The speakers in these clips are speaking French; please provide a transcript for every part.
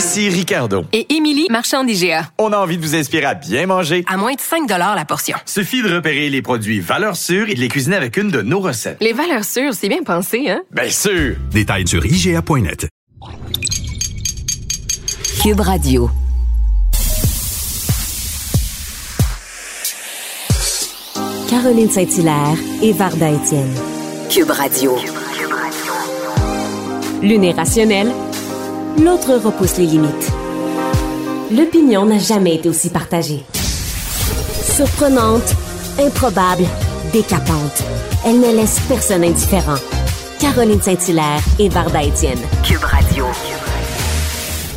Ici Ricardo. Et Émilie, marchand d'IGA. On a envie de vous inspirer à bien manger. À moins de 5 la portion. Suffit de repérer les produits valeurs sûres et de les cuisiner avec une de nos recettes. Les valeurs sûres, c'est bien pensé, hein? Bien sûr! Détails sur IGA.net. Cube Radio. Caroline Saint-Hilaire et Varda Étienne. Cube Radio. L'une est rationnelle, l'autre repousse les limites. L'opinion n'a jamais été aussi partagée. Surprenante, improbable, décapante. Elle ne laisse personne indifférent. Caroline Saint-Hilaire et Varda Étienne. Cube Radio.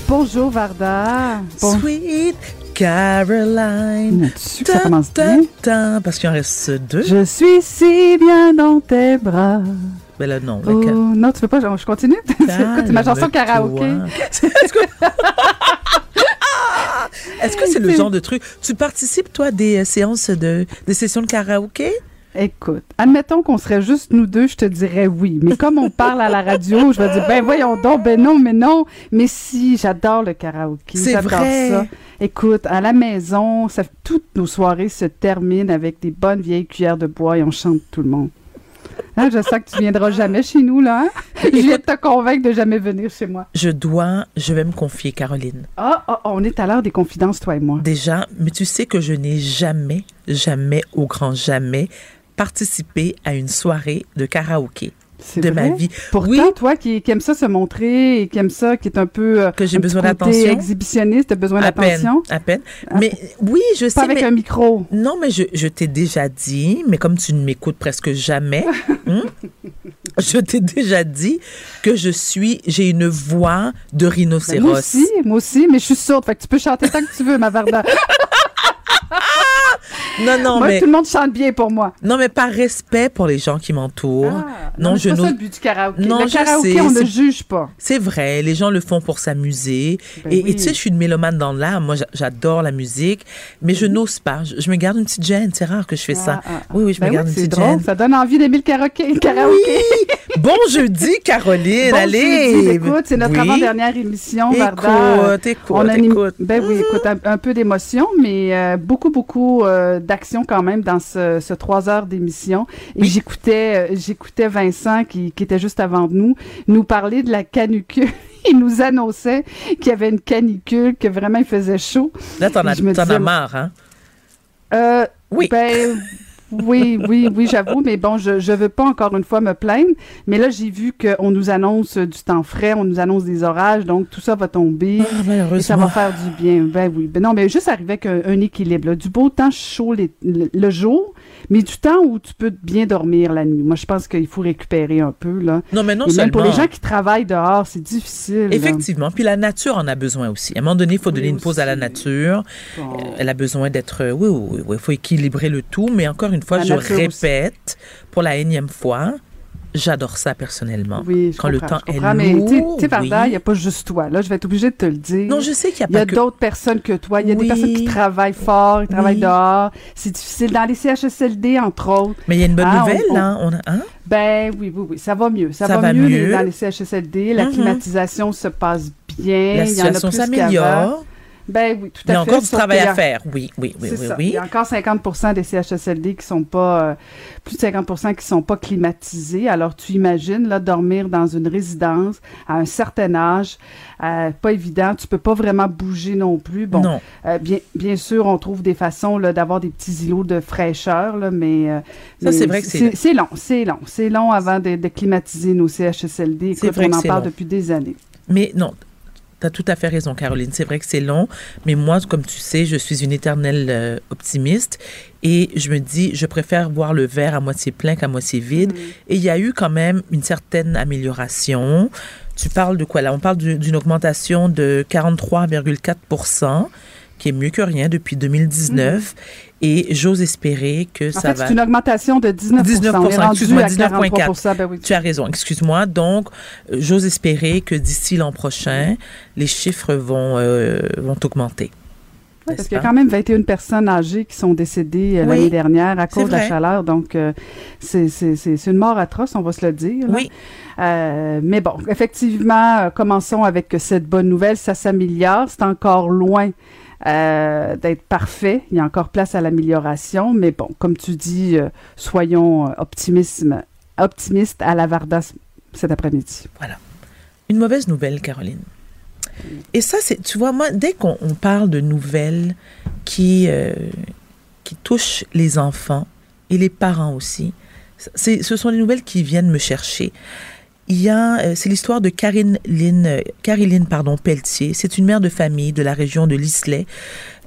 Bonjour Varda. Bon- Sweet Caroline. Tu- ça commence bien. Ta- parce qu'il en reste deux. Je suis si bien dans tes bras. Ben là, non. Oh, non, tu veux pas, je je continue? Écoute, ma chanson karaoké? Est-ce que Est-ce que c'est le genre de truc? Tu participes toi à des euh, séances de des sessions de karaoké? Écoute, admettons qu'on serait juste nous deux, je te dirais oui. Mais comme on parle à la radio, je vais dire, ben voyons donc, ben non, mais non. Mais si, j'adore le karaoké. C'est J'adore vrai. ça. Écoute, à la maison, ça, toutes nos soirées se terminent avec des bonnes vieilles cuillères de bois et on chante tout le monde. Hein, je sens que tu viendras jamais chez nous, là. hein? Je de te convaincre de jamais venir chez moi. Je dois, je vais me confier, Caroline. Ah, ah, on est à l'heure des confidences, toi et moi. Déjà, mais tu sais que je n'ai jamais, jamais, au grand jamais, participé à une soirée de karaoké de vrai? ma vie. Pourtant, Oui. toi qui, qui aime ça se montrer et qui aime ça, qui est un peu. euh, Que j'ai besoin d'attention? exhibitionniste, t'as besoin À peine, d'attention? à peine. À Mais oui, je sais. Pas avec mais- un micro. Non, mais je, je t'ai déjà dit, mais comme tu ne m'écoutes presque jamais, hein, je t'ai déjà dit que je suis, j'ai une voix de Ben, rhinocéros. moi aussi, moi aussi, mais je suis sourde. Fait que tu peux chanter tant que tu veux, ma Varda. Non, non, moi, mais tout le monde chante bien pour moi. non, mais par respect pour les gens qui m'entourent. Ah, non, mais je c'est pas ça le but du karaoké. Non, le je karaoké, sais, on ne juge pas. C'est vrai, les gens le font pour s'amuser. Ben et, et oui. tu sais, je suis une mélomane dans l'âme. Moi, j'a- j'adore la musique, mais je n'ose pas. Je, je me garde une petite gêne. C'est rare que je fais ça. Ah, ah, ah. Oui, oui, je Ben me garde une petite drôle. gêne. Ça donne envie d'aimer le karaoké. karaoké. Bon jeudi, Caroline. Bon allez. jeudi, écoute, c'est notre Oui. avant-dernière émission, Varda. Écoute, écoute, On écoute. Ben oui, écoute, un, un peu d'émotion, mais euh, beaucoup, beaucoup euh, d'action quand même dans ce, ce trois heures d'émission. Et j'écoutais, euh, j'écoutais Vincent qui, qui était juste avant de nous nous parler de la canicule. Il nous annonçait qu'il y avait une canicule, que vraiment il faisait chaud. Là, t'en as marre, hein? Euh, Oui. Ben, oui, oui, oui, j'avoue, mais bon, je je veux pas encore une fois me plaindre. Mais là, j'ai vu qu'on nous annonce du temps frais, on nous annonce des orages, donc tout ça va tomber. Ah. Et ça va faire du bien. Ben oui. Ben non, mais juste arriver avec un, un équilibre. là. Du beau temps chaud les- le, le jour, mais du temps où tu peux bien dormir la nuit. Moi, je pense qu'il faut récupérer un peu. Là. Non, mais non Et même seulement. pour les gens qui travaillent dehors, c'est difficile. là. Effectivement. Puis la nature en a besoin aussi. À un moment donné, il faut donner une pause à la nature. Bon. Elle a besoin d'être. Oui, oui, oui, oui. Il faut équilibrer le tout. Mais encore une fois, La je aussi. répète pour la énième fois, j'adore ça personnellement. Oui, je Quand le temps je est comprends, mais tu sais- lourd, Varda, il n'y a pas juste toi. Là, je vais être obligée de te le dire. Non, je sais qu'il Il n'y y a a que. d'autres personnes que toi. Il y a Oui. des personnes qui travaillent fort, qui travaillent dehors. C'est difficile. Dans les CHSLD, entre autres. Mais il y a une bonne Ah, nouvelle, on- hein? On a, hein? Ben oui, oui, oui. Ça va mieux. Ça, Ça va, va mieux, mieux. dans les CHSLD. La Mhm. climatisation se passe bien. La situation s'améliore. Ben oui, tout Il y à a fait. encore du travail à faire. Oui, oui, oui, oui, ça. oui. Il y a encore 50 des CHSLD qui sont pas, euh, plus de 50 qui sont pas climatisés. Alors, tu imagines, là, dormir dans une résidence à un certain âge, euh, pas évident. Tu peux pas vraiment bouger non plus. Bon, Non. euh, bien, bien sûr, on trouve des façons là, d'avoir des petits îlots de fraîcheur, là, mais, euh, Ça, c'est vrai que c'est- c'est long, c'est long, c'est long avant de, de climatiser nos CHSLD. C'est Écoute, vrai on en parle long. depuis des années. Mais non, tu as tout à fait raison, Caroline. C'est vrai que c'est long, mais moi, comme tu sais, je suis une éternelle euh, optimiste et je me dis, je préfère voir le verre à moitié plein qu'à moitié vide. Mm. Et il y a eu quand même une certaine amélioration. Tu parles de quoi là? On parle du- d'une augmentation de 43,4 qui est mieux que rien depuis 2019. Et j'ose espérer que En ça fait, va... c'est une augmentation de 19 19 On est rendu excuse-moi, à 19,4. 43 ben oui. Tu as raison, excuse-moi. Donc, euh, j'ose espérer que d'ici l'an prochain, les chiffres vont, euh, vont augmenter. Parce qu'il y a quand même 21 personnes âgées qui sont décédées euh, Oui, l'année dernière à cause de la chaleur. Donc, euh, c'est une mort atroce, on va se le dire. là. Oui. Euh, mais bon, effectivement, commençons avec cette bonne nouvelle. Ça s'améliore. C'est encore loin euh, d'être parfait. Il y a encore place à l'amélioration. Mais bon, comme tu dis, euh, soyons euh, optimisme, optimistes à la Varda cet après-midi. Une mauvaise nouvelle, Caroline. Et ça, c'est, tu vois, moi, dès qu'on on parle de nouvelles qui, qui touchent les enfants et les parents aussi, ce sont des nouvelles qui viennent me chercher. Il y a, euh, c'est l'histoire de Karine Lynn, euh, Caroline pardon, Pelletier. C'est une mère de famille de la région de l'Islay,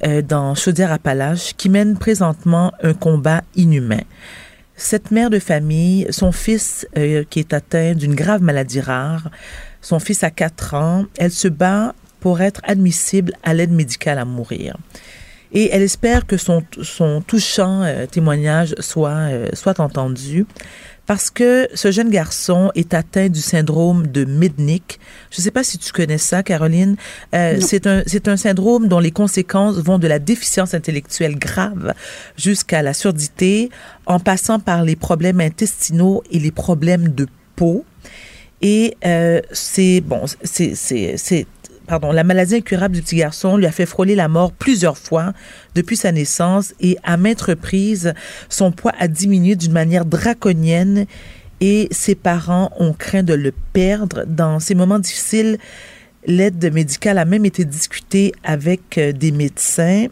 euh, dans Chaudière-Appalaches, qui mène présentement un combat inhumain. Cette mère de famille, son fils euh, qui est atteint d'une grave maladie rare, son fils a 4 ans, elle se bat pour être admissible à l'aide médicale à mourir. Et elle espère que son, son touchant euh, témoignage soit, euh, soit entendu parce que ce jeune garçon est atteint du syndrome de Midnick. Je ne sais pas si tu connais ça, Caroline. Euh, c'est un, c'est un syndrome dont les conséquences vont de la déficience intellectuelle grave jusqu'à la surdité, en passant par les problèmes intestinaux et les problèmes de peau. Et euh, c'est bon, c'est c'est c'est pardon, la maladie incurable du petit garçon lui a fait frôler la mort plusieurs fois depuis sa naissance et à maintes reprises, son poids a diminué d'une manière draconienne et ses parents ont craint de le perdre dans ces moments difficiles. L'aide médicale a même été discutée avec euh, des médecins.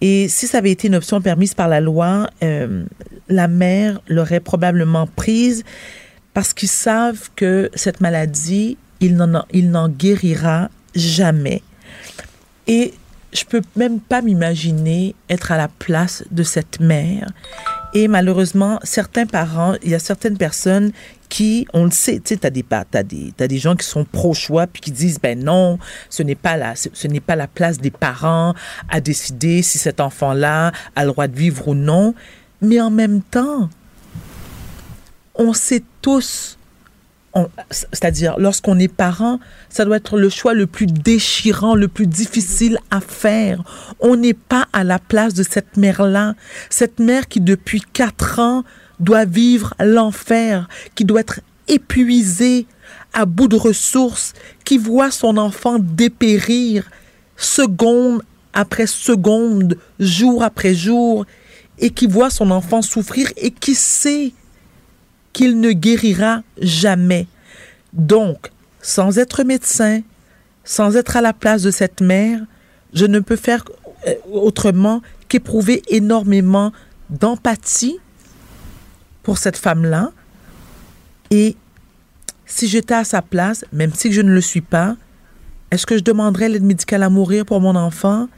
Et si ça avait été une option permise par la loi, euh, la mère l'aurait probablement prise parce qu'ils savent que cette maladie, il n'en, il n'en guérira jamais. Et je peux même pas m'imaginer être à la place de cette mère. Et malheureusement, certains parents, il y a certaines personnes qui, on le sait, tu sais, t'as des, t'as des, des gens qui sont pro-choix puis qui disent, ben non, ce n'est pas la, ce, n'est pas la place des parents à décider si cet enfant-là a le droit de vivre ou non. Mais en même temps, on sait tous, c'est-à-dire lorsqu'on est parent, ça doit être le choix le plus déchirant, le plus difficile à faire. On n'est pas à la place de cette mère-là, cette mère qui depuis quatre ans doit vivre l'enfer, qui doit être épuisée, à bout de ressources, qui voit son enfant dépérir seconde après seconde, jour après jour, et qui voit son enfant souffrir et qui sait qu'il ne guérira jamais. Donc, sans être médecin, sans être à la place de cette mère, je ne peux faire euh, autrement qu'éprouver énormément d'empathie pour cette femme-là. Et si j'étais à sa place, même si je ne le suis pas, est-ce que je demanderais l'aide médicale à mourir pour mon enfant?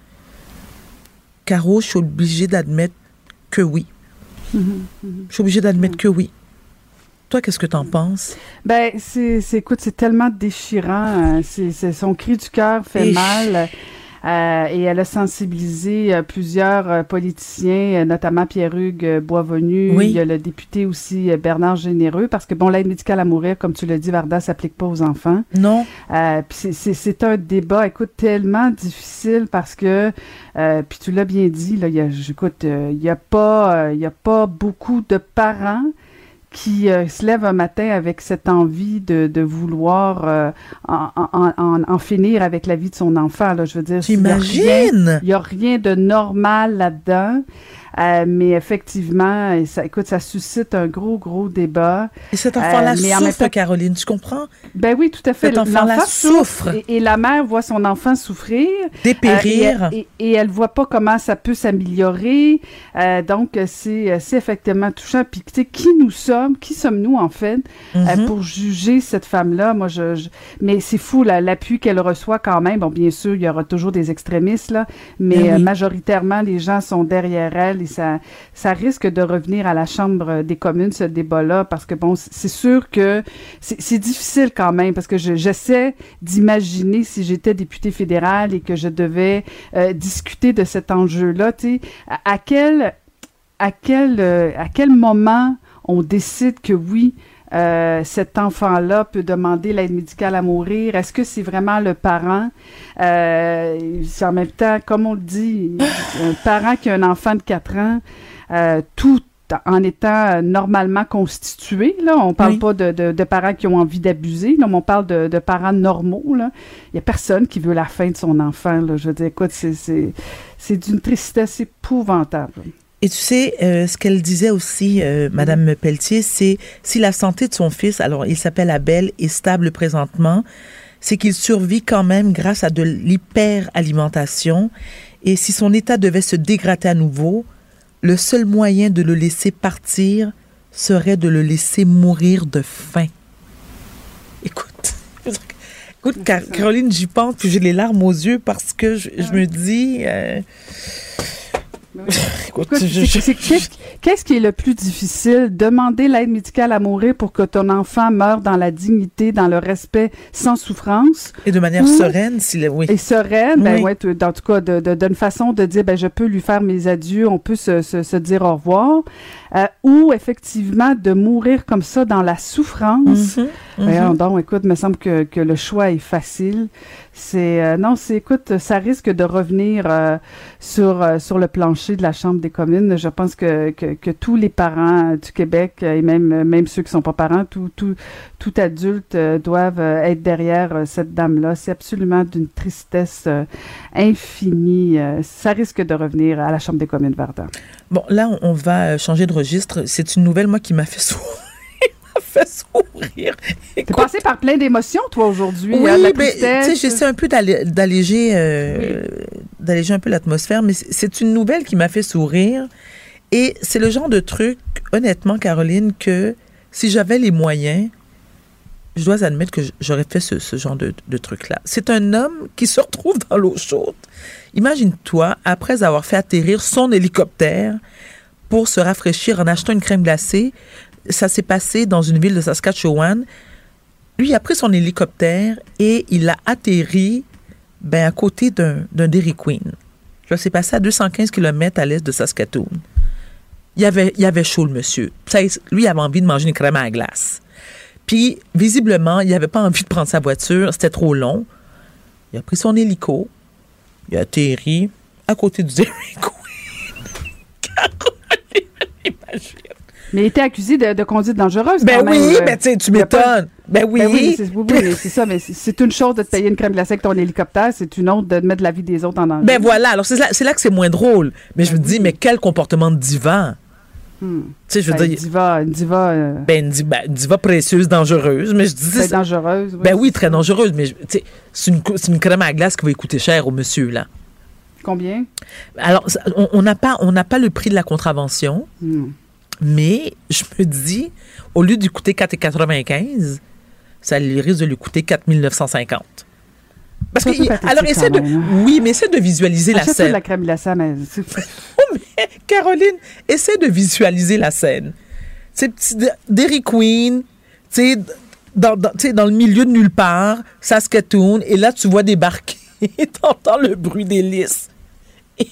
Caro, je suis obligée d'admettre que oui. Je suis obligée d'admettre que oui. Toi, qu'est-ce que tu en penses? Ben, c'est, écoute, c'est tellement déchirant. euh, C'est, son cri du cœur fait mal. euh, et elle a sensibilisé euh, plusieurs euh, politiciens, notamment Pierre-Hugues Boisvenu. Oui. Il y a le député aussi Bernard Généreux, parce que bon, l'aide médicale à mourir, comme tu l'as dit, Varda, s'applique pas aux enfants. Non? Puis c'est- un débat, écoute, tellement difficile parce que, puis tu l'as bien dit, là, il y a, écoute, euh, il y a pas, il y a pas beaucoup de parents qui euh, se lèvent un matin avec cette envie de, de vouloir euh, en, en- en- en finir avec la vie de son enfant. Là, je veux dire, J'imagine! il n'y a rien de normal là-dedans. Euh, mais effectivement, ça, écoute, ça suscite un gros, gros débat. Et cet enfant-là Euh, souffre, temps- Caroline, tu comprends? Ben oui, tout à fait. Cet enfant-là souffre. Et, et la mère voit son enfant souffrir. Dépérir. Euh, et, et, et elle voit pas comment ça peut s'améliorer. Euh, donc, c'est effectivement touchant. Puis, tu sais, qui nous sommes, qui sommes-nous, en fait, Mhm. pour juger cette femme-là? Moi, je, je- Mais c'est fou, l'appui qu'elle reçoit quand même. Bon, bien sûr, il y aura toujours des extrémistes, là, mais Ben oui. majoritairement, les gens sont derrière elle. Et ça, risque de revenir à la Chambre des communes, ce débat-là, parce que, bon, c'est sûr que c'est difficile quand même, parce que je- j'essaie d'imaginer si j'étais député fédéral et que je devais euh, discuter de cet enjeu-là, tu sais, à quel, à, quel, euh, à quel moment on décide que oui, euh, cet enfant-là peut demander l'aide médicale à mourir? Est-ce que c'est vraiment le parent? Euh, en même temps, comme on le dit, un parent qui a un enfant de 4 ans, euh, tout en étant normalement constitué, là, on parle Oui. pas de, de- de parents qui ont envie d'abuser, là, mais on parle de, de parents normaux, là. Il y a personne qui veut la fin de son enfant, là. Je veux dire, écoute, c'est d'une tristesse épouvantable. Et tu sais, euh, ce qu'elle disait aussi, euh, Madame Pelletier, c'est si la santé de son fils, alors il s'appelle Abel, est stable présentement, c'est qu'il survit quand même grâce à de l'hyperalimentation. Et si son état devait se dégrader à nouveau, le seul moyen de le laisser partir serait de le laisser mourir de faim. Écoute, écoute, Car- Caroline, j'y pense, puis j'ai les larmes aux yeux parce que je, je me dis. euh, Qu'est-ce qui est le plus difficile? Demander l'aide médicale à mourir pour que ton enfant meure dans la dignité, dans le respect, sans souffrance? Et de manière Ou- sereine, s'il est- oui. Et sereine, ben Oui. ouais, tu- en tout cas, de, de- d'une façon de dire, ben je peux lui faire mes adieux, on peut se, se, se dire au revoir, euh, ou effectivement de mourir comme ça dans la souffrance. Mhm. Voyons donc, écoute, me semble que, que le choix est facile. C'est euh, non, c'est écoute, ça risque de revenir euh, sur euh, sur le plancher de la Chambre des communes. Je pense que, que, que tous les parents du Québec euh, et même même ceux qui sont pas parents, tout tout tout adulte euh, doivent être derrière cette dame là. C'est absolument d'une tristesse euh, infinie. Euh, ça risque de revenir à la Chambre des communes Verdun. Bon, là, on- va euh, changer de registre. C'est une nouvelle, moi, qui m'a fait sourire. fait sourire. T'es passé par plein d'émotions toi aujourd'hui. oui, hein, la ben, tu tristesse. sais, j'essaie un peu d'alléger, euh, d'alléger un peu l'atmosphère, mais c'est- une nouvelle qui m'a fait sourire. Et c'est le genre de truc, honnêtement, Caroline, que si j'avais les moyens, je dois admettre que j'aurais fait ce, ce genre de, de truc-là. C'est un homme qui se retrouve dans l'eau chaude. Imagine-toi, après avoir fait atterrir son hélicoptère pour se rafraîchir en achetant une crème glacée, ça s'est passé dans une ville de Saskatchewan. Lui a pris son hélicoptère et il a atterri ben, à côté d'un Dairy Queen. Ça s'est passé à 215 km à l'est de Saskatoon. Il avait, avait chaud, monsieur. Lui, avait envie de manger une crème à la glace. Puis, visiblement, il n'avait pas envie de prendre sa voiture. C'était trop long. Il a pris son hélico. Il a atterri à côté du Dairy Queen. Mais il était accusé de, de conduite dangereuse. Ben quand même, oui, euh. ben tu sais, tu m'étonnes. Ben oui. Ben oui, c'est oui, oui, ça, mais c'est- une chose de te payer une crème glacée avec ton hélicoptère, c'est une autre de mettre la vie des autres en danger. Ben voilà, alors c'est là, là que c'est moins drôle. Mais je me dis, mais quel comportement de diva. Hmm. Tu sais, je veux Ben, dire, diva, diva, euh, ben, une diva, une diva précieuse, dangereuse. Mais je dis, ben, dangereuse. ben oui, très dangereuse. Mais je- tu sais, c'est une, une crème à glace qui va coûter cher au monsieur, là. Combien? Alors, on n'a pas, on pas le prix de la contravention, Hmm. mais je me dis, au lieu de lui coûter 4,95, ça lui risque de lui coûter 4 950. Parce que, il- alors, essaie de, même, hein. oui, mais essaie de visualiser la scène. de la crème glacée, mais Oh, mais Caroline, essaie de visualiser la scène. C'est petit D- Dairy Queen, tu sais, dans, dans, dans le milieu de nulle part, Saskatoon, et là, tu vois débarquer, t'entends le bruit des lys.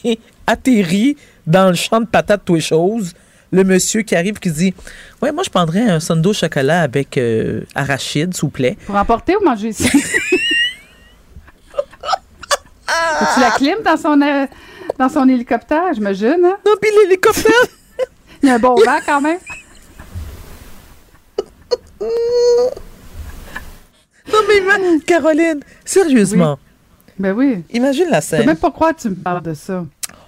Et atterri dans le champ de patates, toutes les choses, le monsieur qui arrive qui dit Ouais, moi, je prendrais un au chocolat avec euh, arachide, s'il vous plaît. pour emporter ou manger ici? tu la clim dans son, euh, dans son hélicoptère, j'imagine, hein? Non, puis l'hélicoptère. Il y a un bon vent quand même. non, mais Caroline, sérieusement, Ben oui. imagine la Je peux scène. même pas croire que tu me parles de ça.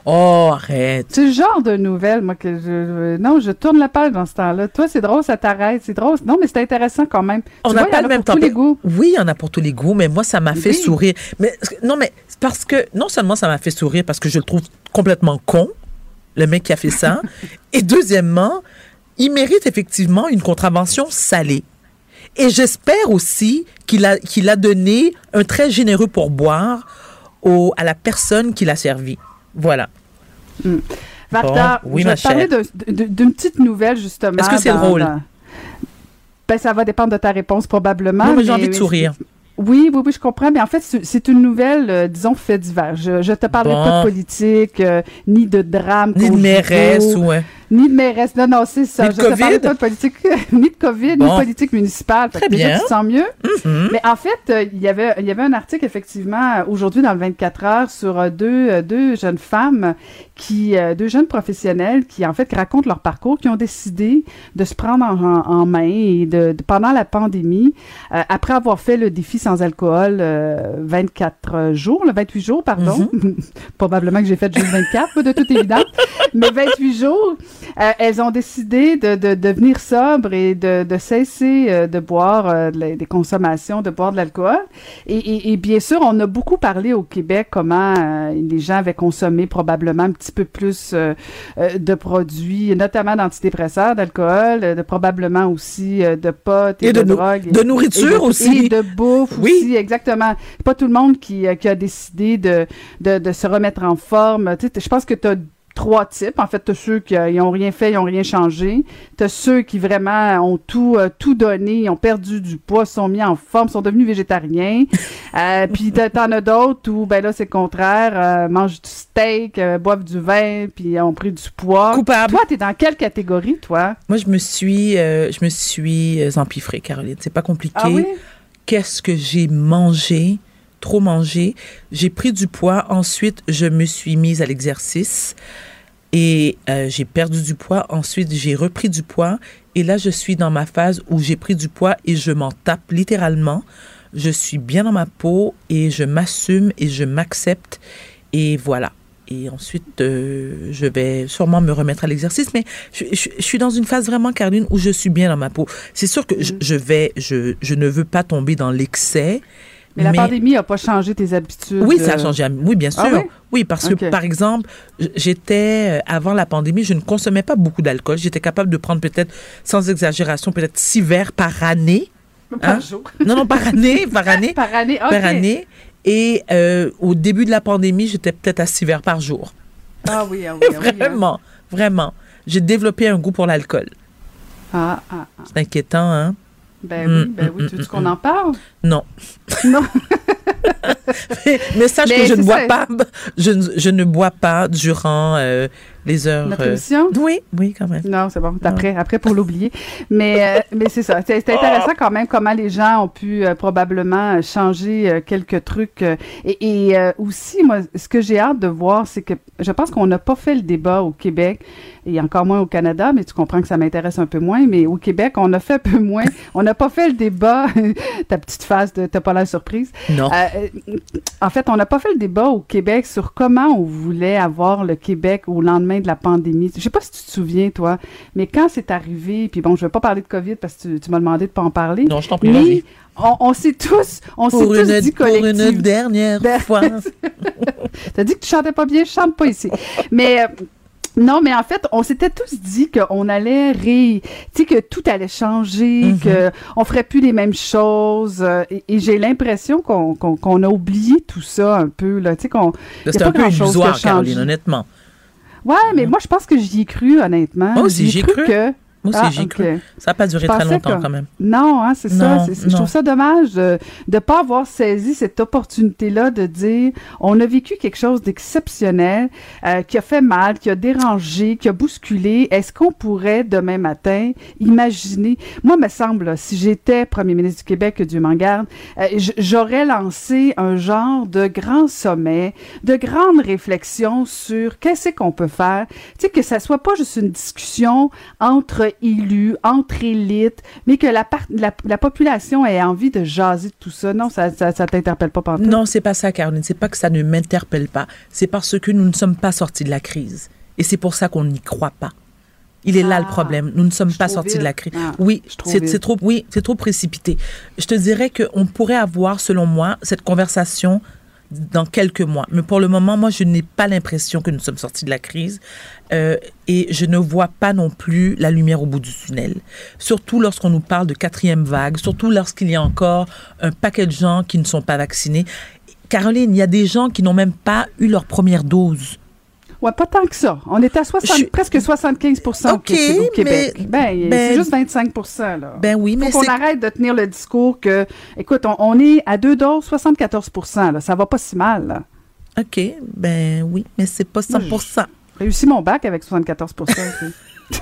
Oh, arrête. C'est le genre de nouvelle, moi, que je, Non, je tourne la page dans ce temps-là. Toi, c'est drôle, ça t'arrête. C'est drôle. Non, mais c'est intéressant quand même. On n'a pas le même tous les goûts. Oui, en a pour tous les goûts, mais moi, ça m'a fait sourire. Mais non, mais parce que non seulement ça m'a fait sourire parce que je le trouve complètement con, le mec qui a fait ça, et deuxièmement, il mérite effectivement une contravention salée. Et j'espère aussi qu'il a, qu'il a donné un très généreux pourboire au, à la personne qui l'a servi. Voilà. Varda, Bon, oui, je vais te parler d'une petite nouvelle, justement. Est-ce que c'est drôle? dans- Ben, ça va dépendre de ta réponse, probablement. Non, mais j'ai envie de sourire. Oui, oui, oui, je comprends. Mais en fait, c'est une nouvelle, euh, disons, fait divers. Je, je te parlerai Bon. pas de politique, euh, ni de drame. Ni de mairesse ou... Ni de mairesse. Non, non, c'est ça. Ni de je COVID? pas de politique, ni de COVID, ni de politique municipale. Très que déjà, bien. tu te sens mieux. mhm. Mais en fait, euh, il y avait il y avait un article effectivement aujourd'hui dans le 24 heures sur euh, deux euh, deux jeunes femmes qui euh, deux jeunes professionnels qui en fait racontent leur parcours, qui ont décidé de se prendre en, main et de, de- pendant la pandémie, euh, après avoir fait le défi sans alcool euh, 24 jours, le 28 jours pardon, probablement que j'ai fait juste 24 moi, de toute évidence, mais 28 jours, euh, elles ont décidé de, de devenir sobres et de, de cesser euh, de boire euh, des consommations, de boire de l'alcool. Et, et- et bien sûr, on a beaucoup parlé au Québec comment les gens avaient consommé probablement un petit peu plus de produits, notamment d'antidépresseurs, d'alcool, de probablement aussi de potes et, Et de drogue. de nourriture aussi. Et de bouffe Oui. aussi, exactement. Pas tout le monde qui, qui a décidé de, de, de se remettre en forme. Tu sais, je pense que tu as trois types. En fait, tu ceux qui euh, ils ont rien fait, ils ont rien changé. Tu ceux qui vraiment ont tout, euh, tout donné, ils ont perdu du poids, sont mis en forme, sont devenus végétariens. Euh, puis t'en as d'autres où, ben là, c'est le contraire. euh, mangent du steak, euh, boivent du vin, puis ont pris du poids. Coupable. Toi, t'es dans quelle catégorie, toi? Moi, je me suis, euh, je me suis euh, empiffrée, Caroline. C'est pas compliqué. Ah oui? Qu'est-ce que j'ai mangé? Trop mangé. J'ai pris du poids. Ensuite, je me suis mise à l'exercice et euh, j'ai perdu du poids. Ensuite, j'ai repris du poids. Et là, je suis dans ma phase où j'ai pris du poids et je m'en tape littéralement. Je suis bien dans ma peau et je m'assume et je m'accepte. Et voilà. Et ensuite, euh, je vais sûrement me remettre à l'exercice. Mais je, je- je suis dans une phase vraiment, Caroline, où je suis bien dans ma peau. C'est sûr que je, je vais, je, je ne veux pas tomber dans l'excès. Mais la pandémie n'a pas changé tes habitudes. Oui, ça a euh, changé. Oui, bien sûr. Ah oui? Oui, parce que, par exemple, j'étais, euh, avant la pandémie, je ne consommais pas beaucoup d'alcool. J'étais capable de prendre peut-être, sans exagération, peut-être six verres par année. Par Hein? jour. Non, non, par année, par année, Par année, ok. par année. Et euh, au début de la pandémie, j'étais peut-être à six verres par jour. Ah oui, ah oui, ah oui, hein. Vraiment, vraiment. J'ai développé un goût pour l'alcool. Ah, ah, ah. C'est inquiétant, hein? Ben Mm, oui, ben oui. mm, Tu veux mm, qu'on en parle? Non. Non. Mais sache Mais que je ne bois ça. pas, je, ne- je ne bois pas durant euh, les heures. Notre euh, émission? Oui, oui, quand même. Non, c'est bon. Après, après pour l'oublier. Mais, euh, mais c'est ça. C'est intéressant quand même comment les gens ont pu euh, probablement changer quelques trucs. et et, aussi, moi, ce que j'ai hâte de voir, c'est que je pense qu'on n'a pas fait le débat au Québec et encore moins au Canada, mais tu comprends que ça m'intéresse un peu moins. Mais au Québec, on a fait un peu moins. On n'a pas fait le débat. Ta petite phase de t'as pas l'air surprise. Non. En fait, on n'a pas fait le débat au Québec sur comment on voulait avoir le Québec au lendemain de la pandémie. Je sais pas si tu te souviens, toi, mais quand c'est arrivé, puis bon, je vais pas parler de COVID parce que tu, tu m'as demandé de pas en parler. Non, je t'en prie, Mais on, on s'est tous, on s'est Pour tous une, dit pour une dernière Der- fois. T'as dit que tu chantais pas bien, je chante pas ici. Mais euh, non, mais en fait, on s'était tous dit qu'on allait ré... Tu sais, que tout allait changer, Mhm. que on ferait plus les mêmes choses. euh, et et j'ai l'impression qu'on a oublié tout ça un peu, là. Tu sais, qu'on... C'était un peu illusoire. Caroline, honnêtement. Ouais, mais moi, je pense que j'y ai cru, honnêtement. Moi aussi, J'y ai cru. que... Moi aussi, Ah, j'y ai ok. cru. Ça n'a pas duré très longtemps, que- quand même. Non, hein, c'est ça. Je trouve ça dommage de ne pas avoir saisi cette opportunité-là de dire on a vécu quelque chose d'exceptionnel euh, qui a fait mal, qui a dérangé, qui a bousculé. Est-ce qu'on pourrait demain matin imaginer? Moi, me semble, là, si j'étais premier ministre du Québec, Dieu m'en garde, euh, j'aurais lancé un genre de grand sommet, de grandes réflexions sur qu'est-ce qu'on peut faire. Tu sais, que ça soit pas juste une discussion entre élus, entre élites, mais que la, part- la, la population ait envie de jaser de tout ça. Non, ça, ça, ça t'interpelle pas pantoute? Non, c'est pas ça, Caroline. C'est pas que ça ne m'interpelle pas. C'est parce que nous ne sommes pas sortis de la crise. Et c'est pour ça qu'on n'y croit pas. Il est là Ah, le problème. Nous ne sommes pas sortis de la crise. Ah, oui, c'est trop, oui, c'est trop précipité. Je te dirais qu'on pourrait avoir, selon moi, cette conversation dans quelques mois. Mais pour le moment, moi, je n'ai pas l'impression que nous sommes sortis de la crise euh, et je ne vois pas non plus la lumière au bout du tunnel. Surtout lorsqu'on nous parle de quatrième vague, surtout lorsqu'il y a encore un paquet de gens qui ne sont pas vaccinés. Caroline, il y a des gens qui n'ont même pas eu leur première dose. Ouais, pas tant que ça. On était à 60, Je- presque 75% au Ok, Québec- au Québec. mais- ben, ben- c'est juste 25 là. Ben oui, mais Faut qu'on arrête de tenir le discours que, écoute, on, on est à deux doses, 74 là. Ça va pas si mal, là. OK, ben oui, mais c'est pas 100% Réussi mon bac avec 74 aussi.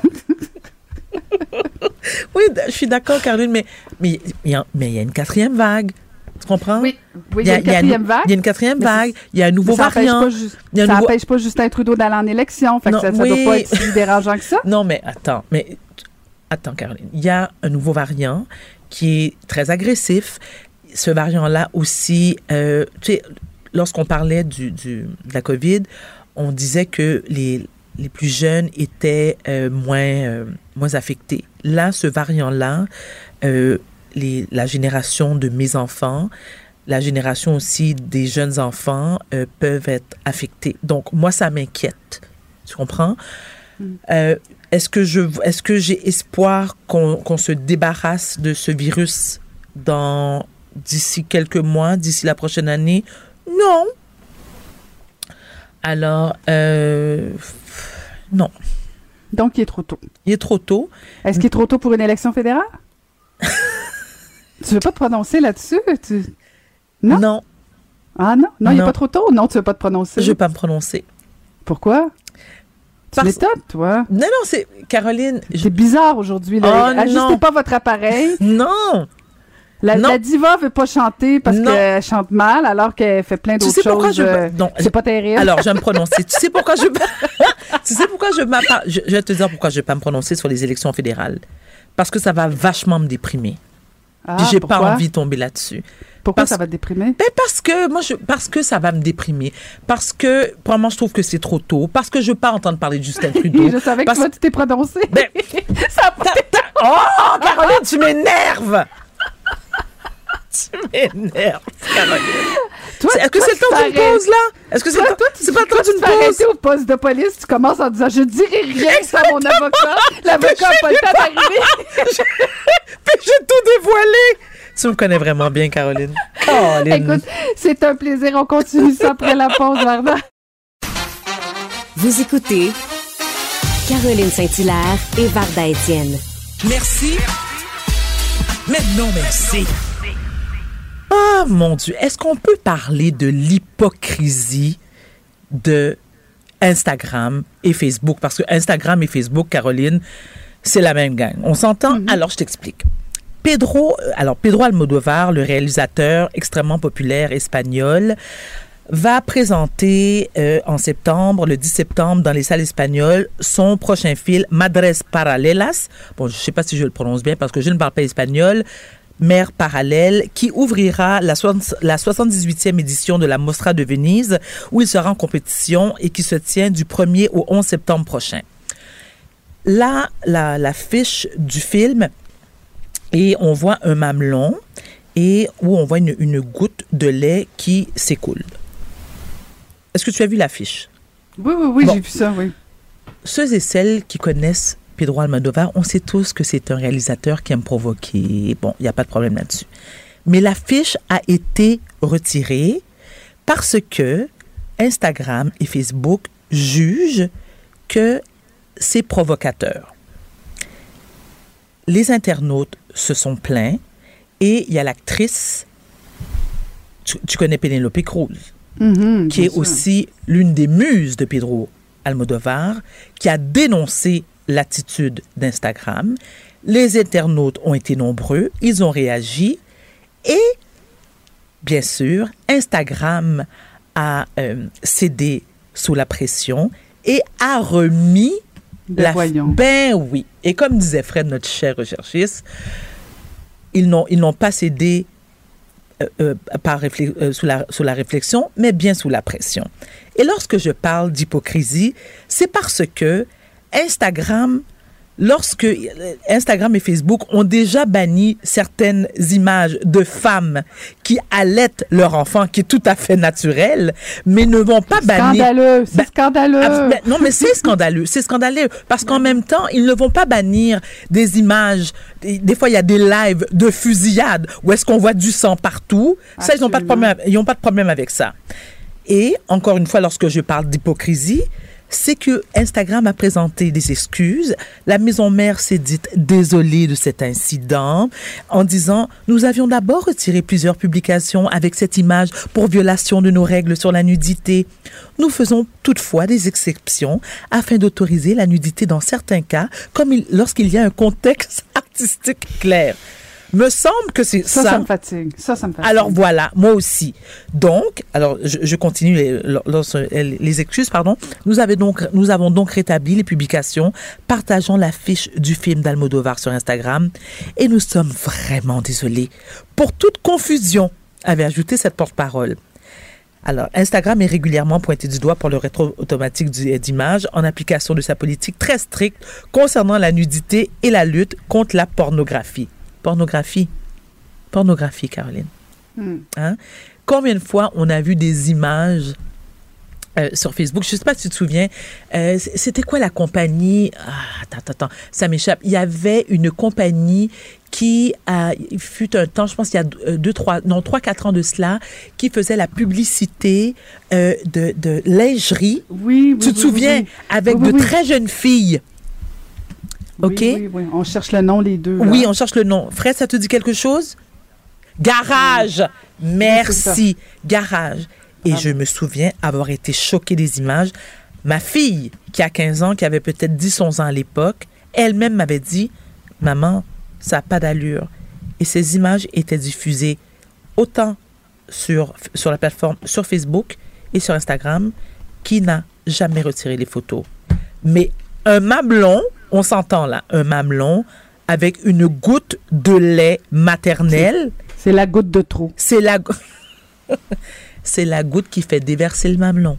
Oui, d- je suis d'accord, Caroline, mais il mais il y a une quatrième vague. Tu comprends? Oui, oui, il y a une quatrième vague. Il y a une quatrième vague. Il y a un nouveau ça variant. pas, ju- Il y a un ça nouveau- empêche pas Justin Trudeau d'aller en élection. Fait que ça, ça oui. doit pas être si dérangeant que ça. Non, mais attends, mais attends, Caroline. Il y a un nouveau variant qui est très agressif. Ce variant-là aussi, euh, tu sais, lorsqu'on parlait du, du- de la COVID, on disait que les, les plus jeunes étaient euh, moins, euh, moins affectés. Là, ce variant-là, euh, les, la génération de mes enfants, la génération aussi des jeunes enfants euh, peuvent être affectés. Donc, moi, ça m'inquiète. Tu comprends? Euh, est-ce que je est-ce que j'ai espoir qu'on qu'on se débarrasse de ce virus dans d'ici quelques mois, d'ici la prochaine année? Non. Alors euh, non, Donc, il est trop tôt. il est trop tôt. Est-ce qu'il est trop tôt pour une élection fédérale? tu veux pas te prononcer là-dessus? Tu... Non? Non, Ah non? Non, il n'est pas trop tôt? Non, tu veux pas te prononcer? je vais pas me prononcer. Pourquoi? Tu Parce- toi. Non non, c'est Caroline. je- C'est bizarre aujourd'hui. là. Oh, Ajustez non. pas votre appareil. Non. La, la diva veut pas chanter parce qu'elle chante mal alors qu'elle fait plein Tu d'autres sais pourquoi choses. je euh, non, C'est pas terrible. Alors, je vais me prononcer. tu sais pourquoi je Tu sais pourquoi je je, je vais te dire pourquoi je vais pas me prononcer sur les élections fédérales. Parce que ça va vachement me déprimer. Ah, Puis j'ai pas envie de tomber là-dessus. Pourquoi parce- ça va te déprimer? Ben parce que moi je parce que ça va me déprimer. Parce que vraiment je trouve que c'est trop tôt. Parce que je veux pas entendre parler de Justin Trudeau. je savais que Parce- toi, tu t'es prononcé. Ben, ça ta- Oh, Caroline, tu m'énerves. Tu m'énerves, Caroline. Est-ce que c'est le temps d'une pause là? Est-ce que c'est Toi, le temps C'est pas le toi, temps d'une pause? au poste de police, tu commences en disant Je dirai rien ça à mon avocat. L'avocat n'a pas le temps d'arriver. Puis j'ai tout dévoilé. Tu me connais vraiment bien, Caroline. Caroline. Écoute, c'est un plaisir. On continue ça après la pause, Varda. Vous écoutez Caroline Saint-Hilaire et Varda Étienne. Merci. Mais non, merci. Ah, mon Dieu. Est-ce qu'on peut parler de l'hypocrisie de Instagram et Facebook? Parce que Instagram et Facebook, Caroline, c'est la même gang. On s'entend? Alors, je t'explique. Pedro, euh, alors Pedro Almodovar, le réalisateur extrêmement populaire espagnol, va présenter euh, en septembre, le 10 septembre, dans les salles espagnoles, son prochain film Madres Paralelas. Bon, je ne sais pas si je le prononce bien parce que je ne parle pas espagnol. Mère parallèle, qui ouvrira la, soix- la 78e édition de la Mostra de Venise, où il sera en compétition et qui se tient du 1er au 11 septembre prochain. Là, la, la fiche du film, et on voit un mamelon et où on voit une, une goutte de lait qui s'écoule. Est-ce que tu as vu l'affiche? Oui, oui, oui, Bon. j'ai vu ça, oui. Ceux et celles qui connaissent Pedro Almodovar, on sait tous que c'est un réalisateur qui aime provoquer. Bon, il n'y a pas de problème là-dessus. Mais l'affiche a été retirée parce que Instagram et Facebook jugent que c'est provocateur. Les internautes se sont plaints et il y a l'actrice, tu, tu connais Penelope Cruz, Mhm, qui est sûr. aussi l'une des muses de Pedro Almodovar, qui a dénoncé l'attitude d'Instagram. Les internautes ont été nombreux, ils ont réagi et, bien sûr, Instagram a euh, cédé sous la pression et a remis la... Ben oui. Et comme disait Fred, notre cher recherchiste, ils n'ont, ils n'ont pas cédé euh, euh, par réflé- euh, sous, la, sous la réflexion, mais bien sous la pression. Et lorsque je parle d'hypocrisie, c'est parce que Instagram, lorsque euh, Instagram et Facebook ont déjà banni certaines images de femmes qui allaitent leur enfant, qui est tout à fait naturel, mais ne vont pas bannir... Scandaleux, c'est Ben, scandaleux. Ben, non, mais c'est scandaleux. C'est scandaleux. Parce qu'en même temps, ils ne vont pas bannir des images. Des, des fois, il y a des lives de fusillade où est-ce qu'on voit du sang partout. Ça, ils n'ont pas, de Absolument. problème- ils n'ont pas de problème avec ça. Et encore une fois, lorsque je parle d'hypocrisie, c'est que Instagram a présenté des excuses. La maison mère s'est dite désolée de cet incident en disant nous avions d'abord retiré plusieurs publications avec cette image pour violation de nos règles sur la nudité. Nous faisons toutefois des exceptions afin d'autoriser la nudité dans certains cas, comme il- lorsqu'il y a un contexte artistique clair. Me semble que c'est Ça, ça, me fatigue. Ça, ça me fatigue. alors voilà, moi aussi. Donc, alors je, je continue les, lors- les excuses, pardon. Nous, avons donc, nous avons donc rétabli les publications partageant l'affiche du film d'Almodovar sur Instagram et nous sommes vraiment désolés pour toute confusion, avait ajouté cette porte-parole. Alors, Instagram est régulièrement pointé du doigt pour le rétro automatique du- d'images en application de sa politique très stricte concernant la nudité et la lutte contre la pornographie. Pornographie. Pornographie, Caroline. Hmm. Hein? Combien de fois on a vu des images euh, sur Facebook? Je ne sais pas si tu te souviens. euh, C'était quoi la compagnie? Ah, attends, attends, attends, ça m'échappe. Il y avait une compagnie qui a, il fut un temps, je pense qu'il y a euh, deux, trois, non, trois, quatre ans de cela, qui faisait la publicité euh, de, de lingerie. Oui, oui, tu te oui, souviens? oui. Avec de très jeunes filles. OK? Oui, oui, On cherche le nom, les deux. là. Oui, on cherche le nom. Fred, ça te dit quelque chose? Garage. Merci. Garage. Et je me souviens avoir été choquée des images. Ma fille, qui a 15 ans, qui avait peut-être 10-11 ans à l'époque, elle-même m'avait dit, maman, ça n'a pas d'allure. Et ces images étaient diffusées autant sur, sur la plateforme, sur Facebook et sur Instagram, qui n'a jamais retiré les photos. Mais un mamelon, on s'entend là, un mamelon avec une goutte de lait maternel, C'est la goutte de trop. c'est la, go- c'est la goutte qui fait déverser le mamelon.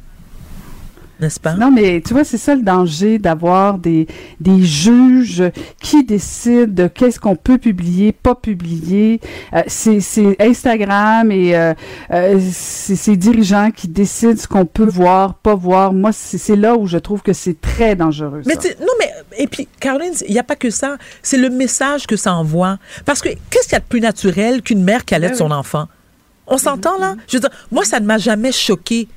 N'est-ce pas? Non, mais tu vois, c'est ça le danger d'avoir des, des juges qui décident de qu'est-ce qu'on peut publier, pas publier. Euh, c'est c'est Instagram et euh, euh, c'est ces dirigeants qui décident ce qu'on peut voir, pas voir. Moi, c'est là où je trouve que c'est très dangereux. Mais ça. non, mais et puis Caroline, il n'y a pas que ça. C'est le message que ça envoie. Parce que qu'est-ce qu'il y a de plus naturel qu'une mère qui allait Ben son enfant? On s'entend là? Je veux dire, moi ça ne m'a jamais choqué.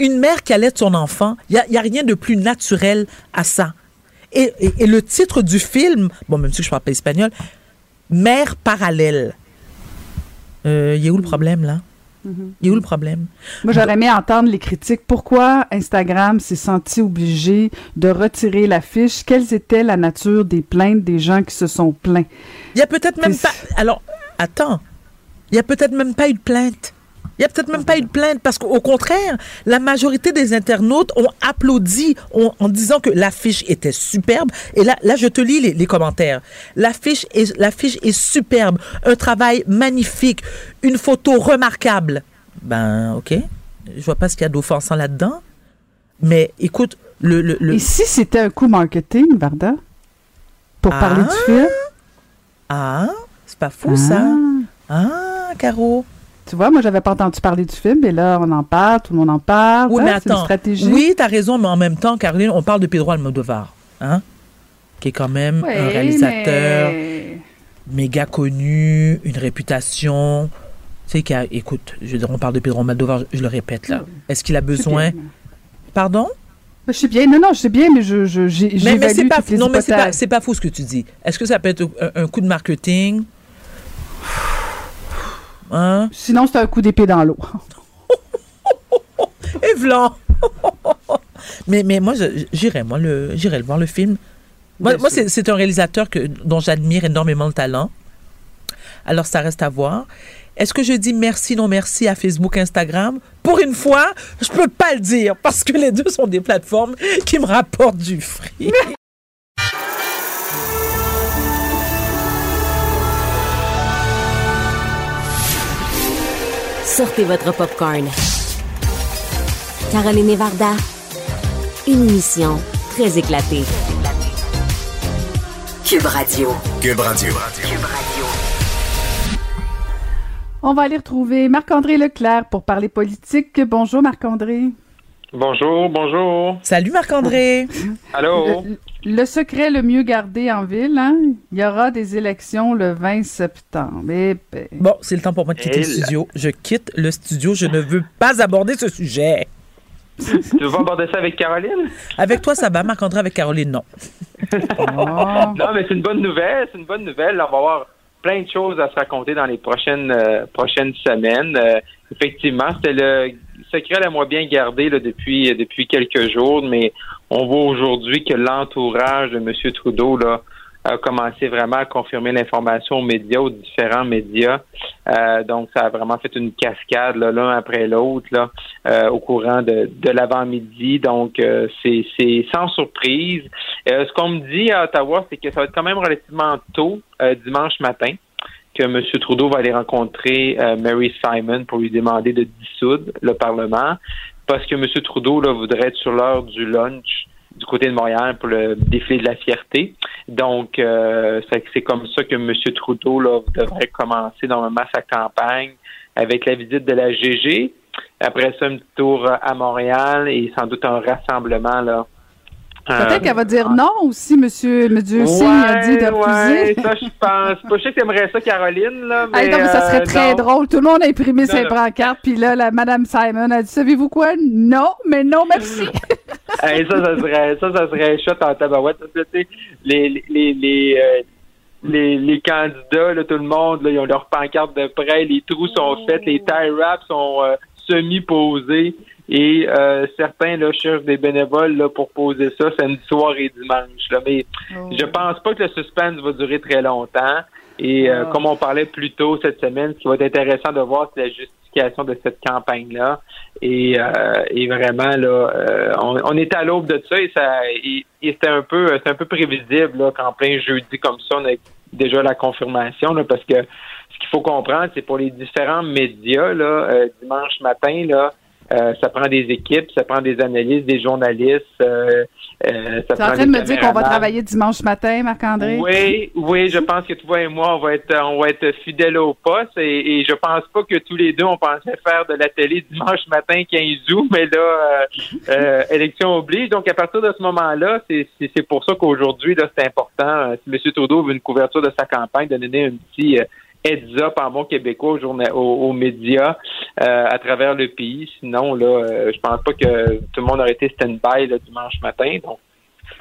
Une mère qui allait son enfant, il y a, il rien de plus naturel à ça. Et, et- et le titre du film, bon même si je parle pas espagnol, Mère parallèle. Euh, Il y a où le problème là? Il y a où le problème? Moi, j'aurais aimé entendre les critiques. Pourquoi Instagram s'est senti obligé de retirer la fiche? Quelles étaient la nature des plaintes des gens qui se sont plaints? Il y a peut-être même pas. Alors, attends. Il y a peut-être même pas eu de plainte. Il y a peut-être même pas eu de plainte parce qu'au contraire, la majorité des internautes ont applaudi en disant que l'affiche était superbe. Et là, là, je te lis les, les commentaires. L'affiche est, l'affiche est superbe, un travail magnifique, une photo remarquable. Ben, ok. Je vois pas ce qu'il y a d'offensant là-dedans. Mais écoute, le, le, le- Et si c'était un coup marketing, Varda? Pour Ah. parler du film? ah, c'est pas fou ça. Ah, Caro. Tu vois, moi, j'avais pas entendu parler du film, mais là, on en parle, tout le monde en parle. Oui, mais une attends. stratégie. Oui, tu as raison, mais en même temps, Caroline, on parle de Pedro Almodovar, hein? Qui est quand même Oui, un réalisateur mais- méga connu, une réputation. Tu sais, qui a- écoute, je veux dire, on parle de Pedro Almodovar, je le répète là. Est-ce qu'il a besoin. Pardon? Je sais bien. Non, non, je sais bien, mais je, je, j'ai, Mais, mais c'est pas, non, mais c'est pas, pas faux ce que tu dis. Est-ce que ça peut être un, un coup de marketing? Hein? Sinon, c'est un coup d'épée dans l'eau. Et vlan! mais, mais moi, j'irais, moi, le, j'irais le voir le film. Moi, moi, c'est un réalisateur que, dont j'admire énormément le talent. Alors, ça reste à voir. Est-ce que je dis merci, non merci à Facebook, Instagram? Pour une fois, je peux pas le dire parce que les deux sont des plateformes qui me rapportent du fric. Sortez votre popcorn. Caroline Varda, une émission très éclatée. Cube Radio. Cube Radio. On va aller retrouver Marc-André Leclerc pour parler politique. Bonjour, Marc-André. Bonjour, bonjour. Salut Marc-André. Allô? Le, secret le mieux gardé en ville, hein? Il y aura des élections le 20 septembre. Eh ben, Bon, c'est le temps pour moi de quitter Et le studio. Je quitte le studio. Je ne veux pas aborder ce sujet. tu veux aborder ça avec Caroline? Avec toi, ça va. Marc-André, avec Caroline, non. Oh. Non, mais c'est une bonne nouvelle. C'est une bonne nouvelle. On va avoir plein de choses à se raconter dans les prochaines euh, prochaines semaines. Euh, effectivement, c'était le secret la moins bien gardé là, depuis depuis quelques jours, mais on voit aujourd'hui que l'entourage de M. Trudeau là, a commencé vraiment à confirmer l'information aux médias, aux différents médias. Euh, donc, ça a vraiment fait une cascade l'un après l'autre euh, au courant de, de l'avant-midi. Donc, euh, c'est c'est sans surprise. Euh, ce qu'on me dit à Ottawa, c'est que ça va être quand même relativement tôt, euh, dimanche matin, que M. Trudeau va aller rencontrer euh, Mary Simon pour lui demander de dissoudre le Parlement, parce que M. Trudeau voudrait être sur l'heure du lunch du côté de Montréal pour le défilé de la fierté. Donc, euh, c'est comme ça que M. Trudeau devrait commencer normalement sa campagne avec la visite de la GG. Après ça, un tour à Montréal et sans doute un rassemblement là. Peut-être Euh, qu'elle va dire non aussi, monsieur, monsieur Singh a dit de ouais, refuser. ça je pense. Pas je sais que t'aimerais ça, Caroline, là, mais Hey, non, mais ça serait euh, très non. drôle. Tout le monde a imprimé ses brancards, puis là, la Madame Simon a dit, savez-vous quoi? Non, mais non, merci. Hey, ça, ça serait, ça, ça serait chouette en tabarouette. Les, les, les, les, euh, les, les candidats, là, tout le monde, là, ils ont leur pancarte de prêt, les trous sont faits, les tie wraps sont euh, semi-posés et euh, certains là, cherchent des bénévoles là, pour poser ça samedi soir et dimanche. Là. Mais je pense pas que le suspense va durer très longtemps. Et euh, Ah. comme on parlait plus tôt cette semaine, ce qui va être intéressant de voir, c'est la justification de cette campagne-là. Et, euh, et vraiment, là, euh, on, on est à l'aube de ça et ça et, et c'était un peu c'est un peu prévisible là, qu'en plein jeudi comme ça, on a déjà la confirmation là, parce que ce qu'il faut comprendre, c'est pour les différents médias, là, euh, dimanche matin, là, euh, ça prend des équipes, ça prend des analystes, des journalistes, euh, euh, ça Tu es en train de me dire qu'on va travailler dimanche matin, Marc-André? Oui, oui, je pense que toi et moi, on va être, on va être fidèles au poste et, et je pense pas que tous les deux, on pensait faire de la télé dimanche matin 15 août, mais là, euh, euh, élection oblige. Donc, à partir de ce moment-là, c'est pour ça qu'aujourd'hui, là, c'est important. Euh, Si M. Trudeau veut une couverture de sa campagne, de donner un petit euh, heads up en bon québécois aux, aux, aux médias euh, à travers le pays. Sinon, là, euh, je pense pas que tout le monde aurait été stand-by le dimanche matin. Donc,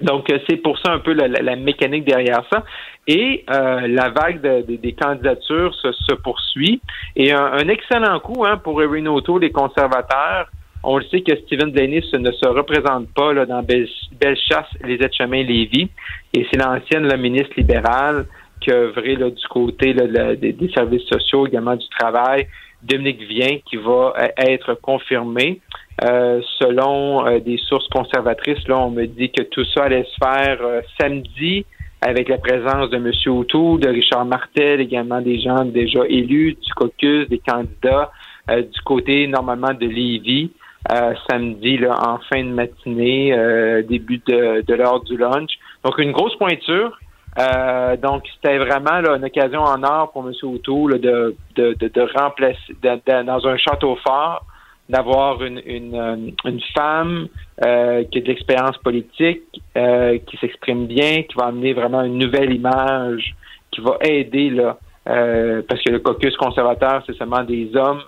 donc, euh, c'est pour ça un peu la, la- mécanique derrière ça. Et euh, la vague de- de- des candidatures se, se poursuit. Et un, un excellent coup hein, pour Erin O'Toole, les conservateurs. On le sait que Stephen Blaney ne se représente pas là, dans Belle- Bellechasse, les aides-chemins Lévis. Et c'est l'ancienne la ministre libérale là, du côté là, des, services sociaux, également du travail, Dominique Vien, qui va euh, être confirmé. Euh, selon euh, des sources conservatrices, là, on me dit que tout ça allait se faire euh, samedi avec la présence de M. O'Toole, de Richard Martel, également des gens déjà élus du caucus, des candidats euh, du côté normalement de Lévis. euh, samedi là, en fin de matinée, début de, de l'heure du lunch. Donc une grosse pointure. Euh, donc c'était vraiment là, une occasion en or pour M. O'Toole de, de, de, de remplacer de- dans un château fort d'avoir une, une, euh, une femme euh, qui a de l'expérience politique, euh, qui s'exprime bien, qui va amener vraiment une nouvelle image, qui va aider là, euh, parce que le caucus conservateur, c'est seulement des hommes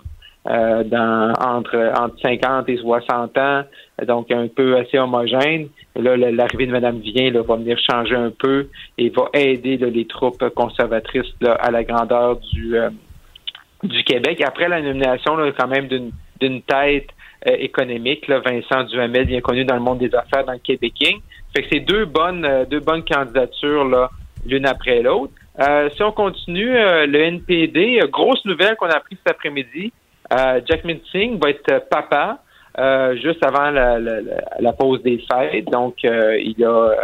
euh, dans, entre, entre 50 et 60 ans, donc un peu assez homogène. Là, la- l'arrivée de Mme Vien là, va venir changer un peu et va aider là, les troupes conservatrices là, à la grandeur du, euh, du Québec. Après la nomination, là, quand même d'une tête euh, économique, là, Vincent Duhamel, bien connu dans le monde des affaires, dans le Québécois. Fait que c'est deux bonnes, euh, deux bonnes candidatures là, l'une après l'autre. Euh, si on continue, euh, le NPD, euh, grosse nouvelle qu'on a appris cet après-midi. Euh, Jack Singh va être euh, papa euh, juste avant la, la, la- pause des fêtes. Donc, euh, il a euh,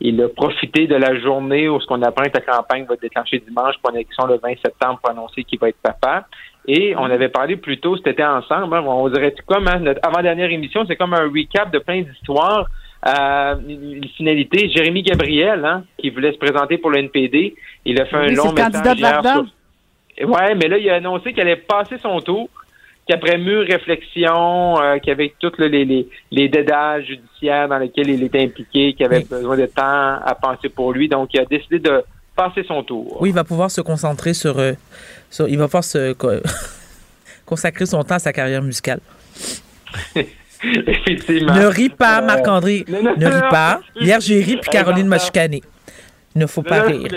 il a profité de la journée où ce qu'on apprend que la campagne va déclencher dimanche pour une élection le 20 septembre pour annoncer qu'il va être papa. Et on avait parlé plus tôt, c'était ensemble, hein, on dirait comme hein, notre avant-dernière émission, c'est comme un recap de plein d'histoires. Euh, une finalité, Jérémy Gabriel, hein, qui voulait se présenter pour le NPD, il a fait un long le candidat message de hier Vardan. sur- Ouais, mais là, il a annoncé qu'il allait passer son tour, qu'après mûre réflexion, euh, qu'avec tous les, les, les dédages judiciaires dans lesquels il était impliqué, qu'il avait Oui. besoin de temps à penser pour lui, donc il a décidé de passer son tour. Oui, il va pouvoir se concentrer sur. euh, sur- il va pouvoir se co- consacrer son temps à sa carrière musicale. Effectivement. Ne ris pas, Euh, Marc-André. Ne ris pas. Hier, j'ai ri, puis Caroline m'a chicané. Il ne faut pas rire.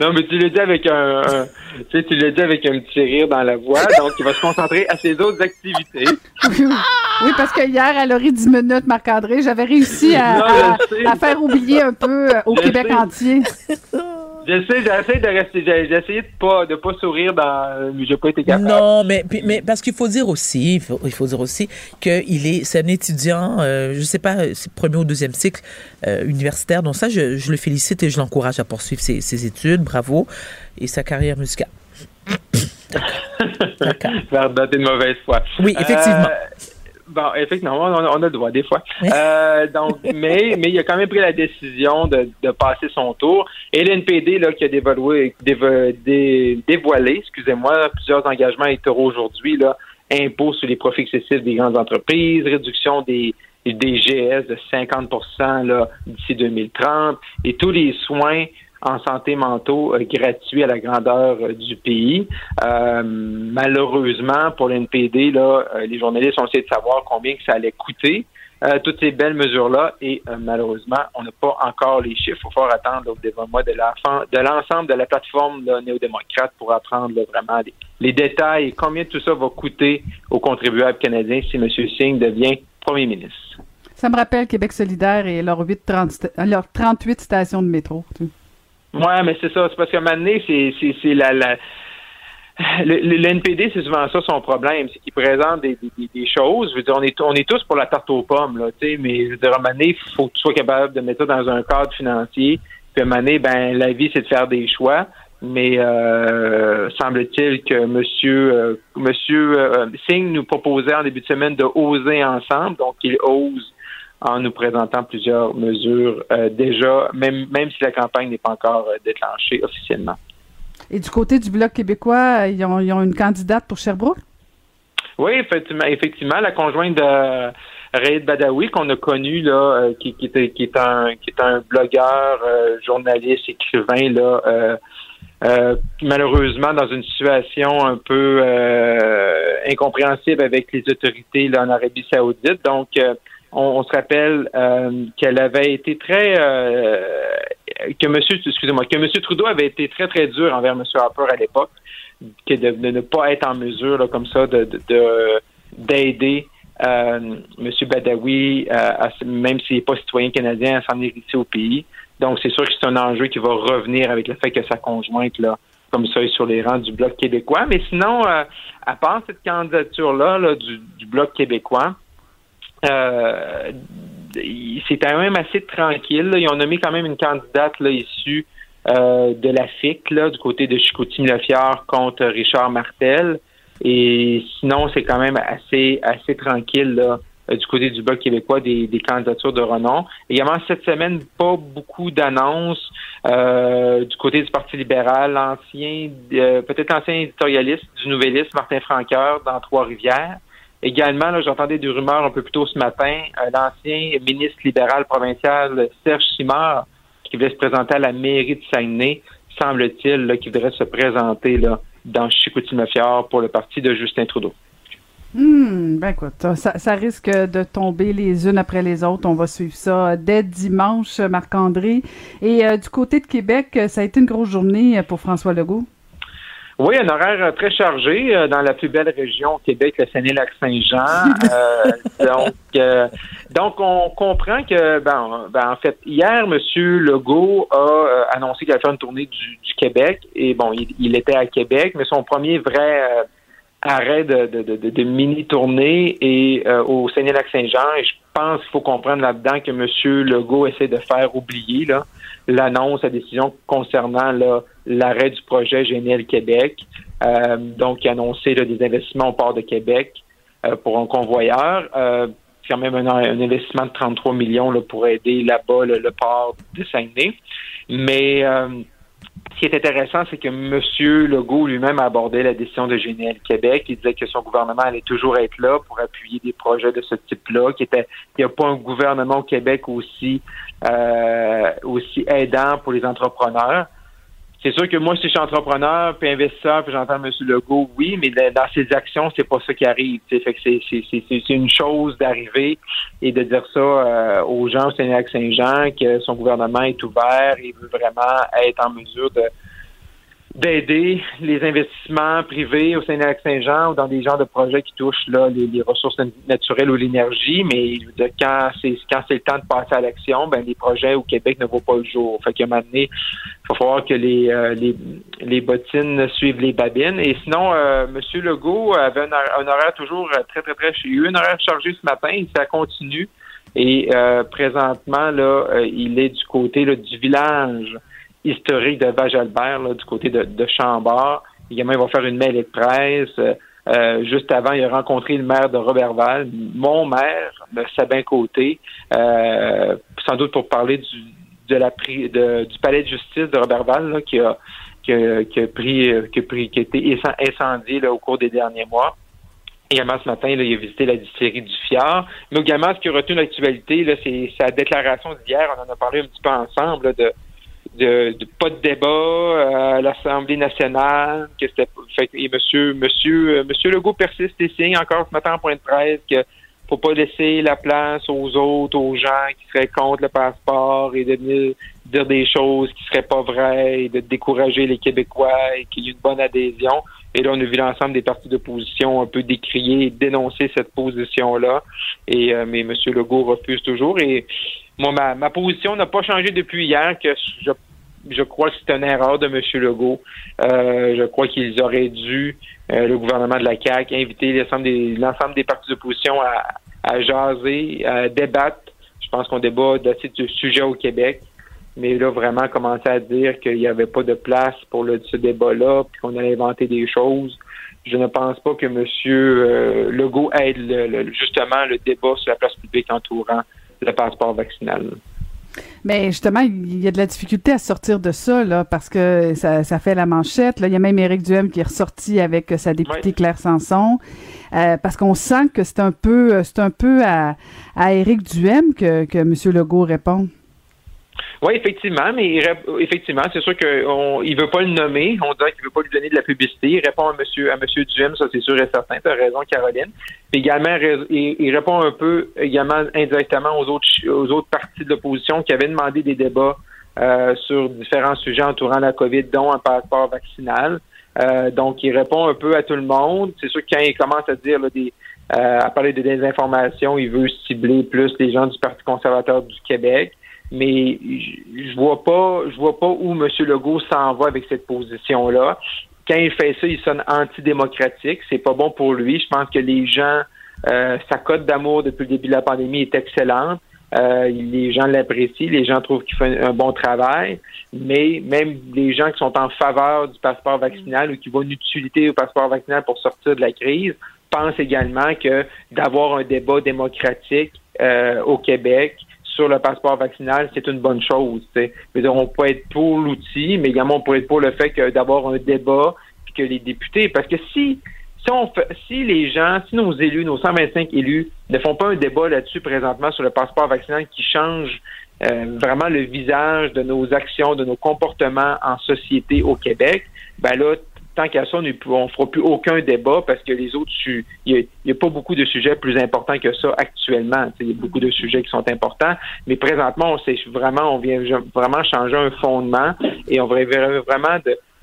Non, mais tu l'as dit avec un, un- tu sais, tu l'as dit avec un petit rire dans la voix, donc il va se concentrer à ses autres activités. Oui, parce que hier, elle a ri 10 minutes, Marc-André. J'avais réussi à, Non, à- à faire oublier un peu euh, au Je Québec sais. entier. J'essaie, j'essaie de rester, j'ai essayé de pas, de pas sourire dans, j'ai pas été capable. Non, mais, mais parce qu'il faut dire aussi, il faut, il faut dire aussi qu'il est, c'est un étudiant, euh, je sais pas, euh, c'est premier ou deuxième cycle euh, universitaire. Donc ça, je, je le félicite et je l'encourage à poursuivre ses, ses études, bravo, et sa carrière musicale. D'accord. Faire dater de mauvaise foi. Oui, effectivement. Euh, Bon, effectivement, on, on a le droit des fois. Euh, donc, mais, mais il a quand même pris la décision de, de passer son tour. Et l'NPD là, qui a dévoilé, dévo- dé- dévoilé, excusez-moi, plusieurs engagements électoraux aujourd'hui, là, impôts sur les profits excessifs des grandes entreprises, réduction des, des GS de 50 là, d'ici 2030 et tous les soins en santé mentaux euh, gratuits à la grandeur euh, du pays. Euh, malheureusement, pour l'NPD, là, les journalistes ont essayé de savoir combien que ça allait coûter. toutes ces belles mesures-là et malheureusement, on n'a pas encore les chiffres. Il faut faire attendre au moi de l'enfant- de l'ensemble de la plateforme néo-démocrate pour apprendre vraiment les, détails et combien tout ça va coûter aux contribuables canadiens si M. Singh devient premier ministre. Ça me rappelle Québec solidaire et leurs 8, 30 sta- leurs 38 stations de métro. Ouais, mais c'est ça. C'est parce qu'à un moment donné, c'est, la, la... Le, le- c'est souvent ça son problème, c'est qu'il présente des, des, des choses. Je veux dire, on est, on est tous pour la tarte aux pommes, là, tu sais, mais je veux dire, à un moment donné, il faut que tu sois capable de mettre ça dans un cadre financier. Puis à un moment donné, ben, la vie, c'est de faire des choix. Mais euh, semble-t-il que Monsieur euh, Monsieur euh, Singh nous proposait en début de semaine de oser ensemble, donc il ose en nous présentant plusieurs mesures euh, déjà, même même si la campagne n'est pas encore euh, déclenchée officiellement. Et du côté du Bloc québécois, ils ont, ils ont une candidate pour Sherbrooke? Oui, effectivement, effectivement la conjointe de Raïd Badawi qu'on a connu là, euh, qui, qui, est, qui est un qui est un blogueur, euh, journaliste, écrivain là. euh, euh, malheureusement dans une situation un peu incompréhensible avec les autorités là, en Arabie Saoudite. Donc, on, on se rappelle euh, qu'elle avait été très euh, que Monsieur, excusez-moi, que Monsieur Trudeau avait été très très dur envers Monsieur Harper à l'époque, que de, ne pas être en mesure là, comme ça de de- de- d'aider euh, Monsieur Badawi, euh, à- même s'il n'est pas citoyen canadien, à s'en hériter au pays. Donc, c'est sûr que c'est un enjeu qui va revenir avec le fait que sa conjointe, là, comme ça, sur les rangs du Bloc québécois. Mais sinon, euh, à part cette candidature-là là, du, du Bloc québécois, euh, c'est quand même assez tranquille. Ils ont nommé quand même une candidate issue euh, de la FIC, du côté de Chicoutimi-Lefiard contre Richard Martel. Et sinon, c'est quand même assez assez tranquille euh, du côté du Bloc québécois des, candidatures de renom. Également, cette semaine, pas beaucoup d'annonces du côté du Parti libéral. L'ancien, peut-être l'ancien éditorialiste du Nouvelliste, Martin Franqueur, dans Trois-Rivières. Également, j'entendais des rumeurs un peu plus tôt ce matin, l'ancien ministre libéral provincial Serge Simard, qui voulait se présenter à la mairie de Saguenay, semble-t-il, qui voudrait se présenter dans Chicoutimi-Fjord pour le parti de Justin Trudeau. Hmm, ben écoute, ça, risque de tomber les unes après les autres. On va suivre ça dès dimanche, Marc-André. Et euh, du côté de Québec, ça a été une grosse journée pour François Legault. Oui, un horaire euh, très chargé euh, dans la plus belle région au Québec, le Saguenay-Lac-Saint-Jean. Euh, donc, euh, donc, on comprend que, ben, ben, en fait, hier, M. Legault a euh, annoncé qu'il allait faire une tournée du, du Québec. Et bon, il, il était à Québec, mais son premier vrai euh, arrêt de, de, de, de mini-tournée est euh, au Saguenay-Lac-Saint-Jean. Et je pense qu'il faut comprendre là-dedans que M. Legault essaie de faire oublier là, l'annonce, la décision concernant là, l'arrêt du projet GNL Québec. Euh, donc, annoncé là, des investissements au port de Québec euh, pour un convoyeur. Euh, même un, un investissement de 33 millions là, pour aider là-bas là, le port de Saguenay. Mais euh, ce qui est intéressant, c'est que M. Legault lui-même a abordé la décision de GNL Québec. Il disait que son gouvernement allait toujours être là pour appuyer des projets de ce type-là, qu'il n'y a pas un gouvernement au Québec aussi, euh, aussi aidant pour les entrepreneurs. C'est sûr que moi, si je suis entrepreneur, puis investisseur, puis j'entends M. Legault, oui, mais dans ses actions, c'est pas ça qui arrive. Fait que c'est une chose d'arriver et de dire ça euh, aux gens au Sénégal-Saint-Jean que son gouvernement est ouvert et veut vraiment être en mesure de d'aider les investissements privés au Sénégal-Saint-Jean ou dans des genres de projets qui touchent là, les, ressources naturelles ou l'énergie, mais quand c'est quand c'est le temps de passer à l'action, ben les projets au Québec ne vont pas le jour. Fait qu'à un moment donné, il va falloir que les, euh, les, les bottines suivent les babines. Et sinon, euh, M. Legault avait un, horaire toujours très, très, très... Il a eu un horaire chargé ce matin, et ça continue. Et euh, présentement, là, euh, il est du côté là, du village historique de Vajalbert, là, du côté de, de Chambord. Également, il va faire une mêlée de presse. Euh, juste avant, il a rencontré le maire de Robertval, mon maire, Sabin Côté, euh, sans doute pour parler du, de la du palais de justice de Robertval qui a qui a, qui a pris qui a pris qui a été incendié là, au cours des derniers mois. Également ce matin, là, il a visité la distillerie du Fjord. Mais également, ce qui a retenu l'actualité, c'est sa déclaration d'hier. On en a parlé un petit peu ensemble de de, pas de débat à l'Assemblée nationale, que fait et monsieur monsieur euh, monsieur Legault persiste et signe encore ce matin en point de presse que faut pas laisser la place aux autres, aux gens qui seraient contre le passeport et de venir dire des choses qui seraient pas vraies et de décourager les Québécois et qu'il y ait une bonne adhésion. Et là, on a vu l'ensemble des partis d'opposition un peu décrier et dénoncer cette position-là. Et euh, mais M. Legault refuse toujours. Et moi, ma, ma position n'a pas changé depuis hier, que je, je crois que c'est une erreur de M. Legault. Euh, je crois qu'ils auraient dû, euh, le gouvernement de la CAQ, inviter l'ensemble des, l'ensemble des partis d'opposition à, à jaser, à débattre. Je pense qu'on débat d'assez de sujets au Québec. Mais là, vraiment commencer à dire qu'il n'y avait pas de place pour le, ce débat-là, puis qu'on allait inventer des choses. Je ne pense pas que M. Euh, Legault aide le, justement le débat sur la place publique entourant le passeport vaccinal. Mais justement, il y a de la difficulté à sortir de ça, là, parce que ça, ça fait la manchette. Là. Il y a même Éric Duhem qui est ressorti avec sa députée Claire Sanson. Euh, parce qu'on sent que c'est un peu c'est un peu à, à Éric Duhem que, que M. Legault répond. Oui, effectivement, mais effectivement, c'est sûr qu'il ne veut pas le nommer. On dirait qu'il veut pas lui donner de la publicité. Il répond à Monsieur à Monsieur Duhem, ça c'est sûr et certain. Tu as raison, Caroline. Puis également, il, répond un peu également indirectement aux autres aux autres partis de l'opposition qui avaient demandé des débats euh, sur différents sujets entourant la COVID, dont un passeport vaccinal. Euh, donc, il répond un peu à tout le monde. C'est sûr que quand il commence à dire des euh, à parler de désinformation, il veut cibler plus les gens du Parti conservateur du Québec mais je vois pas, je vois pas où M. Legault s'en va avec cette position-là. Quand il fait ça, il sonne antidémocratique. C'est pas bon pour lui. Je pense que les gens, euh, sa cote d'amour depuis le début de la pandémie est excellente. Euh, les gens l'apprécient, les gens trouvent qu'il fait un, bon travail, mais même les gens qui sont en faveur du passeport vaccinal ou qui voient une utilité au passeport vaccinal pour sortir de la crise pensent également que d'avoir un débat démocratique euh, au Québec, sur le passeport vaccinal, c'est une bonne chose. on peut être pour l'outil, mais également on peut être pour le fait d'avoir un débat, puis que les députés, parce que si si on fait, si les gens, si nos élus, nos 125 élus, ne font pas un débat là-dessus présentement sur le passeport vaccinal qui change euh, vraiment le visage de nos actions, de nos comportements en société au Québec, ben là, tant qu'à ça, on ne fera plus aucun débat parce que les autres, il n'y a, pas beaucoup de sujets plus importants que ça actuellement. Il y a beaucoup de sujets qui sont importants, mais présentement, on vraiment, on vient vraiment changer un fondement et on va vraiment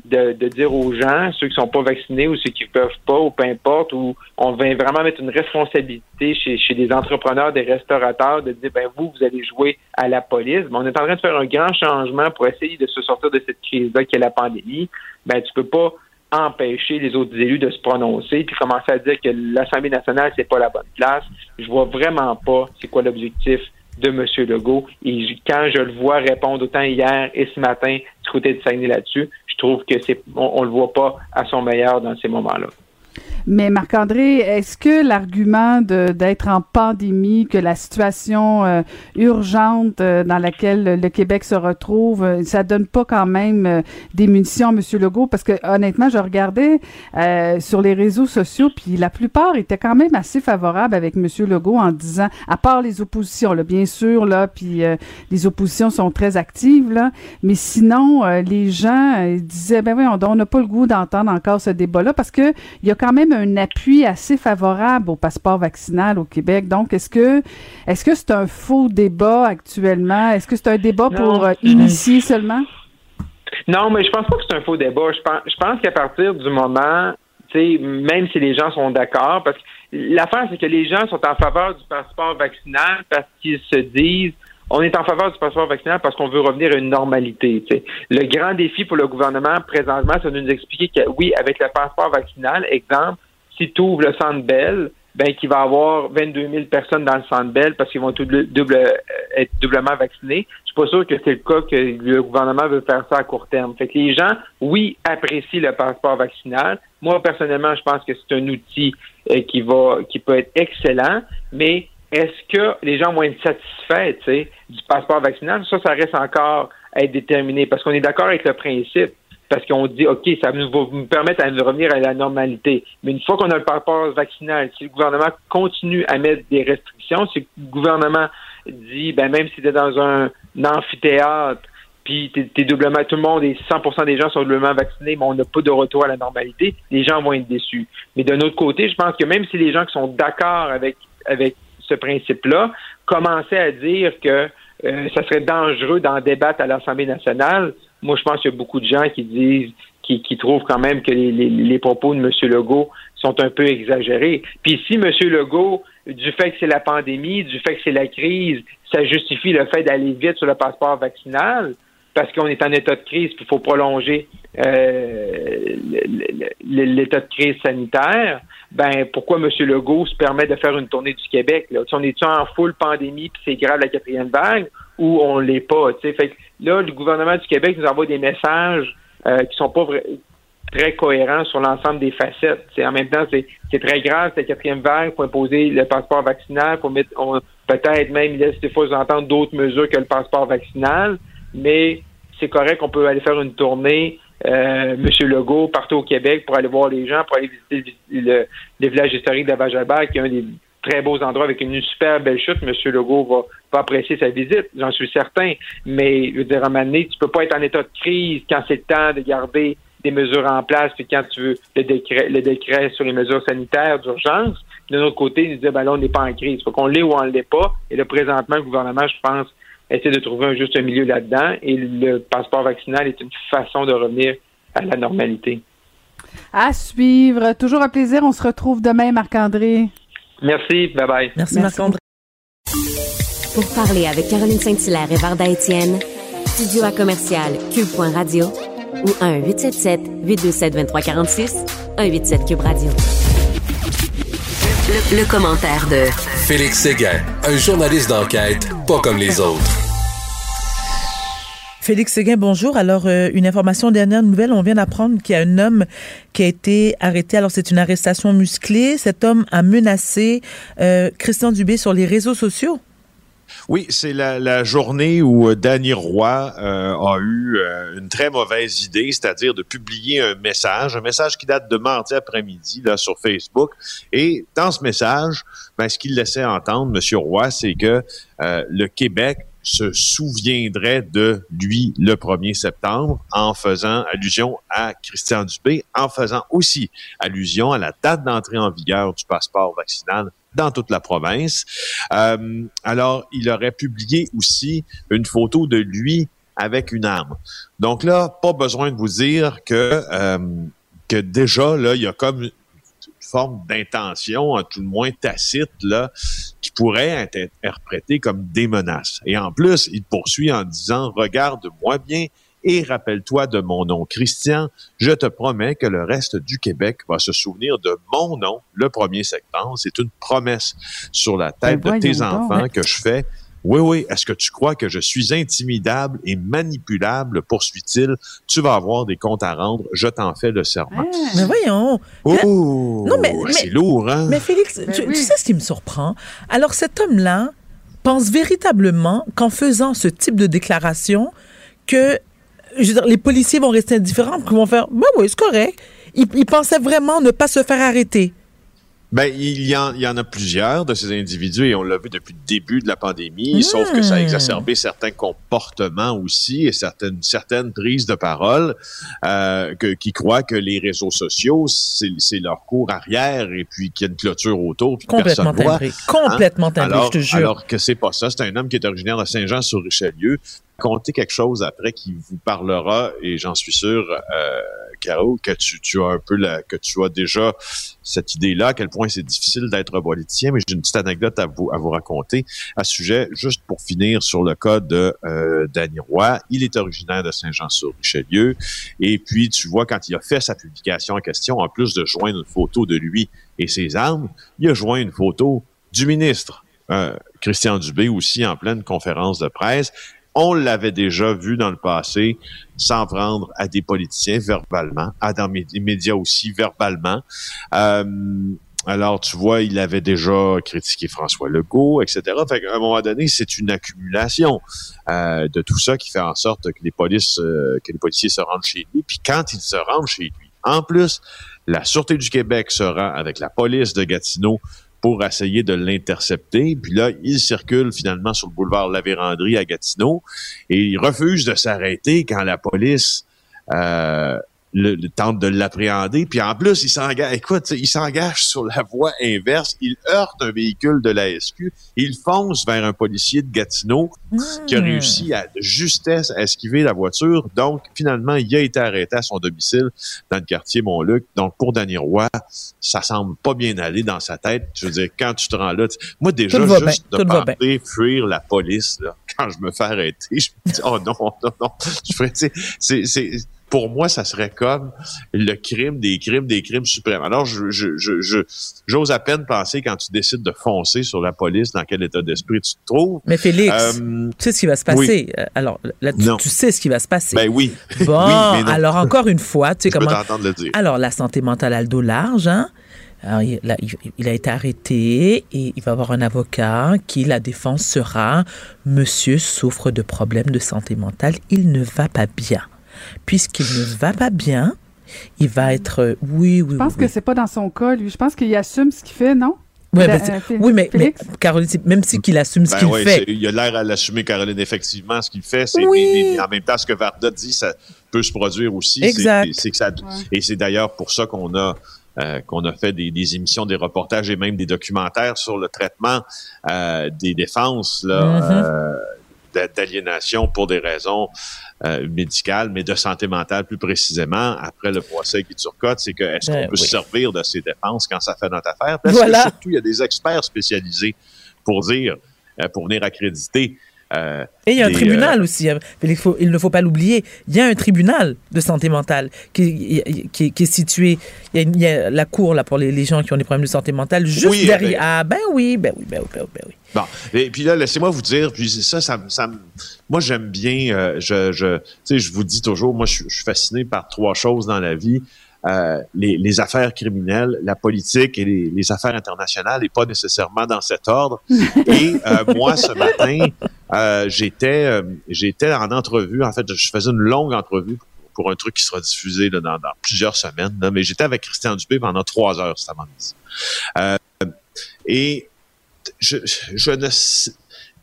de, dire aux gens, ceux qui sont pas vaccinés ou ceux qui peuvent pas, ou peu importe, ou on vient vraiment mettre une responsabilité chez, chez des entrepreneurs, des restaurateurs, de dire, ben vous, vous allez jouer à la police. On est en train de faire un grand changement pour essayer de se sortir de cette crise-là qui est la pandémie. Ben tu peux pas empêcher les autres élus de se prononcer puis commencer à dire que l'Assemblée nationale c'est pas la bonne place. Je vois vraiment pas c'est quoi l'objectif de M. Legault. Et quand je le vois répondre autant hier et ce matin du côté de Saguenay là-dessus, je trouve que c'est on, le voit pas à son meilleur dans ces moments-là. Mais Marc-André, est-ce que l'argument d'être en pandémie, que la situation euh, urgente euh, dans laquelle le Québec se retrouve, euh, ça donne pas quand même des munitions à M. Legault? Parce que honnêtement, je regardais sur les réseaux sociaux, puis la plupart étaient quand même assez favorables avec M. Legault en disant, à part les oppositions, là, bien sûr, là, puis les oppositions sont très actives, là, mais sinon, les gens disaient, ben oui, on n'a pas le goût d'entendre encore ce débat-là parce que il y a quand même un appui assez favorable au passeport vaccinal au Québec. Donc, est-ce que est-ce que c'est un faux débat actuellement? Est-ce que c'est un débat pour euh, initier seulement? Non, mais je pense pas que c'est un faux débat. Je pense, je pense qu'à partir du moment, tu sais, même si les gens sont d'accord, parce que l'affaire, c'est que les gens sont en faveur du passeport vaccinal parce qu'ils se disent on est en faveur du passeport vaccinal parce qu'on veut revenir à une normalité. Le grand défi pour le gouvernement présentement, c'est de nous expliquer que oui, avec le passeport vaccinal, exemple, si tu ouvres le centre Bell, ben qu'il va y avoir 22 000 personnes dans le centre Bell parce qu'ils vont double, euh, être doublement vaccinés. Je suis pas sûr que c'est le cas que le gouvernement veut faire ça à court terme. Fait que les gens, oui, apprécient le passeport vaccinal. Moi, personnellement, je pense que c'est un outil euh, qui va, qui peut être excellent, mais est-ce que les gens vont être satisfaits du passeport vaccinal? Ça, ça reste encore à être déterminé parce qu'on est d'accord avec le principe. Parce qu'on dit, OK, ça va nous permettre de revenir à la normalité. Mais une fois qu'on a le passeport vaccinal, si le gouvernement continue à mettre des restrictions, si le gouvernement dit, ben même si tu es dans un, amphithéâtre, puis t'es, doublement, tout le monde et 100% des gens sont doublement vaccinés, mais on n'a pas de retour à la normalité, les gens vont être déçus. Mais d'un autre côté, je pense que même si les gens qui sont d'accord avec avec ce principe-là, commencer à dire que euh, ça serait dangereux d'en débattre à l'Assemblée nationale. Moi, je pense qu'il y a beaucoup de gens qui disent, qui, trouvent quand même que les, propos de M. Legault sont un peu exagérés. Puis si M. Legault, du fait que c'est la pandémie, du fait que c'est la crise, ça justifie le fait d'aller vite sur le passeport vaccinal, parce qu'on est en état de crise, puis il faut prolonger l'état de crise sanitaire, ben pourquoi M. Legault se permet de faire une tournée du Québec? Là? On est en full pandémie, puis c'est grave la quatrième vague, ou on l'est pas? Fait que là, le gouvernement du Québec nous envoie des messages euh, qui sont pas très cohérents sur l'ensemble des facettes. en même temps, c'est très grave, cette quatrième vague, faut imposer le passeport vaccinal, faut mettre peut-être même laisser des fois entendre d'autres mesures que le passeport vaccinal mais c'est correct qu'on peut aller faire une tournée, euh, M. Legault, partout au Québec pour aller voir les gens, pour aller visiter le, village historique qui est un des très beaux endroits avec une super belle chute. M. Legault va, apprécier sa visite, j'en suis certain. Mais je veux dire, à un moment donné, tu peux pas être en état de crise quand c'est le temps de garder des mesures en place, puis quand tu veux le décret, le décret sur les mesures sanitaires d'urgence. De notre côté, il nous dit, ben là, on n'est pas en crise. Faut qu'on l'ait ou on l'est pas. Et là, présentement, le gouvernement, je pense, essayer de trouver un juste milieu là-dedans et le passeport vaccinal est une façon de revenir à la normalité. À suivre. Toujours un plaisir. On se retrouve demain, Marc-André. Merci. Bye bye. Merci, Marc-André. Pour parler avec Caroline Saint-Hilaire et Varda Étienne, studio à commercial cube.radio ou 1-877-827-2346, 187 Cube Radio. Le, le commentaire de Félix Séguin, un journaliste d'enquête pas comme les autres. Félix Séguin, bonjour. Alors, euh, une information dernière nouvelle, on vient d'apprendre qu'il y a un homme qui a été arrêté. Alors, c'est une arrestation musclée. Cet homme a menacé euh, Christian Dubé sur les réseaux sociaux. Oui, c'est la, journée où euh, Danny Roy a eu une très mauvaise idée, c'est-à-dire de publier un message, un message qui date de mardi après-midi là sur Facebook. Et dans ce message, ben, ce qu'il laissait entendre, M. Roy, c'est que le Québec se souviendrait de lui le 1er septembre en faisant allusion à Christian Dubé, en faisant aussi allusion à la date d'entrée en vigueur du passeport vaccinal dans toute la province. Euh, alors, il aurait publié aussi une photo de lui avec une arme. Donc là, pas besoin de vous dire que, euh, que déjà, là, il y a comme forme d'intention, à tout le moins tacite, là, qui pourrait être interprétée comme des menaces. Et en plus, il poursuit en disant, regarde-moi bien, et rappelle-toi de mon nom, Christian. Je te promets que le reste du Québec va se souvenir de mon nom le 1er septembre. C'est une promesse sur la tête ben, de tes enfants que je fais Oui, oui. Est-ce que tu crois que je suis intimidable et manipulable, poursuit-il? Tu vas avoir des comptes à rendre. Je t'en fais le serment. Mais voyons. Oh, Non, mais- c'est lourd, hein? Mais Félix, Ben tu, oui. tu sais ce qui me surprend? Alors, cet homme-là pense véritablement qu'en faisant ce type de déclaration, que je veux dire, les policiers vont rester indifférents, qu'ils vont faire, ben oui, c'est correct. Il, il pensait vraiment ne pas se faire arrêter. Ben, il y, en, il y en a plusieurs de ces individus et on l'a vu depuis le début de la pandémie, sauf que ça a exacerbé certains comportements aussi et certaines, certaines prises de parole euh, que- qui croient que les réseaux sociaux, c'est leur cours arrière et puis qu'il y a une clôture autour. puis Complètement personne voit. timbré. Complètement timbré, alors, je te jure. alors que c'est pas ça. C'est un homme qui est originaire de Saint-Jean-sur-Richelieu. Comptez quelque chose après qui vous parlera, et j'en suis sûr, euh, Caro, que tu, as que tu as déjà cette idée-là, à quel point c'est difficile d'être politicien, mais j'ai une petite anecdote à vous, raconter à ce sujet, juste pour finir sur le cas de euh, Roy. Il est originaire de Saint-Jean-sur-Richelieu, et puis tu vois, quand il a fait sa publication en question, en plus de joindre une photo de lui et ses armes, il a joint une photo du ministre, euh, Christian Dubé, aussi en pleine conférence de presse. On l'avait déjà vu dans le passé s'en prendre à des politiciens verbalement, à dans médias aussi verbalement. Euh, alors, tu vois, il avait déjà critiqué François Legault, etc. Fait qu'à un moment donné, c'est une accumulation euh, de tout ça qui fait en sorte que les polices, euh, que les policiers se rendent chez lui. Puis quand ils se rendent chez lui, en plus, la Sûreté du Québec se rend avec la police de Gatineau pour essayer de l'intercepter. Puis là, il circule finalement sur le boulevard La Vérandrie à Gatineau et il refuse de s'arrêter quand la police euh, le, le tente de l'appréhender. Puis en plus, il s'engage, écoute, il s'engage sur la voie inverse. Il heurte un véhicule de la SQ. Il fonce vers un policier de Gatineau qui a Hmm. réussi à de justesse à esquiver la voiture. Donc, finalement, il a été arrêté à son domicile dans le quartier Montluc. Donc, pour Danny Roy, ça semble pas bien aller dans sa tête. Je veux dire, quand tu te rends là, tu- moi déjà, Tout juste bien, de penser fuir la police, là, quand je me fais arrêter, je me dis, oh non, non, non. Je ferais, tu sais, c'est, c'est, pour moi, ça serait comme le crime des crimes des crimes suprêmes. Alors, je, je, je, je- j'ose à peine penser quand tu décides de foncer sur la police, dans quel état d'esprit tu te trouves. Mais Félix, Euh, tu sais ce qui va se passer? Euh, Alors, là, tu, sais ce qui va se passer. ben oui. Bon, oui, alors encore une fois, tu sais Je peux comment... t'entendre le dire. Alors, la santé mentale a le dos large, hein? Alors, il, il- il a été arrêté et il va avoir un avocat qui, la défense sera Monsieur souffre de problèmes de santé mentale, il ne va pas bien. Puisqu'il ne va pas bien, il va être. euh, Oui, oui, Je pense oui, que oui. c'est pas dans son cas, lui. Je pense qu'il assume ce qu'il fait, non? Ouais, ben, euh, oui, mais? Caroline, même si qu'il assume ce Ben qu'il ouais, fait. il a l'air à l'assumer, Caroline, effectivement. Ce qu'il fait, c'est Oui. mais- mais en même temps, ce que Varda dit, ça peut se produire aussi. Exact. C'est que ça, Et c'est d'ailleurs pour ça qu'on a euh, qu'on a fait des, des émissions, des reportages et même des documentaires sur le traitement euh, des défenses là, euh, d'a- d'aliénation pour des raisons euh, médicales, mais de santé mentale plus précisément. Après le procès qui Turcotte, c'est que est-ce Ben qu'on peut oui. se servir de ces défenses quand ça fait notre affaire? Parce Voilà. que surtout, il y a des experts spécialisés pour dire, euh, pour venir accréditer. Euh, Et il y a un tribunal aussi. hein. Il, faut- il ne faut pas l'oublier. Il y a un tribunal de santé mentale qui, qui- qui est situé. Il y, a, une- il y a la cour là, pour les, les gens qui ont des problèmes de santé mentale juste Oui, derrière. ben- Ah, ben oui, ben oui, ben oui, ben oui. Ben oui. Bon, et puis là, laissez-moi vous dire, puis ça, ça, ça moi j'aime bien, euh, je, je, je vous dis toujours, moi je suis fasciné par trois choses dans la vie euh, les, les affaires criminelles, la politique et les, les affaires internationales, et pas nécessairement dans cet ordre. Et euh, moi, ce matin, euh, j'étais, euh, j'étais en entrevue. En fait, je faisais une longue entrevue pour un truc qui sera diffusé là, dans, dans plusieurs semaines. là, mais j'étais avec Christian Dubé pendant trois heures cet après-midi. Euh, et je, je ne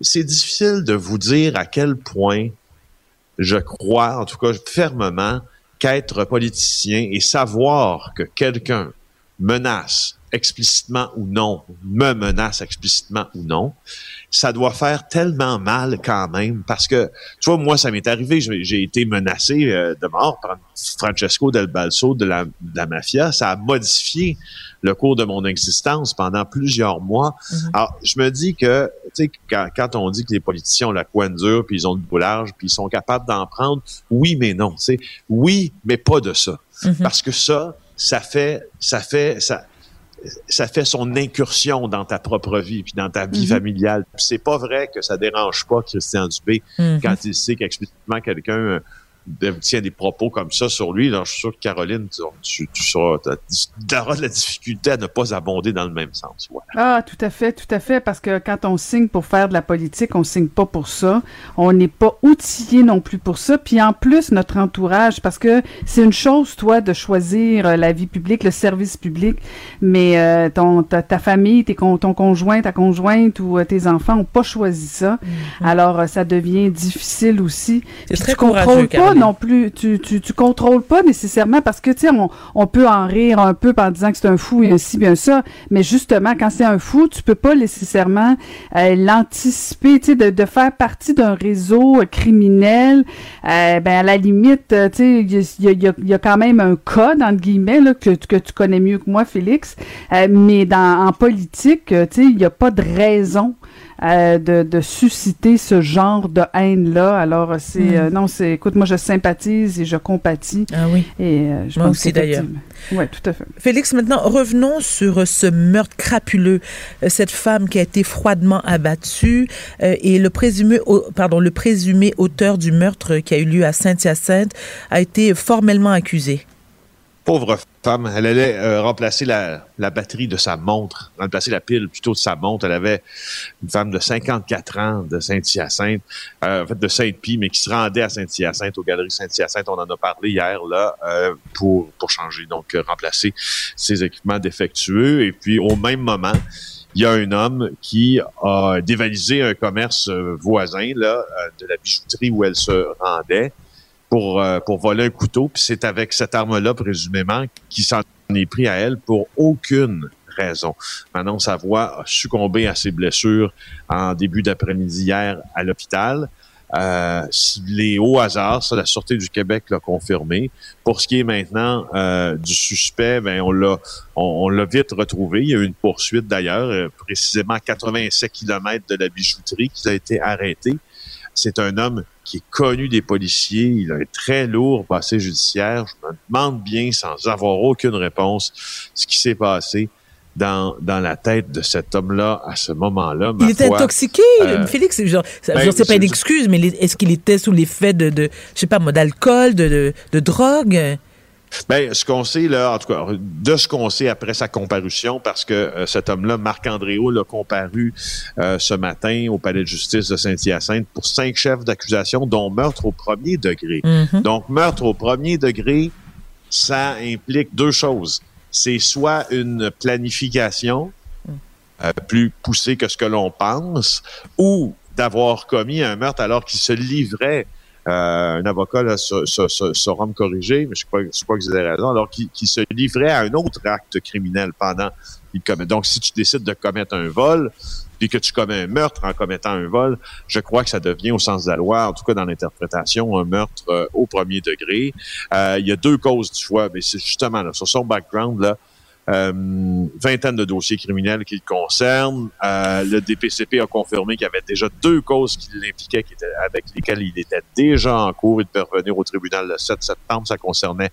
c'est difficile de vous dire à quel point je crois, en tout cas fermement, qu'être politicien et savoir que quelqu'un menace explicitement ou non, me menace explicitement ou non, ça doit faire tellement mal quand même parce que, tu vois, moi, ça m'est arrivé, j'ai été menacé euh, de mort par Francesco Del Balso de la, de la mafia. Ça a modifié le cours de mon existence pendant plusieurs mois. Alors, je me dis que, tu sais, quand, quand on dit que les politiciens ont la coin dure, puis ils ont le boulage, puis ils sont capables d'en prendre, oui, mais non, tu sais, oui, mais pas de ça. Mhm. Parce que ça, ça fait, ça fait, ça, ça fait son incursion dans ta propre vie puis dans ta vie Mhm. familiale. C'est pas vrai que ça dérange pas Christian Dubé Mhm. quand il sait qu'explicitement quelqu'un euh, tient des propos comme ça sur lui. Alors, je suis sûr que Caroline, tu, tu, tu sauras- t'as- tu auras de la difficulté à ne pas abonder dans le même sens. Voilà. Ah, tout à fait, tout à fait, parce que quand on signe pour faire de la politique, on signe pas pour ça. On n'est pas outillé non plus pour ça. Puis en plus, notre entourage, parce que c'est une chose, toi, de choisir euh, la vie publique, le service public, mais euh, ton, ta, ta famille, tes, ton conjoint, ta conjointe ou euh, tes enfants ont pas choisi ça. Alors, euh, ça devient difficile aussi. C'est Puis très tu contrôles courageux, pas. Non plus, tu, tu, tu contrôles pas nécessairement parce que, tu sais, on, on peut en rire un peu en disant que c'est un fou et ci, bien ça, mais justement, quand c'est un fou, tu peux pas nécessairement euh, l'anticiper, tu sais, de, de faire partie d'un réseau criminel, euh, ben à la limite, euh, tu sais, il y a, y, a, y a- quand même un code, entre guillemets, là, que, que tu connais mieux que moi, Félix, Euh, mais dans, en politique, tu sais, il n'y a pas de raison euh, de, de susciter ce genre de haine-là. Alors, c'est... Mm. euh, non, c'est... Écoute, moi, je sympathise et je compatis. Ah oui. Et euh, je Moi pense aussi, d'ailleurs. Oui, tout à fait. Félix, maintenant, revenons sur euh, ce meurtre crapuleux. Cette femme qui a été froidement abattue et le présumé, au- pardon, le présumé auteur du meurtre qui a eu lieu à Saint-Hyacinthe a été formellement accusé. Pauvre femme, elle allait euh, remplacer la, la batterie de sa montre, remplacer la pile plutôt de sa montre. Elle avait une femme de 54 ans de Saint-Hyacinthe, euh, en fait de Sainte-Pie, mais qui se rendait à Saint-Hyacinthe, aux Galeries Saint-Hyacinthe. On en a parlé hier, là, euh, pour, pour changer, donc euh, remplacer ses équipements défectueux. Et puis, au même moment, il y a un homme qui a dévalisé un commerce euh, voisin, là, euh, de la bijouterie où elle se rendait pour, euh, pour voler un couteau. Puis c'est avec cette arme-là, présumément, qui s'en est pris à elle pour aucune raison. Manon Savoie a succombé à ses blessures en début d'après-midi hier à l'hôpital. Euh, les hauts hasards, ça, la Sûreté du Québec l'a confirmé. Pour ce qui est maintenant euh, du suspect, ben on l'a on, l'a vite retrouvé. Il y a eu une poursuite d'ailleurs, euh, précisément à 87 km de la bijouterie qui a été arrêté. C'est un homme qui est connu des policiers. Il a un très lourd passé judiciaire. Je me demande bien, sans avoir aucune réponse, ce qui s'est passé dans, dans la tête de cet homme-là à ce moment-là. Il était foi. intoxiqué, euh, Félix. Genre, ben, genre, c'est pas une excuse, mais est-ce qu'il était sous l'effet de, de, je sais pas d'alcool, de, de, de drogue? Ben, ce qu'on sait, là, en tout cas, de ce qu'on sait après sa comparution, parce que euh, cet homme-là, Marc-André Houle, a comparu euh, ce matin au palais de justice de Saint-Hyacinthe pour cinq chefs d'accusation, dont meurtre au premier degré. Mhm. Donc, meurtre au premier degré, ça implique deux choses. C'est soit une planification euh, plus poussée que ce que l'on pense, ou d'avoir commis un meurtre alors qu'il se livrait. Euh, un avocat là, sa- sa- sa- saura me corriger, mais je crois, je crois que vous avez raison, alors qu'il se livrait à un autre acte criminel pendant qu'il commet. Donc, si tu décides de commettre un vol, puis que tu commets un meurtre en commettant un vol, je crois que ça devient, au sens de la loi, en tout cas dans l'interprétation, un meurtre euh, au premier degré. Euh, il y a deux causes du choix, mais c'est justement là, sur son background, là, euh, vingtaine de dossiers criminels qui le concernent. Euh, le DPCP a confirmé qu'il y avait déjà deux causes qui l'impliquaient, qui étaient, avec lesquelles il était déjà en cours. Il devait revenir au tribunal le 7 septembre. Ça concernait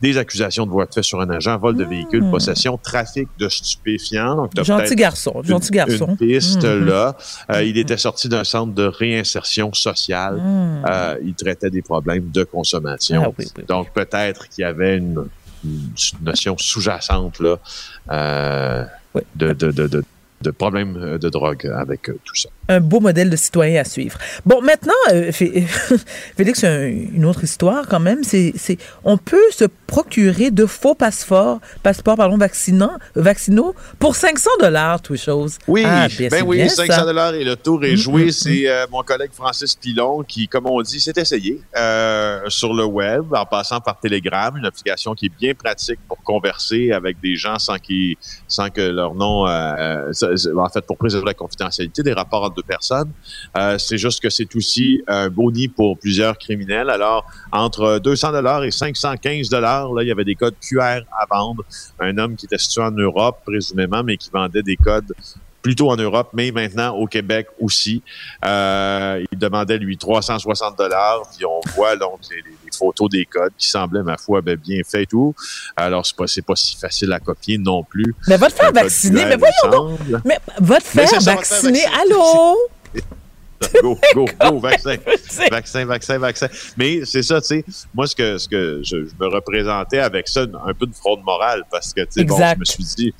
des accusations de voie de fait sur un agent, vol de véhicule, Mmh. possession, trafic de stupéfiants. Donc, Gentil garçon, une- gentil garçon. Une piste Mhm. là. Euh, il était sorti d'un centre de réinsertion sociale. Euh, il traitait des problèmes de consommation. Ah oui, oui, oui. Donc peut-être qu'il y avait une notion sous-jacente là euh, Oui. de, de, de, de, de problèmes de drogue avec euh, tout ça. Un beau modèle de citoyen à suivre. Bon, maintenant, euh, Fé- Félix, un- une autre histoire quand même, c'est, on peut se procurer de faux passeports, passeports pardon, vaccinants, vaccinaux pour 500 dollars, tout chose. Oui, Ah, bien, ben oui, bien 500 ça. dollars et le tour est Mm, joué. mm, C'est euh, mon collègue Francis Pilon qui, comme on dit, s'est essayé euh, sur le web en passant par Telegram, une application qui est bien pratique pour converser avec des gens sans qu'ils, sans que leur nom, euh, euh, en fait, pour préserver la confidentialité des rapports deux personnes. Euh, c'est juste que c'est aussi un boni pour plusieurs criminels. Alors, entre 200 dollars et 515 dollars, là, il y avait des codes QR à vendre. Un homme qui était situé en Europe, présumément, mais qui vendait des codes plutôt en Europe, mais maintenant au Québec aussi. Euh, il demandait, lui, 360 dollars. Puis on voit donc les, photos des codes qui semblaient, ma foi, ben, bien faits et tout. Alors, c'est pas, c'est pas si facile à copier non plus. Mais va te faire vacciner. Mais voyons donc. Mais va te faire vacciner. Allô? Go, go, go, vaccin. vaccin, vaccin, vaccin. Mais c'est ça, tu sais, moi, ce que, ce que je, je me représentais avec ça, un peu de fraude morale, parce que, tu sais, bon, je me suis dit,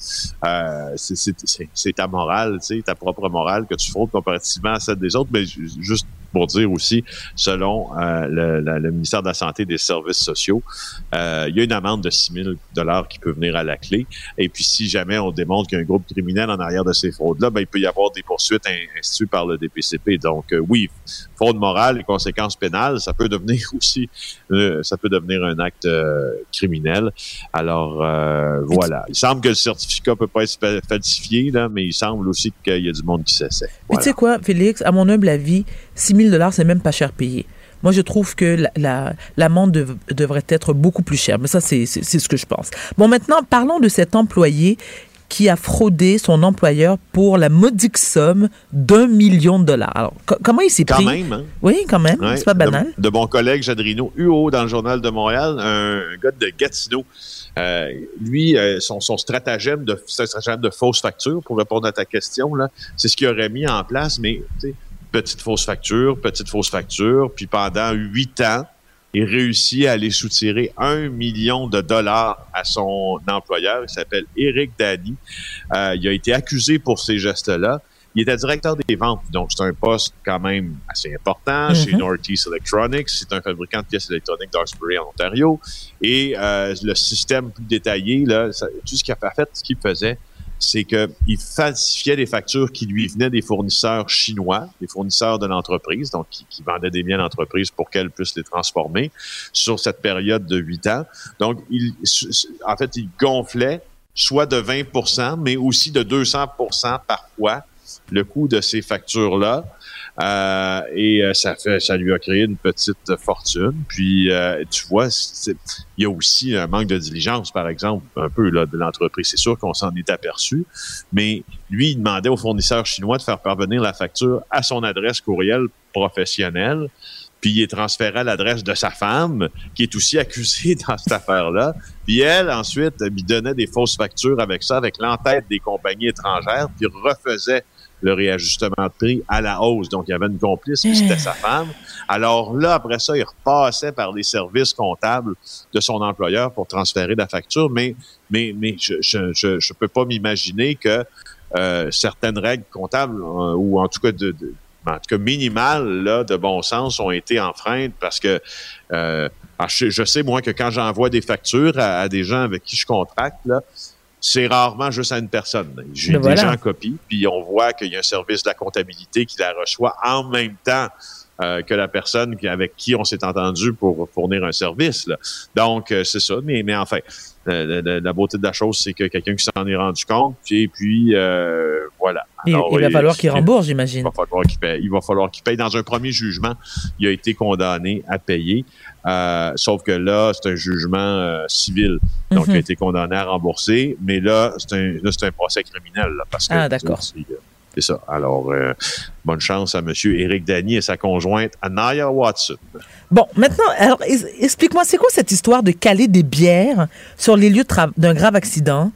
euh, c'est- ta morale, tu sais, ta propre morale que tu fraudes comparativement à celle des autres, mais ju- juste pour dire aussi, selon euh, le, la- le ministère de la Santé et des Services sociaux, euh, il y a une amende de 6 000 qui peut venir à la clé. Et puis, si jamais on démontre qu'il y a un groupe criminel en arrière de ces fraudes-là, ben, il peut y avoir des poursuites in- instituées par le DPCP. Donc, euh, oui, fraude morale et conséquences pénales, ça peut devenir aussi, ça peut devenir un acte criminel. Alors, voilà. Il semble que le certificat peut pas être fa- falsifié, là, mais il semble aussi qu'il y a du monde qui s'essaie. Voilà. tu sais quoi, Félix, à mon humble avis, 6 000 c'est même pas cher payé. Moi, je trouve que la- la- l'amende dev- devrait être beaucoup plus chère. Mais ça, c'est ce que je pense. Bon, maintenant, parlons de cet employé qui a fraudé son employeur pour la modique somme d'un million de dollars. Alors, co- comment il s'est Quand pris? même, hein? Oui, quand même. Ouais, c'est pas banal. De, mon collègue Jadrino Huot dans le Journal de Montréal, un, gars de Gatineau. Euh, lui, euh, son, son stratagème de stratagème de fausse facture, pour répondre à ta question, là, c'est ce qu'il aurait mis en place, mais petite fausse facture, petite fausse facture, puis pendant huit ans, il réussit à aller soutirer un million de dollars à son employeur. Il s'appelle Eric Dany. Euh, il a été accusé pour ces gestes-là. Il était directeur des ventes, donc c'est un poste quand même assez important chez Northeast Electronics. C'est un fabricant de pièces électroniques d'Arsbury en Ontario. Et euh, le système plus détaillé, là, ça- tout ce qu'il a fait, ce qu'il faisait, c'est qu'il falsifiait des factures qui lui venaient des fournisseurs chinois, des fournisseurs de l'entreprise, donc qui, qui vendaient des biens à l'entreprise pour qu'elle puisse les transformer sur cette période de huit ans. Donc, il, en fait, il gonflait soit de 20% mais aussi de 200% parfois le coût de ces factures-là. Euh, et euh, ça fait, ça lui a créé une petite fortune. Puis, euh, tu vois, il y a aussi un manque de diligence, par exemple, un peu là, de l'entreprise. C'est sûr qu'on s'en est aperçu, mais lui, il demandait aux fournisseurs chinois de faire parvenir la facture à son adresse courriel professionnelle. Puis il est transféré à l'adresse de sa femme, qui est aussi accusée dans cette affaire-là. Puis elle, ensuite, lui donnait des fausses factures avec ça, avec l'entête des compagnies étrangères, puis refaisait le réajustement de prix à la hausse. Donc, il y avait une complice, c'était sa femme. Alors là, après ça, il repassait par les services comptables de son employeur pour transférer la facture. Mais, mais, mais je je, je, je peux pas m'imaginer que euh, certaines règles comptables, euh, ou en tout cas de, de- en tout cas minimales là, de bon sens, ont été enfreintes parce que euh, je sais, moi, que quand j'envoie des factures à, à des gens avec qui je contracte, là, c'est rarement juste à une personne. J'ai Ben des voilà. gens en copie, puis on voit qu'il y a un service de la comptabilité qui la reçoit en même temps euh, que la personne avec qui on s'est entendu pour fournir un service. là. Donc, euh, c'est ça. Mais, mais enfin, euh, la, la- la beauté de la chose, c'est que quelqu'un qui s'en est rendu compte, et puis euh, voilà. Il, Alors, il va il- falloir qu'il rembourse, il j'imagine. va falloir qu'il paye. Il va falloir qu'il paye. Dans un premier jugement, il a été condamné à payer. Euh, sauf que là, c'est un jugement euh, civil. Donc, Mhm. il a été condamné à rembourser. Mais là, c'est un, un procès criminel. là, parce que, Ah, d'accord. C'est ça. Alors, euh, bonne chance à M. Éric Dany et sa conjointe Anaya Watson. Bon, maintenant, alors, explique-moi, c'est quoi cette histoire de caler des bières sur les lieux d'un grave accident?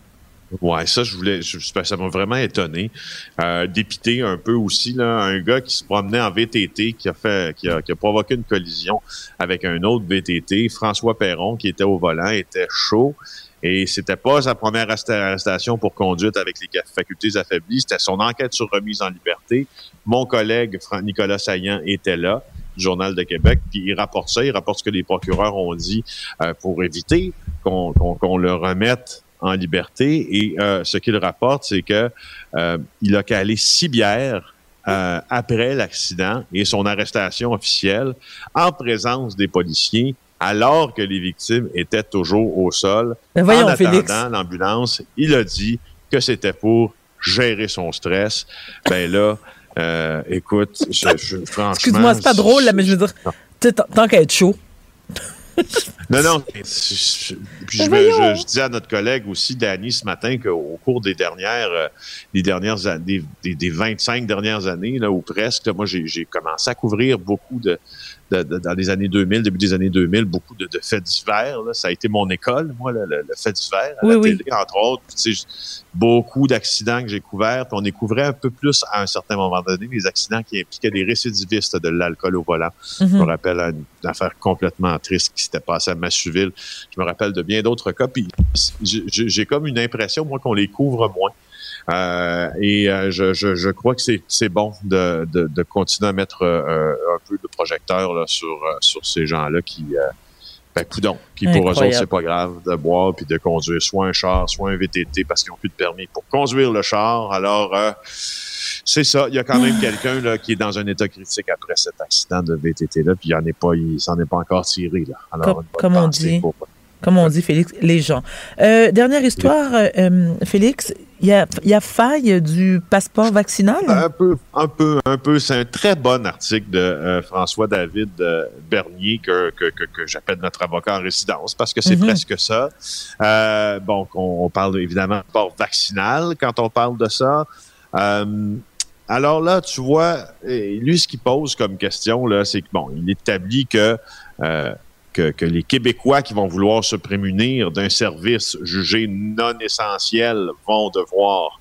Ouais, ça, je voulais, je- ça m'a vraiment étonné, euh, dépité un peu aussi là, un gars qui se promenait en VTT, qui a fait, qui a, qui a provoqué une collision avec un autre VTT, François Perron, qui était au volant, était chaud. Et c'était pas sa première arresta- arrestation pour conduite avec les facultés affaiblies, c'était son enquête sur remise en liberté. Mon collègue Nicolas Saillant était là, du Journal de Québec, puis il rapporte ça, il rapporte ce que les procureurs ont dit euh, pour éviter qu'on qu'on- qu'on le remette en liberté. Et euh, ce qu'il rapporte, c'est que euh, il a calé six bières euh, après l'accident et son arrestation officielle en présence des policiers alors que les victimes étaient toujours au sol. Ben voyons, en attendant l'ambulance, il a dit que c'était pour gérer son stress. Ben là, euh, écoute, je, je- franchement... Excuse-moi, c'est pas drôle, là, mais je veux dire, tu sais, tant qu'à être chaud. Non, non. je- je- Puis je, je- je disais à notre collègue aussi, Danny, ce matin, qu'au cours des dernières, euh, des dernières années, des, des 25 dernières années, là, ou presque, là, moi, j'ai j'ai commencé à couvrir beaucoup de, de- de- dans les années 2000, début des années 2000, beaucoup de, de faits divers. là. Ça a été mon école, moi, le, le- le fait divers, à Oui, la oui. télé, entre autres. Puis, beaucoup d'accidents que j'ai couverts. Puis on découvrait un peu plus, à un certain moment donné, les accidents qui impliquaient des récidivistes de l'alcool au volant. Je me Mhm. rappelle une, une affaire complètement triste qui s'était passée à Massuville. Je me rappelle de bien d'autres cas. Puis j'ai comme une impression, moi, qu'on les couvre moins. Euh, et euh, je, je, je crois que c'est c'est bon de, de, de continuer à mettre euh, un peu de projecteur là, sur, sur ces gens-là qui, euh, ben, coudon, qui pour eux autres, Incroyable. c'est pas grave de boire puis de conduire soit un char, soit un VTT parce qu'ils n'ont plus de permis pour conduire le char. Alors, euh, c'est ça. Il y a quand même quelqu'un là qui est dans un état critique après cet accident de VTT-là, puis il n'en est pas, il s'en est pas encore tiré. Là. Alors, Comme- comme on dit. pour- Comme on dit, Félix, les gens. Euh, dernière histoire, euh, Félix, il y a, il y a faille du passeport vaccinal? Un peu, un peu, un peu. C'est un très bon article de euh, François-David euh, Bernier que, que, que, que j'appelle notre avocat en résidence parce que c'est Mhm. presque ça. Euh, bon, on, on parle évidemment de passeport vaccinal quand on parle de ça. Alors là, tu vois, lui, ce qu'il pose comme question, là, c'est que, bon, il établit que, que, les Québécois qui vont vouloir se prémunir d'un service jugé non essentiel vont devoir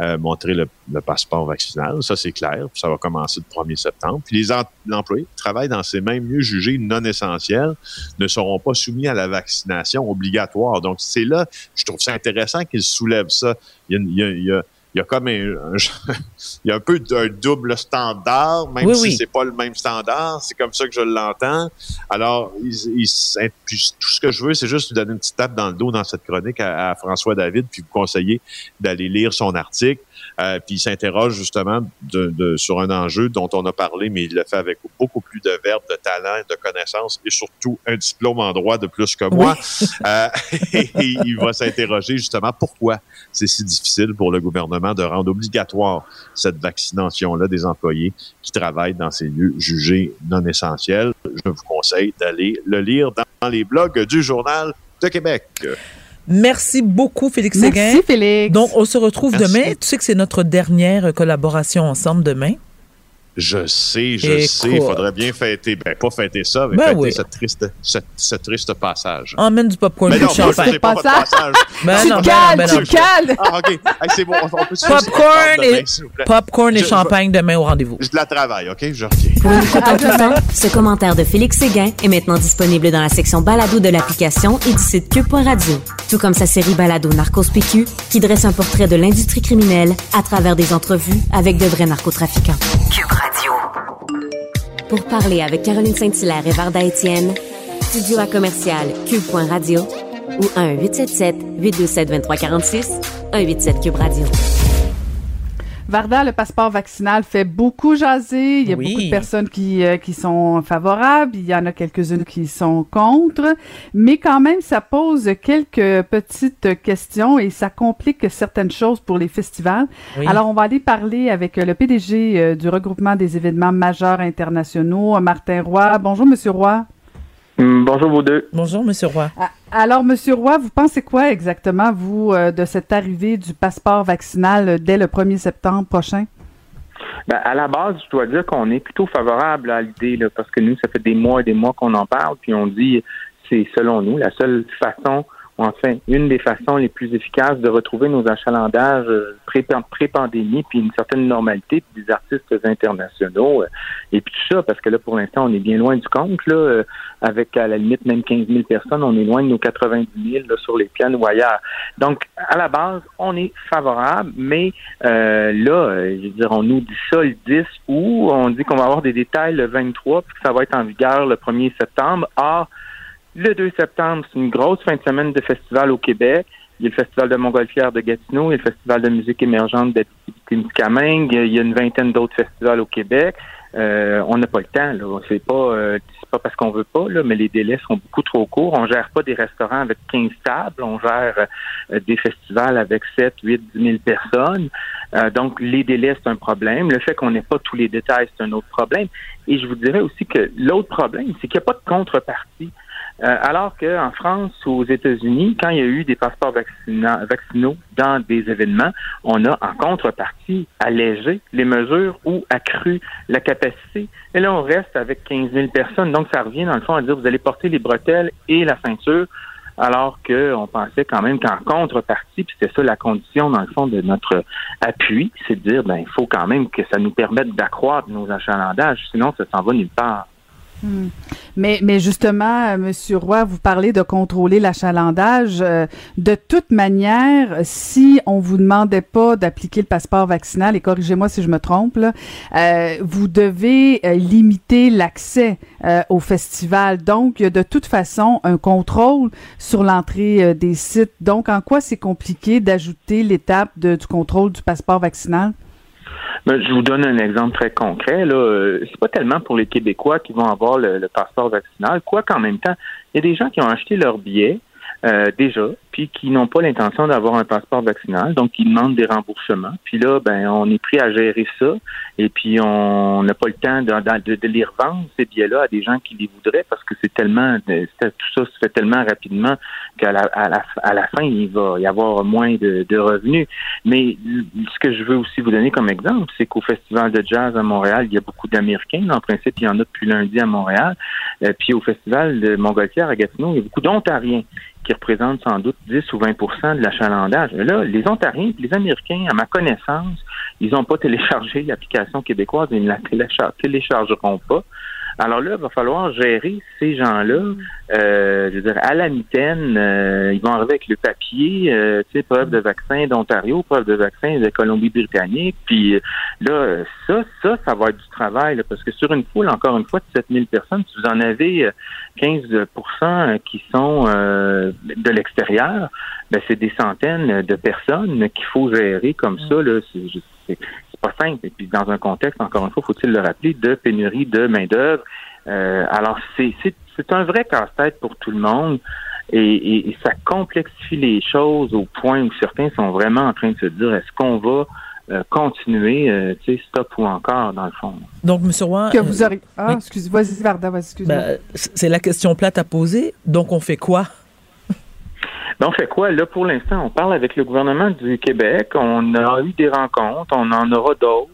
euh, montrer le, passeport vaccinal. Ça, c'est clair. Ça va commencer le 1er septembre. Puis les em- employés qui travaillent dans ces mêmes lieux jugés non essentiels ne seront pas soumis à la vaccination obligatoire. Donc, c'est là, je trouve ça intéressant qu'ils soulèvent ça. Il il y a- il comme un, un- il y a un peu d'un double standard, même Oui, si oui. c'est pas le même standard. C'est comme ça que je l'entends. Alors, ils- ils- puis tout ce que je veux, c'est juste lui donner une petite tape dans le dos dans cette chronique à, à François David, puis vous conseiller d'aller lire son article. Euh, puis il s'interroge justement de, de- sur un enjeu dont on a parlé, mais il le fait avec beaucoup plus de verbe, de talent, de connaissances et surtout un diplôme en droit de plus que moi. Euh, et il va s'interroger justement pourquoi c'est si difficile pour le gouvernement de rendre obligatoire cette vaccination-là des employés qui travaillent dans ces lieux jugés non essentiels. Je vous conseille d'aller le lire dans les blogs du Journal de Québec. Merci beaucoup, Félix Séguin. Merci, Félix. Donc, on se retrouve Merci. demain. Tu sais que c'est notre dernière collaboration ensemble demain. Je sais, je Écoute. sais, il faudrait bien fêter, ben pas fêter ça, mais Ben fêter oui. cette triste, cette, ce triste passage. Emmène du popcorn Mais non, du champagne. c'est pas votre Passage. passage. Ben tu non, ben non, cales, ben tu cales. Ah, OK. Hey, c'est bon, on peut Popcorn et, plaît. popcorn et Je- je- champagne demain au rendez-vous. Je la travaille, OK? Je reviens. Pour une écoute en tout temps, ce commentaire de Félix Séguin est maintenant disponible dans la section balado de l'application et du site cube.radio. Tout comme sa série balado Narcos PQ, qui dresse un portrait de l'industrie criminelle à travers des entrevues avec de vrais narcotrafiquants. Cube Pour parler avec Caroline Saint-Hilaire et Varda Étienne, studio à commercial cube.radio ou 1-877-827-2346, 187 Cube Radio. Varda, le passeport vaccinal fait beaucoup jaser. Il y a Oui. beaucoup de personnes qui, euh, qui sont favorables. Il y en a quelques-unes qui sont contre. Mais quand même, ça pose quelques petites questions et ça complique certaines choses pour les festivals. Oui. Alors, on va aller parler avec euh, le PDG euh, du regroupement des événements majeurs internationaux, Martin Roy. Bonjour, Monsieur Roy. Hum, Bonjour vous deux. Bonjour, Monsieur Roy. Ah, Alors, Monsieur Roy, vous pensez quoi exactement, vous, euh, de cette arrivée du passeport vaccinal euh, dès le 1er septembre prochain? Ben, à la base, je dois dire qu'on est plutôt favorable à l'idée, parce que nous, ça fait des mois et des mois qu'on en parle, puis on dit c'est selon nous la seule façon, enfin une des façons les plus efficaces de retrouver nos achalandages euh, pré- pré-pandémie, puis une certaine normalité, puis des artistes internationaux, euh, et puis tout ça, parce que là, pour l'instant, on est bien loin du compte, là, euh, avec à la limite même 15 000 personnes, on est loin de nos 90 000 là, sur les pianos ou ailleurs. Donc, à la base, on est favorable, mais euh, là, je veux dire, on nous dit ça le 10 août, on dit qu'on va avoir des détails le 23, puis que ça va être en vigueur le 1er septembre. Or, le 2 septembre, c'est une grosse fin de semaine de festival au Québec. Il y a le Festival de Montgolfière de Gatineau, il y a le Festival de musique émergente d'Abitibi-Témiscamingue, il y a une vingtaine d'autres festivals au Québec. Euh, on n'a pas le temps, là. C'est pas, euh, c'est pas parce qu'on veut pas, là, mais les délais sont beaucoup trop courts. On gère pas des restaurants avec 15 tables, on gère euh, des festivals avec 7, 8, 10 000 personnes. Euh, donc, les délais, c'est un problème. Le fait qu'on n'ait pas tous les détails, c'est un autre problème. Et je vous dirais aussi que l'autre problème, c'est qu'il n'y a pas de contrepartie. Euh, alors qu'en France ou aux États-Unis, quand il y a eu des passeports vaccina- vaccinaux dans des événements, on a en contrepartie allégé les mesures ou accru la capacité. Et là, on reste avec 15 000 personnes. Donc, ça revient dans le fond à dire vous allez porter les bretelles et la ceinture alors qu'on pensait quand même qu'en contrepartie, puis c'était ça la condition dans le fond de notre appui, c'est de dire ben il faut quand même que ça nous permette d'accroître nos achalandages, sinon ça s'en va nulle part. Hmm. Mais, justement, euh, Monsieur Roy, vous parlez de contrôler l'achalandage. Euh, de toute manière, si on vous demandait pas d'appliquer le passeport vaccinal, et corrigez-moi si je me trompe, là, euh, vous devez limiter l'accès au festival. Donc, il y de toute façon un contrôle sur l'entrée des sites. Donc, en quoi c'est compliqué d'ajouter l'étape du contrôle du passeport vaccinal? Je vous donne un exemple très concret. Là, Euh, c'est pas tellement pour les Québécois qui vont avoir le, le passeport vaccinal, quoi qu'en même temps, il y a des gens qui ont acheté leur billet euh, déjà, puis qui n'ont pas l'intention d'avoir un passeport vaccinal, donc qui demandent des remboursements. Puis là, ben, on est pris à gérer ça, et puis on n'a pas le temps de, de, de les revendre ces billets-là à des gens qui les voudraient, parce que c'est tellement, c'est- tout ça se fait tellement rapidement qu'à la, à la, à la fin, il va y avoir moins de, de revenus. Mais ce que je veux aussi vous donner comme exemple, c'est qu'au Festival de jazz à Montréal, il y a beaucoup d'Américains. En principe, il y en a depuis lundi à Montréal. Euh, puis au Festival de Montgolfière à Gatineau, il y a beaucoup d'Ontariens qui représentent sans doute 10 ou 20% de l'achalandage. Là, les Ontariens et les Américains, à ma connaissance, ils n'ont pas téléchargé l'application québécoise et ils ne la téléchar- téléchargeront pas. Alors là, il va falloir gérer ces gens-là. Euh, je veux dire, à la mitaine, euh, ils vont arriver avec le papier, euh, tu sais, preuve de vaccin d'Ontario, preuve de vaccin de Colombie-Britannique. Puis euh, là, ça, ça, ça va être du travail, là, parce que sur une foule, encore une fois, de 7000 personnes, si vous en avez euh, 15% qui sont euh, de l'extérieur, ben, c'est des centaines de personnes qu'il faut gérer comme ça. Là, c'est, pas simple. Et puis dans un contexte, encore une fois, faut-il le rappeler, de pénurie de main-d'œuvre. Euh, alors, c'est, c'est, c'est un vrai casse-tête pour tout le monde. Et, et- et ça complexifie les choses au point où certains sont vraiment en train de se dire est-ce qu'on va euh, continuer, euh, tu sais, stop ou encore, dans le fond? Donc, M. Roy, Que vous aurez... Ah, oui. excusez, vas-y, Varda, vas-y, excuse-moi. ben, c'est la question plate à poser. Donc, on fait quoi? Ben, on fait quoi? Là, pour l'instant, on parle avec le gouvernement du Québec. On a eu des rencontres, on en aura d'autres.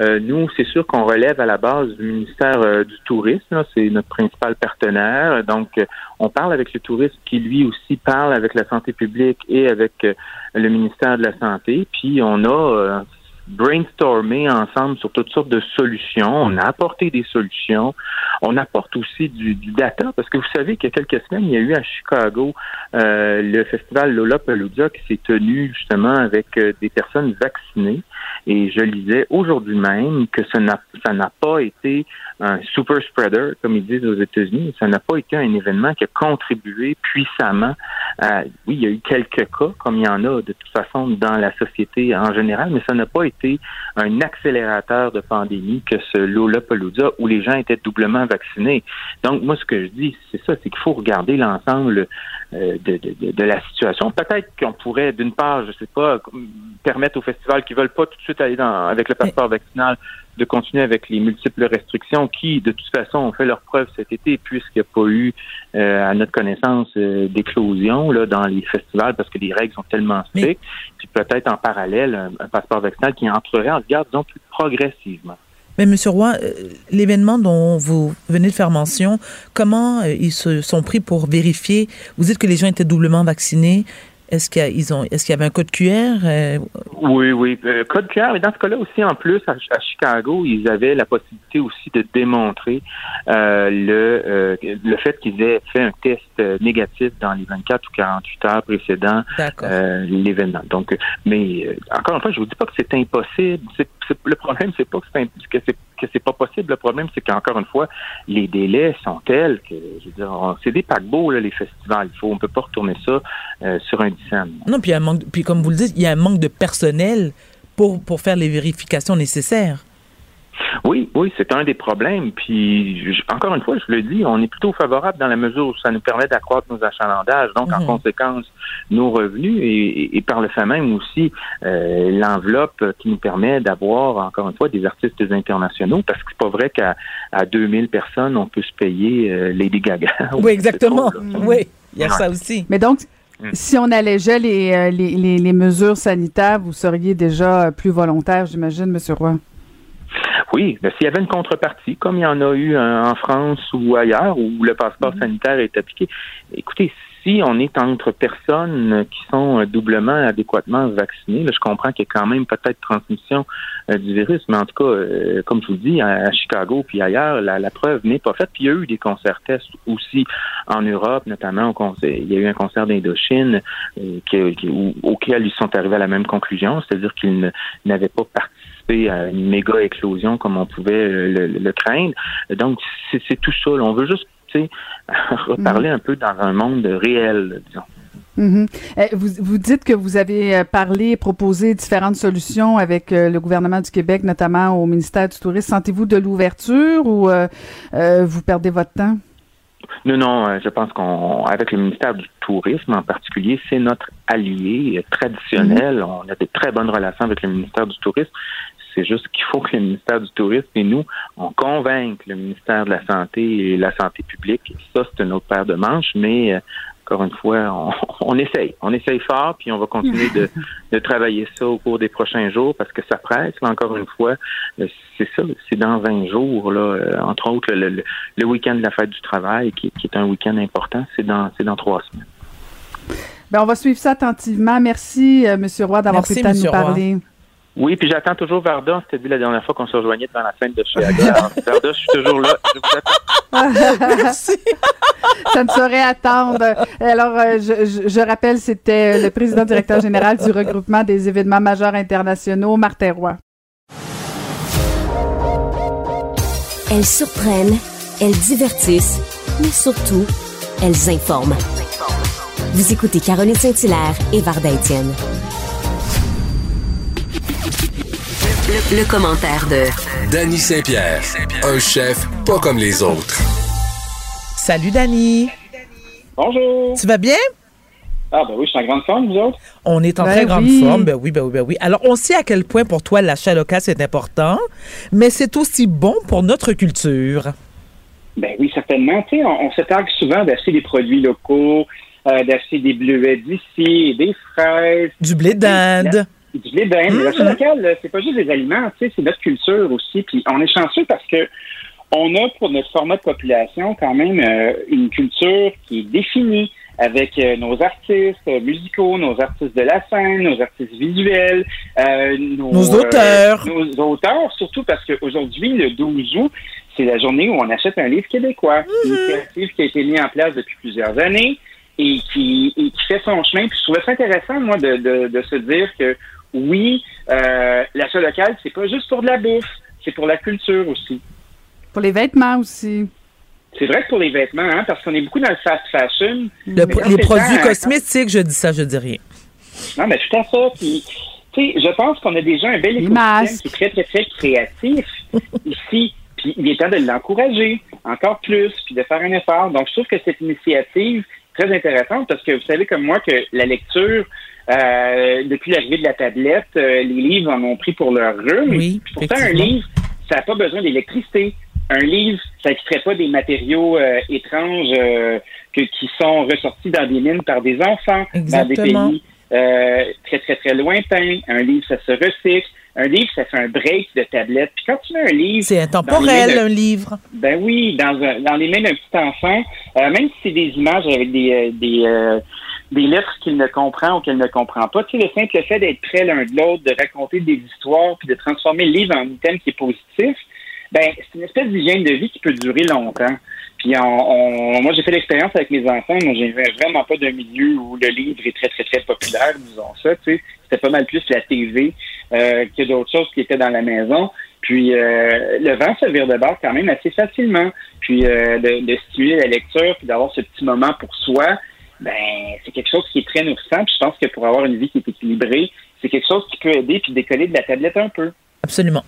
Euh, nous, c'est sûr qu'on relève à la base du ministère euh, du Tourisme. C'est notre principal partenaire. Donc, euh, on parle avec le tourisme qui, lui aussi, parle avec la santé publique et avec euh, le ministère de la Santé. Puis, on a brainstormé ensemble sur toutes sortes de solutions. On a apporté des solutions. On apporte aussi du, du data parce que vous savez qu'il y a quelques semaines, il y a eu à Chicago euh, le festival Lollapalooza qui s'est tenu justement avec euh, des personnes vaccinées. Et je lisais aujourd'hui même que ça n'a ça n'a pas été un super spreader, comme ils disent aux États-Unis. Ça n'a pas été un événement qui a contribué puissamment. à- oui, il y a eu quelques cas, comme il y en a de toute façon dans la société en général, mais ça n'a pas été un accélérateur de pandémie que ce Lollapalooza où les gens étaient doublement vaccinés. Donc, moi, ce que je dis, c'est ça, c'est qu'il faut regarder l'ensemble euh, de, de, de- de la situation. Peut-être qu'on pourrait, d'une part, je sais pas, permettre aux festivals qui veulent pas tout de suite aller dans, avec le passeport vaccinal de continuer avec les multiples restrictions qui, de toute façon, ont fait leur preuve cet été puisqu'il n'y a pas eu, euh, à notre connaissance, euh, d'éclosion là, dans les festivals parce que les règles sont tellement strictes. Puis peut-être en parallèle, un, un passeport vaccinal qui entrerait en vigueur, disons, plus progressivement. Mais M. Roy, euh, l'événement dont vous venez de faire mention, comment ils se sont pris pour vérifier? Vous dites que les gens étaient doublement vaccinés. Est-ce qu'il y, a- ils ont- est-ce qu'il y avait un code QR? euh, Oui, oui. Euh, code QR, mais dans ce cas-là aussi, en plus, à, à Chicago, ils avaient la possibilité aussi de démontrer euh, le, euh, le fait qu'ils aient fait un test négatif dans les 24 ou 48 heures précédant l'événement. Donc, mais encore une fois, je vous dis pas que c'est impossible. C'est, le problème, c'est pas que c'est, que c'est que c'est pas possible. Le problème, c'est qu'encore une fois, les délais sont tels que, je veux dire, c'est des paquebots, les festivals. Il faut, on peut pas retourner ça euh, sur un dixième. Non, puis, il y a un manque, puis comme vous le dites, il y a un manque de personnel pour, pour faire les vérifications nécessaires. Oui, oui, c'est un des problèmes. Puis, je- encore une fois, je le dis, on est plutôt favorable dans la mesure où ça nous permet d'accroître nos achalandages, donc en Mhm. conséquence, nos revenus et, et- et par le fait même aussi euh, l'enveloppe qui nous permet d'avoir, encore une fois, des artistes internationaux, parce que c'est pas vrai qu'à à 2000 personnes, on peut se payer euh, Lady Gaga. Oui, exactement. Trop. Oui, il y a Ouais. ça aussi. Mais donc, Mm. si on allégeait les, euh, les, les, les mesures sanitaires, vous seriez déjà plus volontaire, j'imagine, M. Roy? Oui, s'il y avait une contrepartie, comme il y en a eu euh, en France ou ailleurs, où le passeport sanitaire est appliqué, écoutez, si on est entre personnes qui sont euh, doublement adéquatement vaccinées, là, je comprends qu'il y a quand même peut-être transmission euh, du virus, mais en tout cas, euh, comme je vous dis, à, à Chicago puis ailleurs, la, la preuve n'est pas faite. Puis il y a eu des concerts tests aussi en Europe, notamment au concert, il y a eu un concert d'Indochine euh, qui- qui- où- auquel ils sont arrivés à la même conclusion, c'est-à-dire qu'ils n'avaient pas participé à une méga éclosion comme on pouvait euh, le, le craindre. Donc, c'est tout ça. là. On veut juste tu sais, reparler un peu dans un monde réel, disons. Mhm. Eh, Vous, vous dites que vous avez euh, parlé, proposé différentes solutions avec euh, le gouvernement du Québec, notamment au ministère du Tourisme. Sentez-vous de l'ouverture ou euh, euh, vous perdez votre temps? Non, non, je pense qu'on, avec le ministère du Tourisme en particulier, c'est notre allié traditionnel. On a de très bonnes relations avec le ministère du Tourisme. C'est juste qu'il faut que le ministère du Tourisme et nous, on convainque le ministère de la Santé et la Santé publique. Ça, c'est une autre paire de manches, mais euh, encore une fois, on, on essaye. On essaye fort, puis on va continuer de, de travailler ça au cours des prochains jours parce que ça presse. Là, encore une fois, euh, c'est ça, c'est dans 20 jours, là, euh, entre autres, le, le- le week-end de la fête du travail, qui, qui est un week-end important, c'est dans, c'est dans trois semaines. Ben, on va suivre ça attentivement. Merci, euh, M. Roy, d'avoir pris le temps de nous Roy. Oui, puis j'attends toujours Varda. On s'était vu la dernière fois qu'on se rejoignait devant la scène de chez Aga. Alors, Varda, je suis toujours là. Je vous attends. Merci. Ça ne saurait attendre. Alors, euh, je, je- je rappelle, c'était euh, le président directeur général du regroupement des événements majeurs internationaux, Martin Roy. Elles surprennent, elles divertissent, mais surtout, elles informent. Vous écoutez Caroline Saint-Hilaire et Varda Étienne. Le, le commentaire de Danny Saint-Pierre, un chef pas comme les autres. Salut, Dani. Bonjour. Tu vas bien? Ah, ben oui, je suis en grande forme, vous autres? On est en Ben très grande forme. Ben oui, ben oui, ben oui. Alors, on sait à quel point pour toi l'achat local c'est important, mais c'est aussi bon pour notre culture. Ben oui, certainement. Tu sais, on, on se targue souvent d'acheter des produits locaux, euh, d'acheter des bleuets d'ici, des fraises. Du blé d'Inde. Du blé d'Inde. Mais l'achat local, là, c'est pas juste des aliments, tu sais, c'est notre culture aussi. Puis on est chanceux parce que on a pour notre format de population quand même euh, une culture qui est définie avec euh, nos artistes euh, musicaux, nos artistes de la scène, nos artistes visuels, euh, nos, Nos auteurs. nos auteurs, surtout parce qu'aujourd'hui, le 12 août, c'est la journée où on achète un livre québécois. Une initiative qui a été mise en place depuis plusieurs années et qui, et qui fait son chemin. Puis je trouvais ça intéressant, moi, de, de, de se dire que oui, euh, l'achat local, c'est pas juste pour de la bouffe, c'est pour la culture aussi. Pour les vêtements aussi. C'est vrai que pour les vêtements, hein, parce qu'on est beaucoup dans le fast fashion. Le- les produits dans- cosmétiques, je dis ça, je dis rien. Non, mais tout à fait. Puis, tu sais, je pense qu'on a déjà un bel écosystème qui est très, très, très créatif ici. Puis, il est temps de l'encourager encore plus, puis de faire un effort. Donc, je trouve que cette initiative est très intéressante parce que vous savez comme moi que la lecture, euh, depuis l'arrivée de la tablette, euh, les livres en ont pris pour leur rhume. Oui, Pourtant, un livre, ça n'a pas besoin d'électricité. Un livre, ça ne crée pas des matériaux euh, étranges euh, que- qui sont ressortis dans des mines par des enfants dans des Exactement. pays euh, très, très, très lointains. Un livre, ça se recycle. Un livre, ça fait un break de tablette. Puis quand tu mets un livre... C'est intemporel, un livre. ben oui, dans, un- dans les mains d'un petit enfant, euh, même si c'est des images avec des, euh, des, euh, des lettres qu'il ne comprend ou qu'elle ne comprend pas, tu sais, le simple fait d'être près l'un de l'autre, de raconter des histoires, puis de transformer le livre en item qui est positif, ben c'est une espèce d'hygiène de vie qui peut durer longtemps. Puis on, on- moi, j'ai fait l'expérience avec mes enfants. Moi, j'ai vraiment pas d'un milieu où le livre est très, très, très populaire, disons ça. Tu sais, c'était pas mal plus la TV euh, que d'autres choses qui étaient dans la maison. Puis euh, le vent se vire de bord quand même assez facilement. Puis euh, de, de stimuler la lecture, puis d'avoir ce petit moment pour soi, ben c'est quelque chose qui est très nourrissant. Puis je pense que pour avoir une vie qui est équilibrée, c'est quelque chose qui peut aider puis décoller de la tablette un peu. Absolument.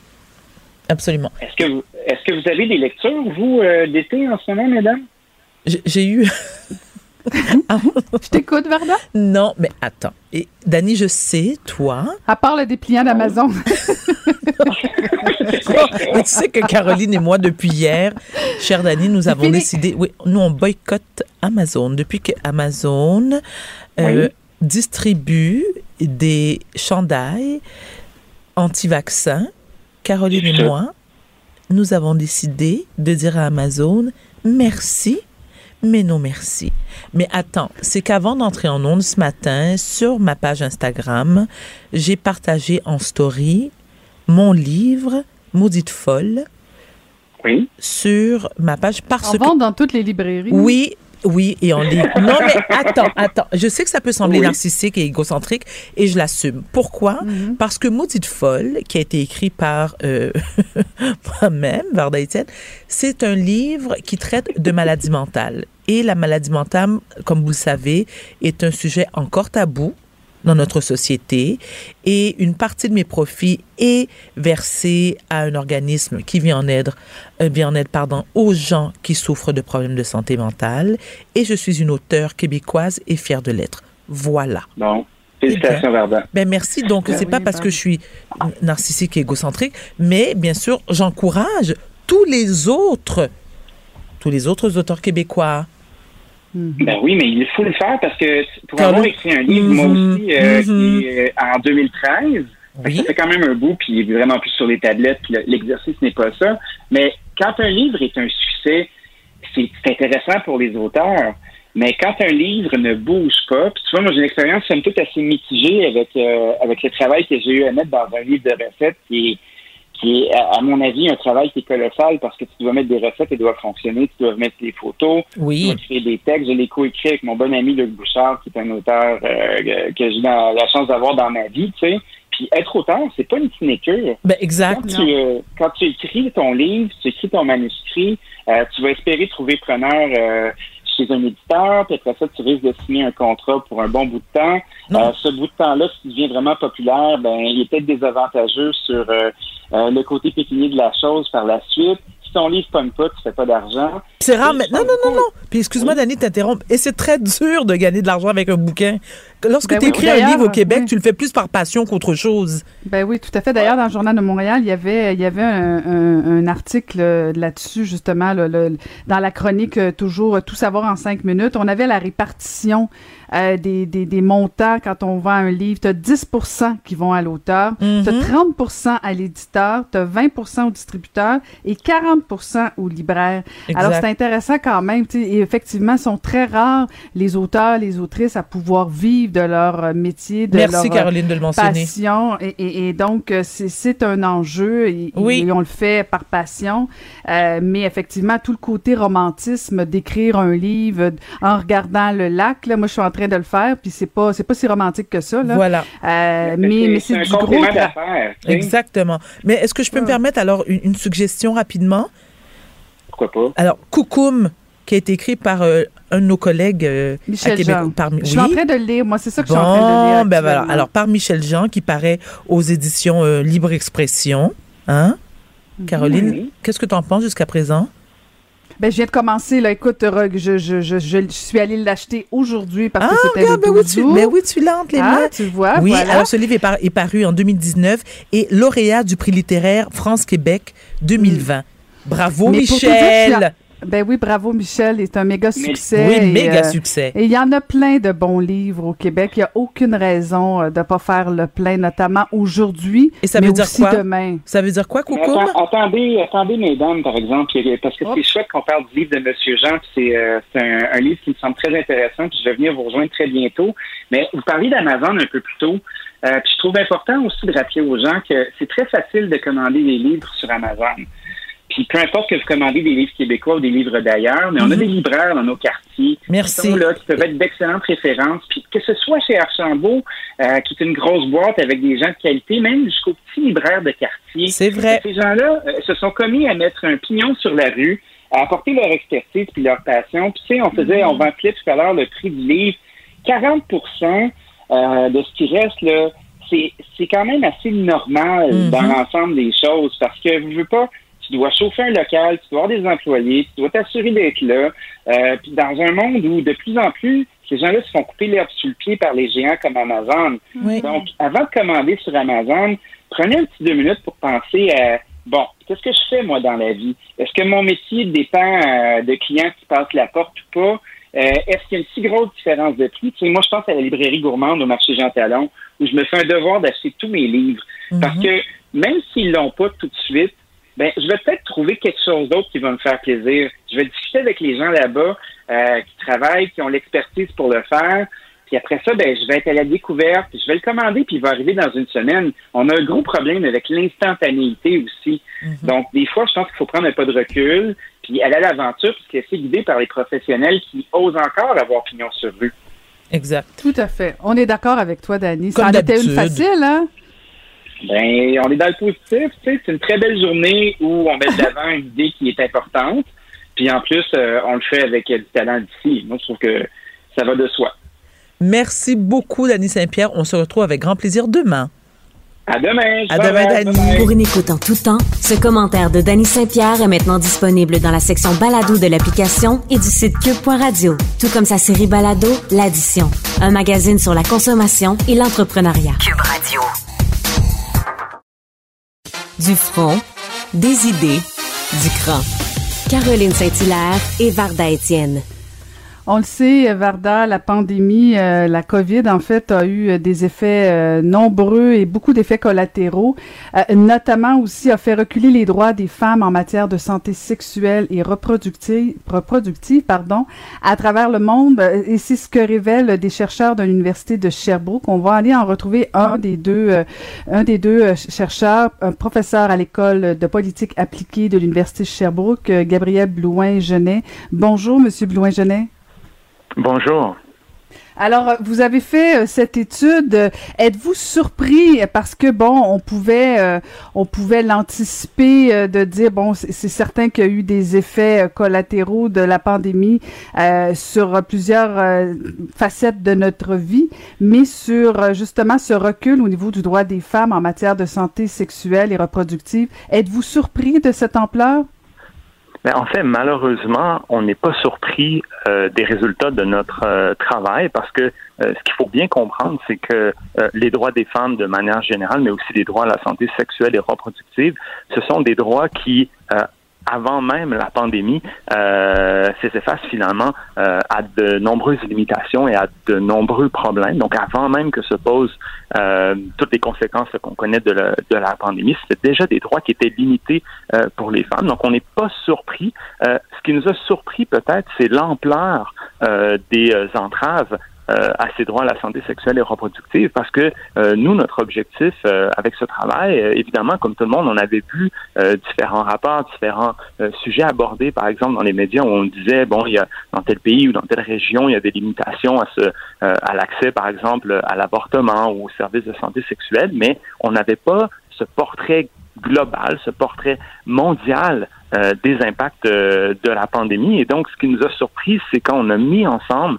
Absolument. Est-ce que, vous, est-ce que vous avez des lectures, vous, euh, d'été en ce moment, mesdames? J'ai- eu. Je t'écoute, Varda? Non, mais attends. Et Dani, je sais, toi? À part le dépliant d'Amazon. Mais tu sais que Caroline et moi, depuis hier, chère Dani, nous avons fini. décidé. Oui, nous, on boycotte Amazon. Depuis que Amazon euh, Oui. distribue des chandails anti-vaccins, Caroline et moi, nous avons décidé de dire à Amazon merci, mais non merci. Mais attends, c'est qu'avant d'entrer en onde ce matin, sur ma page Instagram, j'ai partagé en story mon livre Maudite folle Oui. sur ma page parce En que vente dans toutes les librairies. oui, oui, et en ligne. Non, mais attends, attends. Je sais que ça peut sembler Oui. narcissique et égocentrique et je l'assume. Pourquoi? Mhm. Parce que Maudite folle, qui a été écrit par euh, moi-même, Varda Etienne, c'est un livre qui traite de maladie mentale. Et la maladie mentale, comme vous le savez, est un sujet encore tabou dans notre société et une partie de mes profits est versée à un organisme qui vient en aide, euh, vient en aide pardon, aux gens qui souffrent de problèmes de santé mentale et je suis une auteure québécoise et fière de l'être. Voilà. Bon. Félicitations. Ben merci. Donc, Ben c'est oui, pas parce que je suis narcissique et égocentrique, mais bien sûr, j'encourage tous les autres, tous les autres auteurs québécois. Ben oui, mais il faut le faire parce que pour avoir écrit un livre, moi Mhm, aussi, euh, mhm. qui est, euh, en 2013, Oui. ça fait quand même un bout, puis il est vraiment plus sur les tablettes, puis le- l'exercice n'est pas ça. Mais quand un livre est un succès, c'est c'est intéressant pour les auteurs. Mais quand un livre ne bouge pas, puis tu vois, moi j'ai une expérience somme toute assez mitigée avec euh, avec le travail que j'ai eu à mettre dans un livre de recettes qui est qui est, à à mon avis, un travail qui est colossal parce que tu dois mettre des recettes et doivent fonctionner, tu dois mettre des photos, tu Oui. dois créer des textes. Je l'ai coécrit avec mon bon ami Luc Bouchard, qui est un auteur euh, que j'ai la chance d'avoir dans ma vie, tu sais. Puis être auteur, c'est pas une sinécure. Ben exact. Quand tu, euh, quand tu écris ton livre, tu écris ton manuscrit, euh, tu vas espérer trouver preneur euh, chez un éditeur, puis après ça, tu risques de signer un contrat pour un bon bout de temps. Euh, ce bout de temps-là, si tu deviens vraiment populaire, ben, il est peut-être désavantageux sur euh, euh, le côté pécunier de la chose par la suite. Si ton livre pogne pas, tu fais pas d'argent. C'est rare, je non, non, non, non. Puis excuse-moi, Dani, de t'interrompre. Et c'est très dur de gagner de l'argent avec un bouquin. Lorsque Ben tu oui, écris un livre au Québec, oui. tu le fais plus par passion qu'autre chose. Ben oui, tout à fait. D'ailleurs, dans le Journal de Montréal, il y avait, il y avait un, un- un article euh, là-dessus, justement, là, le- dans la chronique euh, toujours euh, Tout savoir en cinq minutes. On avait la répartition euh, des, des, des montants quand on vend un livre. Tu as 10 qui vont à l'auteur, Mhm. tu as 30 à l'éditeur, tu as 20 au distributeur et 40 au libraire. Alors, c'est intéressant quand même. Et effectivement, sont très rares les auteurs, les autrices à pouvoir vivre de leur euh, métier, de Merci, leur euh, Caroline, de le mentionner. passion. Et, et- et donc, euh, c'est- c'est un enjeu et, Oui. et on le fait par passion. Euh, mais effectivement, tout le côté romantisme d'écrire un livre en regardant le lac, là, moi, je suis en train de le faire, puis c'est pas, c'est pas si romantique que ça. Là. Voilà. Euh, mais mais c'est un du gros. Exactement. Mais est-ce que je peux me permettre alors une, une suggestion rapidement? Pourquoi pas? Alors, Coucoum, qui a été écrit par euh, un de nos collègues euh, à Michel Québec. Jean. Par, Je suis en oui. train de le lire. Moi, c'est ça que je suis en train de lire. Bon, ben voilà. Alors, par Michel Jean, qui paraît aux éditions euh, Libre Expression. Hein? Mhm. Caroline, Oui. qu'est-ce que tu en penses jusqu'à présent? Ben, je viens de commencer, là. Écoute, je, je, je, je, suis allée l'acheter aujourd'hui parce Ah, que c'était le regarde, ben oui, 12 tu, ben oui, tu l'as entre les Ah, mains. tu vois, Oui, voilà. alors ce livre est, par- est paru en 2019 et lauréat du prix littéraire France-Québec 2020. Bravo, Mais Michel! En- Ben oui, bravo Michel, c'est un méga succès. Oui, et, méga euh, succès. Et il y en a plein de bons livres au Québec. Il n'y a aucune raison euh, de ne pas faire le plein, notamment aujourd'hui, Et ça mais veut dire aussi quoi? demain. Ça veut dire quoi, Coucou? atten- attendez, attendez, mesdames, par exemple, parce que c'est chouette qu'on parle du livre de Monsieur Jean, puis c'est euh, un, un livre qui me semble très intéressant, puis je vais venir vous rejoindre très bientôt. Mais vous parliez d'Amazon un peu plus tôt, euh, puis je trouve important aussi de rappeler aux gens que c'est très facile de commander des livres sur Amazon. Puis peu importe que vous commandez des livres québécois ou des livres d'ailleurs, mais on a Mhm. des libraires dans nos quartiers Merci. qui sont là, qui peuvent être d'excellentes références. Puis que ce soit chez Archambault, euh, qui est une grosse boîte avec des gens de qualité, même jusqu'aux petits libraires de quartier. C'est vrai. Ces gens-là euh, se sont commis à mettre un pignon sur la rue, à apporter leur expertise puis leur passion. Puis tu sais, on faisait, on ventilait tout à l'heure le prix du livre. 40% euh, de ce qui reste, là, c'est c'est quand même assez normal Mhm. dans l'ensemble des choses parce que je veux pas tu dois chauffer un local, tu dois avoir des employés, tu dois t'assurer d'être là. Euh, puis dans un monde où de plus en plus, ces gens-là se font couper l'herbe sous le pied par les géants comme Amazon. Oui. Donc, avant de commander sur Amazon, prenez un petit deux minutes pour penser à bon, qu'est-ce que je fais moi dans la vie? Est-ce que mon métier dépend euh, de clients qui passent la porte ou pas? Euh, Est-ce qu'il y a une si grosse différence de prix? Tu sais, moi, je pense à la librairie gourmande au marché Jean Talon, où je me fais un devoir d'acheter tous mes livres. Parce que même s'ils l'ont pas tout de suite, ben, je vais peut-être trouver quelque chose d'autre qui va me faire plaisir. Je vais discuter avec les gens là-bas euh, qui travaillent, qui ont l'expertise pour le faire. Puis après ça, ben, je vais être à la découverte, puis je vais le commander, puis il va arriver dans une semaine. On a un gros problème avec l'instantanéité aussi. Donc, des fois, je pense qu'il faut prendre un pas de recul, puis aller à l'aventure, puis se laisser guider par les professionnels qui osent encore avoir pignon sur rue. Exact. Tout à fait. On est d'accord avec toi, Dani. Ça en était une facile, hein? Ben, on est dans le positif, tu sais, c'est une très belle journée où on met de l'avant une idée qui est importante. Puis en plus, euh, on le fait avec euh, du talent d'ici. Moi, je trouve que ça va de soi. Merci beaucoup, Dany Saint-Pierre. On se retrouve avec grand plaisir demain. À demain. À demain, Dany. Pour une écoute en tout temps, ce commentaire de Danny Saint-Pierre est maintenant disponible dans la section balado de l'application et du site cube.radio, tout comme sa série balado L'Addition, un magazine sur la consommation et l'entrepreneuriat. Cube Radio. Du front, des idées, du cran. Caroline Saint-Hilaire et Varda Étienne. On le sait, Varda, la pandémie, euh, la COVID, en fait, a eu euh, des effets euh, nombreux et beaucoup d'effets collatéraux. Notamment aussi a fait reculer les droits des femmes en matière de santé sexuelle et reproductive, reproductive pardon, à travers le monde. Et c'est ce que révèlent des chercheurs de l'université de Sherbrooke. On va aller en retrouver un des deux, un des deux chercheurs, un professeur à l'école de politique appliquée de l'université de Sherbrooke, Gabriel Blouin-Genet. Bonjour, Monsieur Blouin-Genet. Bonjour. Alors, vous avez fait euh, cette étude. Êtes-vous surpris? Parce que bon, on pouvait, euh, on pouvait l'anticiper euh, de dire bon, c'est certain qu'il y a eu des effets collatéraux de la pandémie sur plusieurs facettes de notre vie, mais sur justement ce recul au niveau du droit des femmes en matière de santé sexuelle et reproductive. Êtes-vous surpris de cette ampleur? Mais en fait, malheureusement, on n'est pas surpris euh, des résultats de notre euh, travail parce que euh, ce qu'il faut bien comprendre, c'est que les droits des femmes de manière générale, mais aussi les droits à la santé sexuelle et reproductive, ce sont des droits qui, avant même la pandémie, euh, s'effacent finalement euh, à de nombreuses limitations et à de nombreux problèmes. Donc, avant même que se posent euh, toutes les conséquences qu'on connaît de la, de la pandémie, c'était déjà des droits qui étaient limités euh, pour les femmes. Donc, on n'est pas surpris. Euh, ce qui nous a surpris peut-être, c'est l'ampleur euh, des euh, entraves euh, à ces droits à la santé sexuelle et reproductive parce que euh, nous, notre objectif euh, avec ce travail, euh, évidemment, comme tout le monde, on avait vu euh, différents rapports, différents euh, sujets abordés, par exemple, dans les médias où on disait, bon, il y a dans tel pays ou dans telle région, il y a des limitations à, ce, à l'accès, par exemple, à l'avortement ou aux services de santé sexuelle, mais on n'avait pas ce portrait global, ce portrait mondial des impacts de la pandémie. Et donc, ce qui nous a surpris, c'est quand on a mis ensemble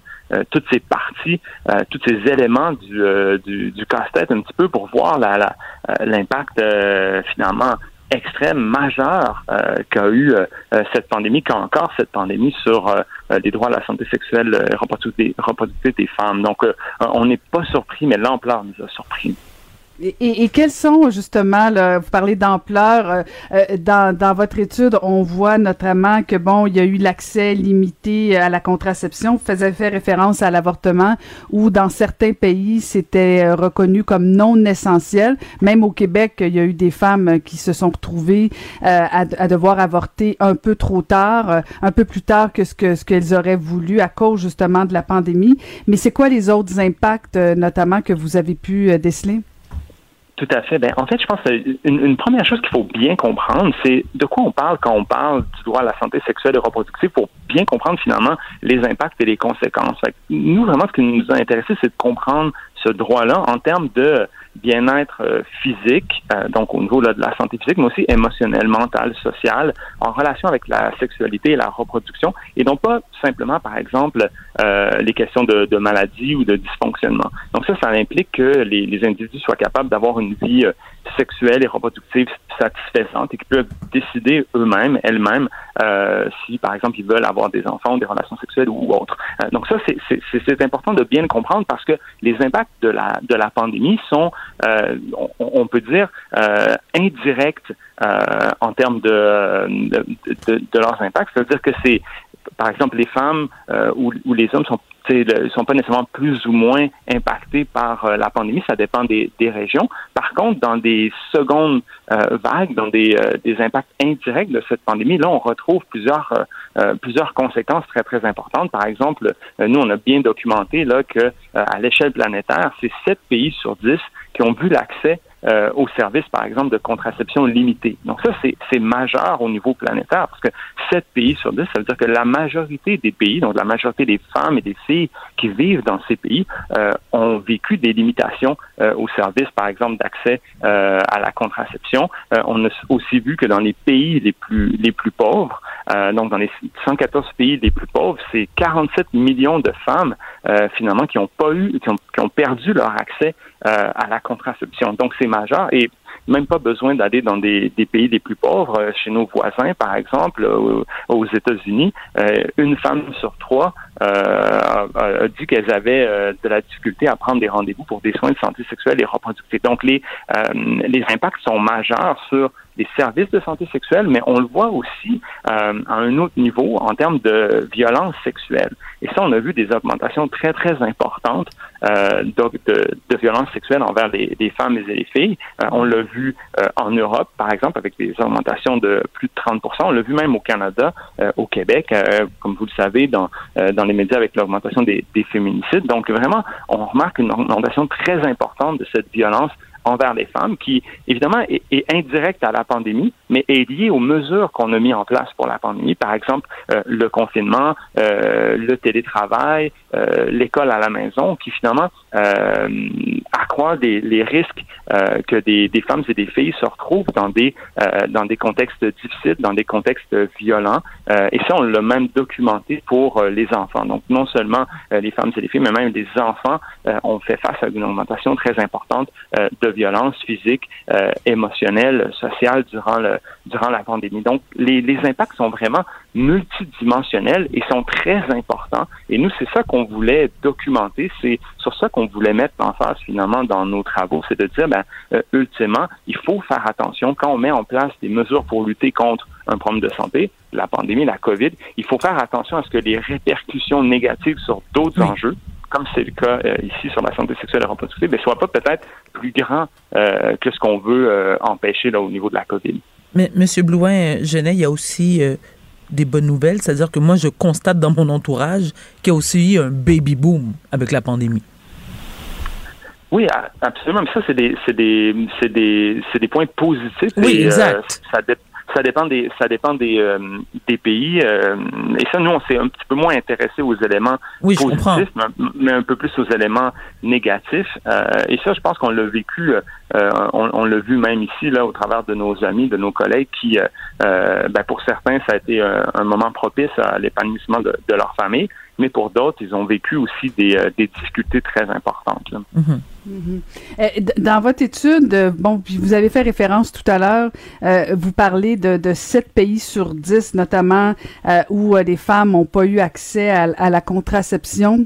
toutes ces parties, euh, tous ces éléments du, euh, du, du casse-tête un petit peu pour voir la- la- euh, l'impact euh, finalement extrême, majeur euh, qu'a eu euh, euh, cette pandémie, qu'a encore cette pandémie sur euh, euh, les droits à la santé sexuelle et reproductive, des femmes. Donc, euh, on n'est pas surpris, mais l'ampleur nous a surpris. Et, et- quels sont justement, là, vous parlez d'ampleur, euh, euh, dans, dans votre étude, on voit notamment que bon, il y a eu l'accès limité à la contraception. Vous faisiez fait référence à l'avortement, où dans certains pays c'était euh, reconnu comme non essentiel. Même au Québec, il y a eu des femmes qui se sont retrouvées euh, à, à devoir avorter un peu trop tard, euh, un peu plus tard que ce que ce qu'elles auraient voulu à cause justement de la pandémie. Mais c'est quoi les autres impacts, notamment que vous avez pu déceler? Tout à fait. Ben, en fait, je pense que une, première chose qu'il faut bien comprendre, c'est de quoi on parle quand on parle du droit à la santé sexuelle et reproductive pour bien comprendre finalement les impacts et les conséquences. Fait nous, vraiment, ce qui nous a intéressé, c'est de comprendre ce droit-là en termes de bien-être euh, physique, euh, donc au niveau de la santé physique, mais aussi émotionnelle, mentale, sociale, en relation avec la sexualité et la reproduction, et non pas simplement, par exemple, euh, les questions de, de, maladie ou de dysfonctionnement. Donc ça, ça implique que les, les individus soient capables d'avoir une vie sexuelle et reproductive satisfaisante et qui peuvent décider eux-mêmes, elles-mêmes, euh, si par exemple ils veulent avoir des enfants, des relations sexuelles ou autres. Euh, donc ça, c'est important de bien le comprendre parce que les impacts de la de la pandémie sont, euh, on, on, peut dire, euh, indirects en termes de, de, de, leurs impacts. C'est-à-dire que c'est par exemple, les femmes ou, ou, les hommes sont ne sont pas nécessairement plus ou moins impactés par euh, la pandémie, ça dépend des, des, régions. Par contre, dans des secondes euh, vagues, dans des, euh, des, impacts indirects de cette pandémie, là, on retrouve plusieurs, euh, plusieurs conséquences très, très importantes. Par exemple, nous, on a bien documenté là, que à l'échelle planétaire, c'est sept pays sur dix qui ont vu l'accès euh, aux services, par exemple, de contraception limitée. Donc ça, c'est majeur au niveau planétaire parce que 7 pays sur 10, ça veut dire que la majorité des pays, donc la majorité des femmes et des filles qui vivent dans ces pays, euh, ont vécu des limitations euh, aux services, par exemple, d'accès euh, à la contraception. Euh, on a aussi vu que dans les pays les plus les plus pauvres, euh, donc dans les 114 pays les plus pauvres, c'est 47 millions de femmes finalement qui ont pas eu, qui ont, qui ont perdu leur accès à la contraception. Donc c'est majeur. Et même pas besoin d'aller dans des, pays les plus pauvres. Euh, chez nos voisins, par exemple, euh, aux États-Unis, euh, une femme sur trois a, dit qu'elles avaient de la difficulté à prendre des rendez-vous pour des soins de santé sexuelle et reproductive. Donc, les, les impacts sont majeurs sur les services de santé sexuelle, mais on le voit aussi à un autre niveau en termes de violence sexuelle. Et ça, on a vu des augmentations très, très importantes euh, de, de, de violence sexuelle envers les, femmes et les filles. On l'a vu euh, en Europe, par exemple, avec des augmentations de plus de 30% On l'a vu même au Canada, euh, au Québec, euh, comme vous le savez, dans, dans les médias avec l'augmentation des, des féminicides. Donc, vraiment, on remarque une augmentation très importante de cette violence envers les femmes, qui évidemment est, est, indirecte à la pandémie, mais est liée aux mesures qu'on a mis en place pour la pandémie. Par exemple, euh, le confinement, euh, le télétravail, euh, l'école à la maison, qui finalement euh, accroît des, les risques euh, que des, des, femmes et des filles se retrouvent dans des dans des contextes difficiles, dans des contextes violents. et ça, on l'a même documenté pour les enfants. Donc, non seulement les femmes et les filles, mais même les enfants ont fait face à une augmentation très importante de violence physique, euh, émotionnelle, sociale durant le durant la pandémie. Donc, les, les impacts sont vraiment multidimensionnels et sont très importants. Et nous, c'est ça qu'on voulait documenter. C'est sur ça qu'on voulait mettre en face finalement dans nos travaux, c'est de dire, ben, euh, ultimement, il faut faire attention quand on met en place des mesures pour lutter contre un problème de santé, la pandémie, la COVID. Il faut faire attention à ce que les répercussions négatives sur d'autres enjeux comme c'est le cas euh, ici sur la santé sexuelle et reproductive, ne soit pas peut-être plus grand euh, que ce qu'on veut euh, empêcher là, au niveau de la COVID. Mais M. Blouin-Genet, il y a aussi des bonnes nouvelles, c'est-à-dire que moi, je constate dans mon entourage qu'il y a aussi un baby boom avec la pandémie. Oui, absolument. Mais ça, c'est des, des, des, des points positifs. Oui, exact. ça, ça dépend des ça dépend des, euh, des pays. Euh, et ça, nous, on s'est un petit peu moins intéressé aux éléments positifs, mais, un peu plus aux éléments négatifs. Euh, et ça, je pense qu'on l'a vécu, on, on l'a vu même ici, là, au travers de nos amis, de nos collègues, qui, ben, pour certains, ça a été un, moment propice à l'épanouissement de, de, leur famille, mais pour d'autres, ils ont vécu aussi des, des difficultés très importantes. Mm-hmm. Mm-hmm. Dans votre étude, bon, puis vous avez fait référence tout à l'heure, euh, vous parlez de, de 7 pays sur 10 notamment euh, où euh, les femmes n'ont pas eu accès à, à, la contraception.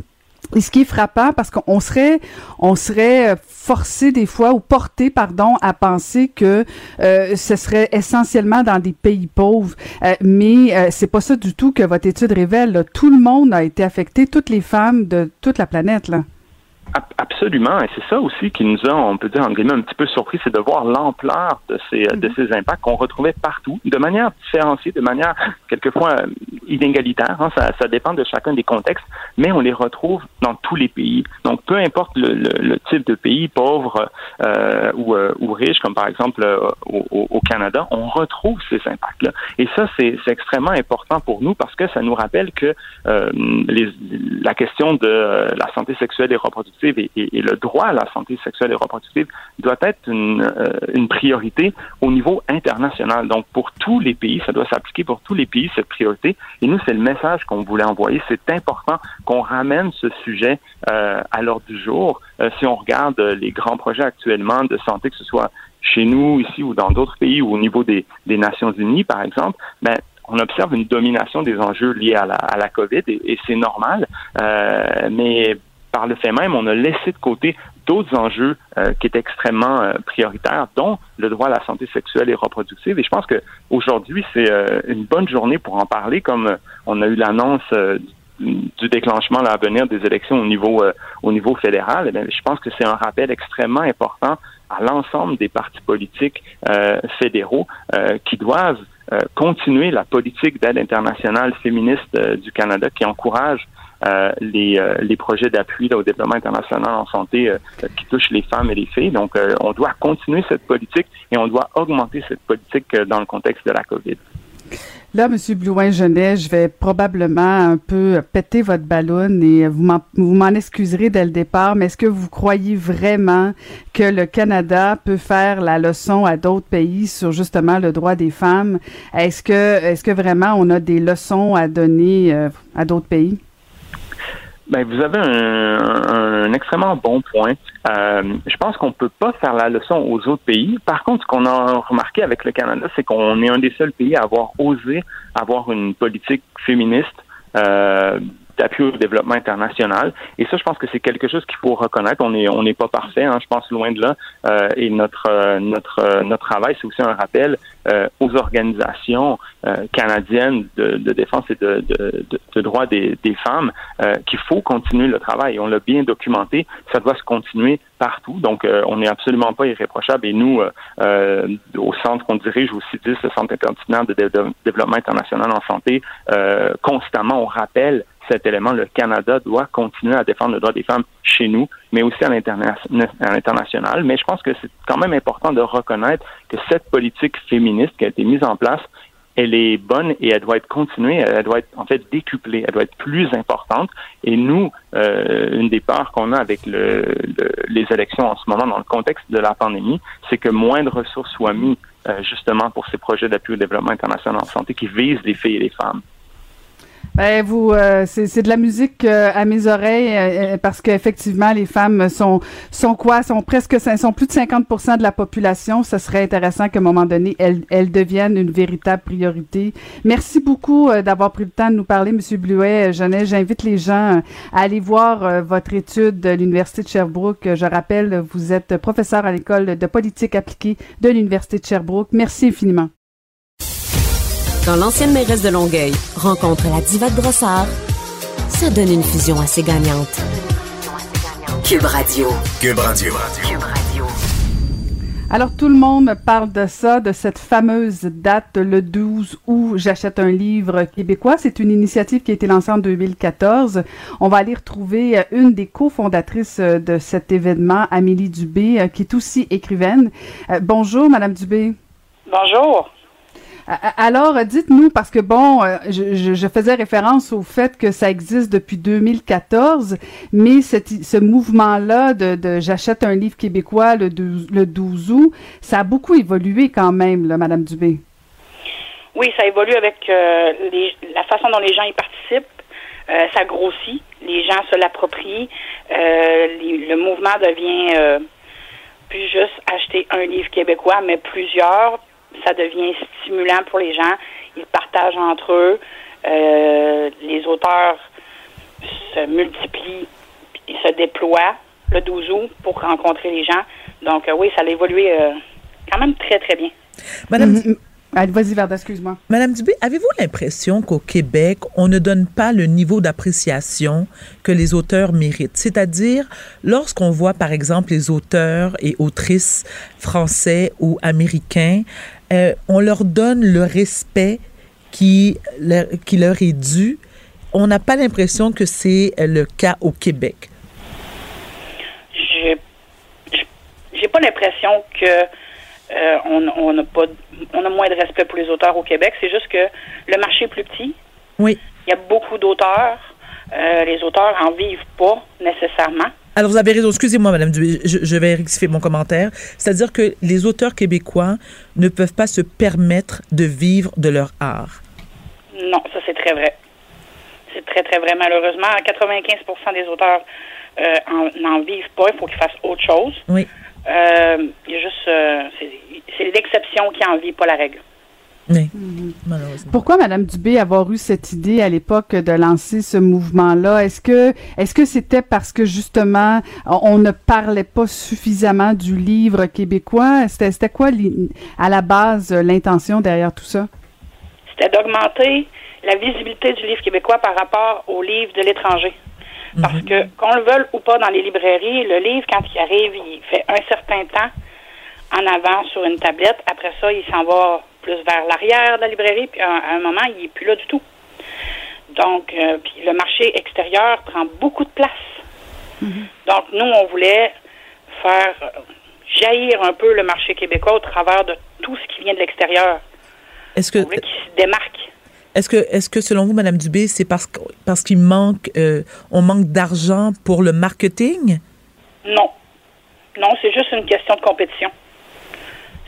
Et ce qui est frappant, parce qu'on serait, on serait forcé des fois ou porté, pardon, à penser que euh, ce serait essentiellement dans des pays pauvres, euh, mais euh, c'est pas ça du tout que votre étude révèle. Tout le monde a été affecté, toutes les femmes de toute la planète. Là. Absolument, et c'est ça aussi qui nous a, on peut dire en guillemets, un petit peu surpris, c'est de voir l'ampleur de ces de mhm. ces impacts qu'on retrouvait partout, de manière différenciée, de manière quelquefois inégalitaires, hein, ça, ça dépend de chacun des contextes, mais on les retrouve dans tous les pays. Donc, peu importe le, le, le type de pays, pauvre euh, ou, euh, ou riche, comme par exemple euh, au, au, Canada, on retrouve ces impacts-là. Et ça, c'est extrêmement important pour nous parce que ça nous rappelle que euh, les, la question de la santé sexuelle et reproductive et, le droit à la santé sexuelle et reproductive doit être une, une priorité au niveau international. Donc, pour tous les pays, ça doit s'appliquer pour tous les pays, cette priorité. Et nous, c'est le message qu'on voulait envoyer. C'est important qu'on ramène ce sujet euh, à l'ordre du jour. Euh, si on regarde les grands projets actuellement de santé, que ce soit chez nous, ici ou dans d'autres pays ou au niveau des, Nations Unies, par exemple, ben, on observe une domination des enjeux liés à la, COVID et, c'est normal. Euh, mais par le fait même, on a laissé de côté d'autres enjeux euh, qui étaient extrêmement euh, prioritaires, dont le droit à la santé sexuelle et reproductive. Et je pense que aujourd'hui, c'est euh, une bonne journée pour en parler, comme on a eu l'annonce du déclenchement à venir des élections au niveau au niveau fédéral. Eh je pense que c'est un rappel extrêmement important à l'ensemble des partis politiques fédéraux qui doivent continuer la politique d'aide internationale féministe du Canada qui encourage euh, les, euh, les projets d'appui au développement international en santé euh, qui touchent les femmes et les filles. Donc, on doit continuer cette politique et on doit augmenter cette politique dans le contexte de la COVID. Là, M. Blouin-Genet, je vais probablement un peu péter votre ballon et vous m'en excuserez dès le départ, mais est-ce que vous croyez vraiment que le Canada peut faire la leçon à d'autres pays sur justement le droit des femmes? Est-ce que, est-ce que vraiment on a des leçons à donner à d'autres pays? Ben, vous avez un, un, extrêmement bon point. Euh, je pense qu'on peut pas faire la leçon aux autres pays. Par contre, ce qu'on a remarqué avec le Canada, c'est qu'on est un des seuls pays à avoir osé avoir une politique féministe euh, d'appui au développement international. Et ça, je pense que c'est quelque chose qu'il faut reconnaître. On n'est on pas parfait, hein, je pense loin de là. Euh, et notre euh, notre euh, notre travail, c'est aussi un rappel aux organisations canadiennes de, de, défense et de, de, de droits des, des femmes qu'il faut continuer le travail. on l'a bien documenté. Ça doit se continuer partout. Donc, on n'est absolument pas irréprochable. Et nous, au centre qu'on dirige, au CITIS, le Centre interdisciplinaire de développement international en santé, constamment, on rappelle cet élément, le Canada doit continuer à défendre le droit des femmes chez nous, mais aussi à l'international. Mais je pense que c'est quand même important de reconnaître que cette politique féministe qui a été mise en place, elle est bonne et elle doit être continuée, elle doit être en fait décuplée, elle doit être plus importante. Et nous, euh, une des parts qu'on a avec le, les élections en ce moment dans le contexte de la pandémie, c'est que moins de ressources soient mises euh, justement pour ces projets d'appui au développement international en santé qui visent les filles et les femmes. Ben vous, euh, c'est de la musique euh, à mes oreilles euh, parce qu'effectivement les femmes sont sont quoi, sont presque sont plus de 50% de la population. Ce serait intéressant qu'à un moment donné elles, elles deviennent une véritable priorité. Merci beaucoup d'avoir pris le temps de nous parler, Monsieur Bluet. J'invite les gens à aller voir votre étude de l'université de Sherbrooke. Je rappelle, vous êtes professeur à l'école de politique appliquée de l'université de Sherbrooke. Merci infiniment. Quand l'ancienne mairesse de Longueuil rencontre la diva de Brossard, ça donne une fusion assez gagnante. Cube Radio. Cube Radio. Cube Radio. Alors tout le monde parle de ça, de cette fameuse date le 12 août, j'achète un livre québécois. C'est une initiative qui a été lancée en 2014. On va aller retrouver une des cofondatrices de cet événement, Amélie Dubé, qui est aussi écrivaine. Euh, bonjour, Madame Dubé. Bonjour. Alors, dites-nous, parce que bon, euh, je, faisais référence au fait que ça existe depuis 2014, mais ce mouvement-là de, j'achète un livre québécois le 12, le 12 août, ça a beaucoup évolué quand même, Madame Dubé. Oui, ça évolue avec euh, la façon dont les gens y participent. Euh, ça grossit, les gens se l'approprient, le mouvement devient plus juste acheter un livre québécois, mais plusieurs, ça devient stimulant pour les gens. Ils partagent entre eux. Euh, les auteurs se multiplient, ils se déploient le 12 août pour rencontrer les gens. Donc euh, oui, ça a évolué euh, quand même très, très bien. Madame, mm-hmm. Vas-y, Verda, excuse-moi. Madame Dubé, avez-vous l'impression qu'au Québec, on ne donne pas le niveau d'appréciation que les auteurs méritent? C'est-à-dire, lorsqu'on voit, par exemple, les auteurs et autrices français ou américains, euh, on leur donne le respect qui leur, qui leur est dû. On n'a pas l'impression que c'est le cas au Québec. J'ai j'ai pas l'impression que euh, on, on a pas on a moins de respect pour les auteurs au Québec. C'est juste que le marché est plus petit. Oui. Il y a beaucoup d'auteurs. Euh, les auteurs en vivent pas nécessairement. Alors, vous avez raison. Excusez-moi, Madame Dubé, je, je vais rectifier mon commentaire. C'est-à-dire que les auteurs québécois ne peuvent pas se permettre de vivre de leur art. Non, ça c'est très vrai. C'est très très vrai. Malheureusement, 95% des auteurs euh, en- n'en vivent pas. Il faut qu'ils fassent autre chose. Oui. Euh, il y a juste euh, c'est- c'est l'exception qui en vit, pas la règle. Oui, malheureusement. Pourquoi, Madame Dubé, avoir eu cette idée à l'époque de lancer ce mouvement-là? Est-ce que est-ce que c'était parce que justement on ne parlait pas suffisamment du livre québécois? C'était c'était quoi à la base l'intention derrière tout ça? C'était d'augmenter la visibilité du livre québécois par rapport au livre de l'étranger. Parce que, qu'on le veuille ou pas dans les librairies, le livre, quand il arrive, il fait un certain temps en avant sur une tablette. Après ça, il s'en va plus vers l'arrière de la librairie, puis à, à un moment, il n'est plus là du tout. Donc, euh, puis le marché extérieur prend beaucoup de place. Donc, nous, on voulait faire euh, jaillir un peu le marché québécois au travers de tout ce qui vient de l'extérieur. Est-ce que On voulait qu'il se démarque. Est-ce que, est-ce que selon vous, Madame Dubé, c'est parce que, parce qu'il manque, euh, on manque d'argent pour le marketing? Non. Non, c'est juste une question de compétition.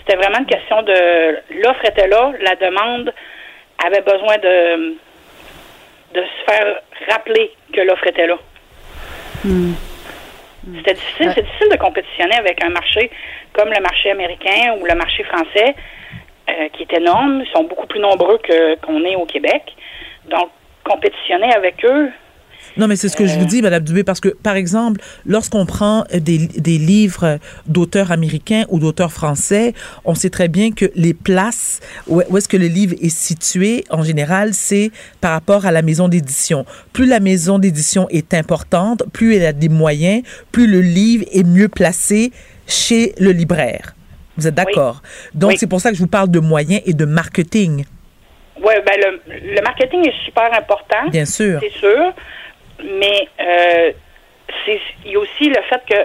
C'était vraiment une question de l'offre était là, la demande avait besoin de de se faire rappeler que l'offre était là. C'était difficile, c'est difficile de compétitionner avec un marché comme le marché américain ou le marché français, euh, qui est énorme. Ils sont beaucoup plus nombreux que qu'on est au Québec. Donc, compétitionner avec eux, Non, mais c'est ce que je vous dis, Madame Dubé, parce que, par exemple, lorsqu'on prend des, des livres d'auteurs américains ou d'auteurs français, on sait très bien que les places où, où est-ce que le livre est situé, en général, c'est par rapport à la maison d'édition. Plus la maison d'édition est importante, plus elle a des moyens, plus le livre est mieux placé chez le libraire. Vous êtes d'accord? Donc, c'est pour ça que je vous parle de moyens et de marketing. Oui, ben le, le marketing est super important. Bien sûr. C'est sûr. Mais euh, il y a aussi le fait que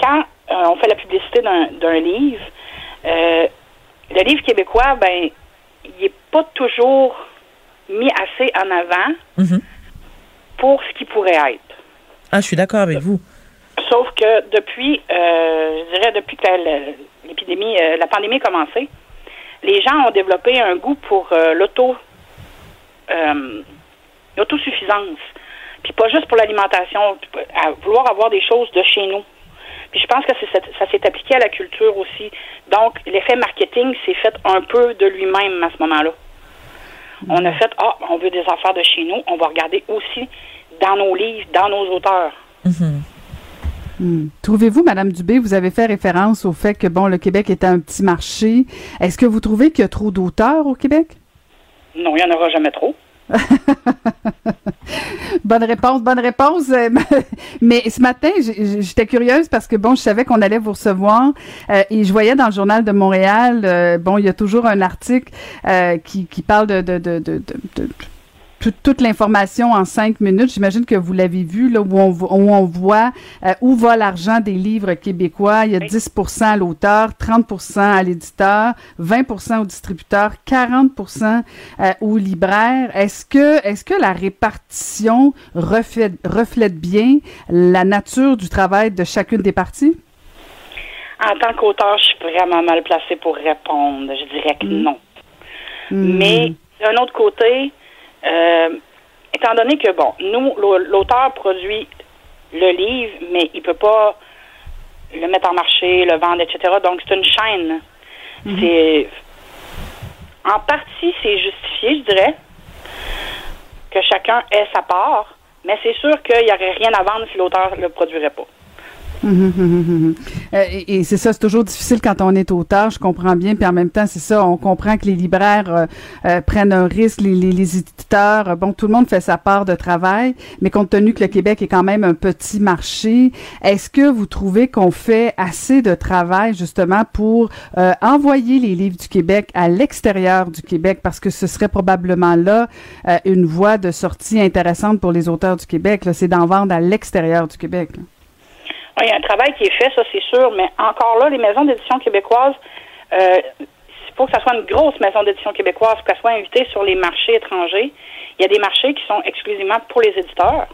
quand euh, on fait la publicité d'un livre, euh, le livre québécois, ben, il n'est pas toujours mis assez en avant Mhm. pour ce qu'il pourrait être. Ah, je suis d'accord avec vous. Sauf que depuis, je dirais depuis que la- la- l'épidémie, euh, la pandémie a commencé, les gens ont développé un goût pour l'auto, l'autosuffisance. Puis pas juste pour l'alimentation, à vouloir avoir des choses de chez nous. Puis je pense que ça s'est appliqué à la culture aussi. Donc l'effet marketing s'est fait un peu de lui-même à ce moment-là. On a fait, ah, on veut des affaires de chez nous, on va regarder aussi dans nos livres, dans nos auteurs. Hmm. Trouvez-vous, Madame Dubé, vous avez fait référence au fait que bon, le Québec est un petit marché. Est-ce que vous trouvez qu'il y a trop d'auteurs au Québec? Non, il n'y en aura jamais trop. Bonne réponse, bonne réponse. Euh, Mais ce matin, j'étais curieuse parce que bon, je savais qu'on allait vous recevoir euh, et je voyais dans le journal de Montréal, euh, bon, il y a toujours un article qui, parle de, toute, l'information en cinq minutes. J'imagine que vous l'avez vu, là, où on, où on voit euh, où va l'argent des livres québécois. Il y a 10 à l'auteur, 30% à l'éditeur, 20% au distributeur, 40 euh, au libraire. Est-ce que, est-ce que la répartition reflète, reflète bien la nature du travail de chacune des parties? En tant qu'auteur, je suis vraiment mal placée pour répondre. Je dirais que non. Mais d'un autre côté, euh, étant donné que, bon, nous, l'au- l'auteur produit le livre, mais il peut pas le mettre en marché, le vendre, etc. Donc, c'est une chaîne. C'est. En partie, c'est justifié, je dirais, que chacun ait sa part, mais c'est sûr qu'il n'y aurait rien à vendre si l'auteur ne le produirait pas. Mhm, mhm, mhm. Euh, et, c'est ça, c'est toujours difficile quand on est auteur, je comprends bien, puis en même temps, c'est ça, on comprend que les libraires euh, euh, prennent un risque, les, les, les éditeurs, euh, bon, tout le monde fait sa part de travail, mais compte tenu que le Québec est quand même un petit marché, est-ce que vous trouvez qu'on fait assez de travail justement pour envoyer les livres du Québec à l'extérieur du Québec, parce que ce serait probablement là une voie de sortie intéressante pour les auteurs du Québec, c'est d'en vendre à l'extérieur du Québec. là. Oui, il y a un travail qui est fait, ça c'est sûr, mais encore là, les maisons d'édition québécoises, euh, il faut que ça soit une grosse maison d'édition québécoise, pour qu'elle soit invitée sur les marchés étrangers. Il y a des marchés qui sont exclusivement pour les éditeurs,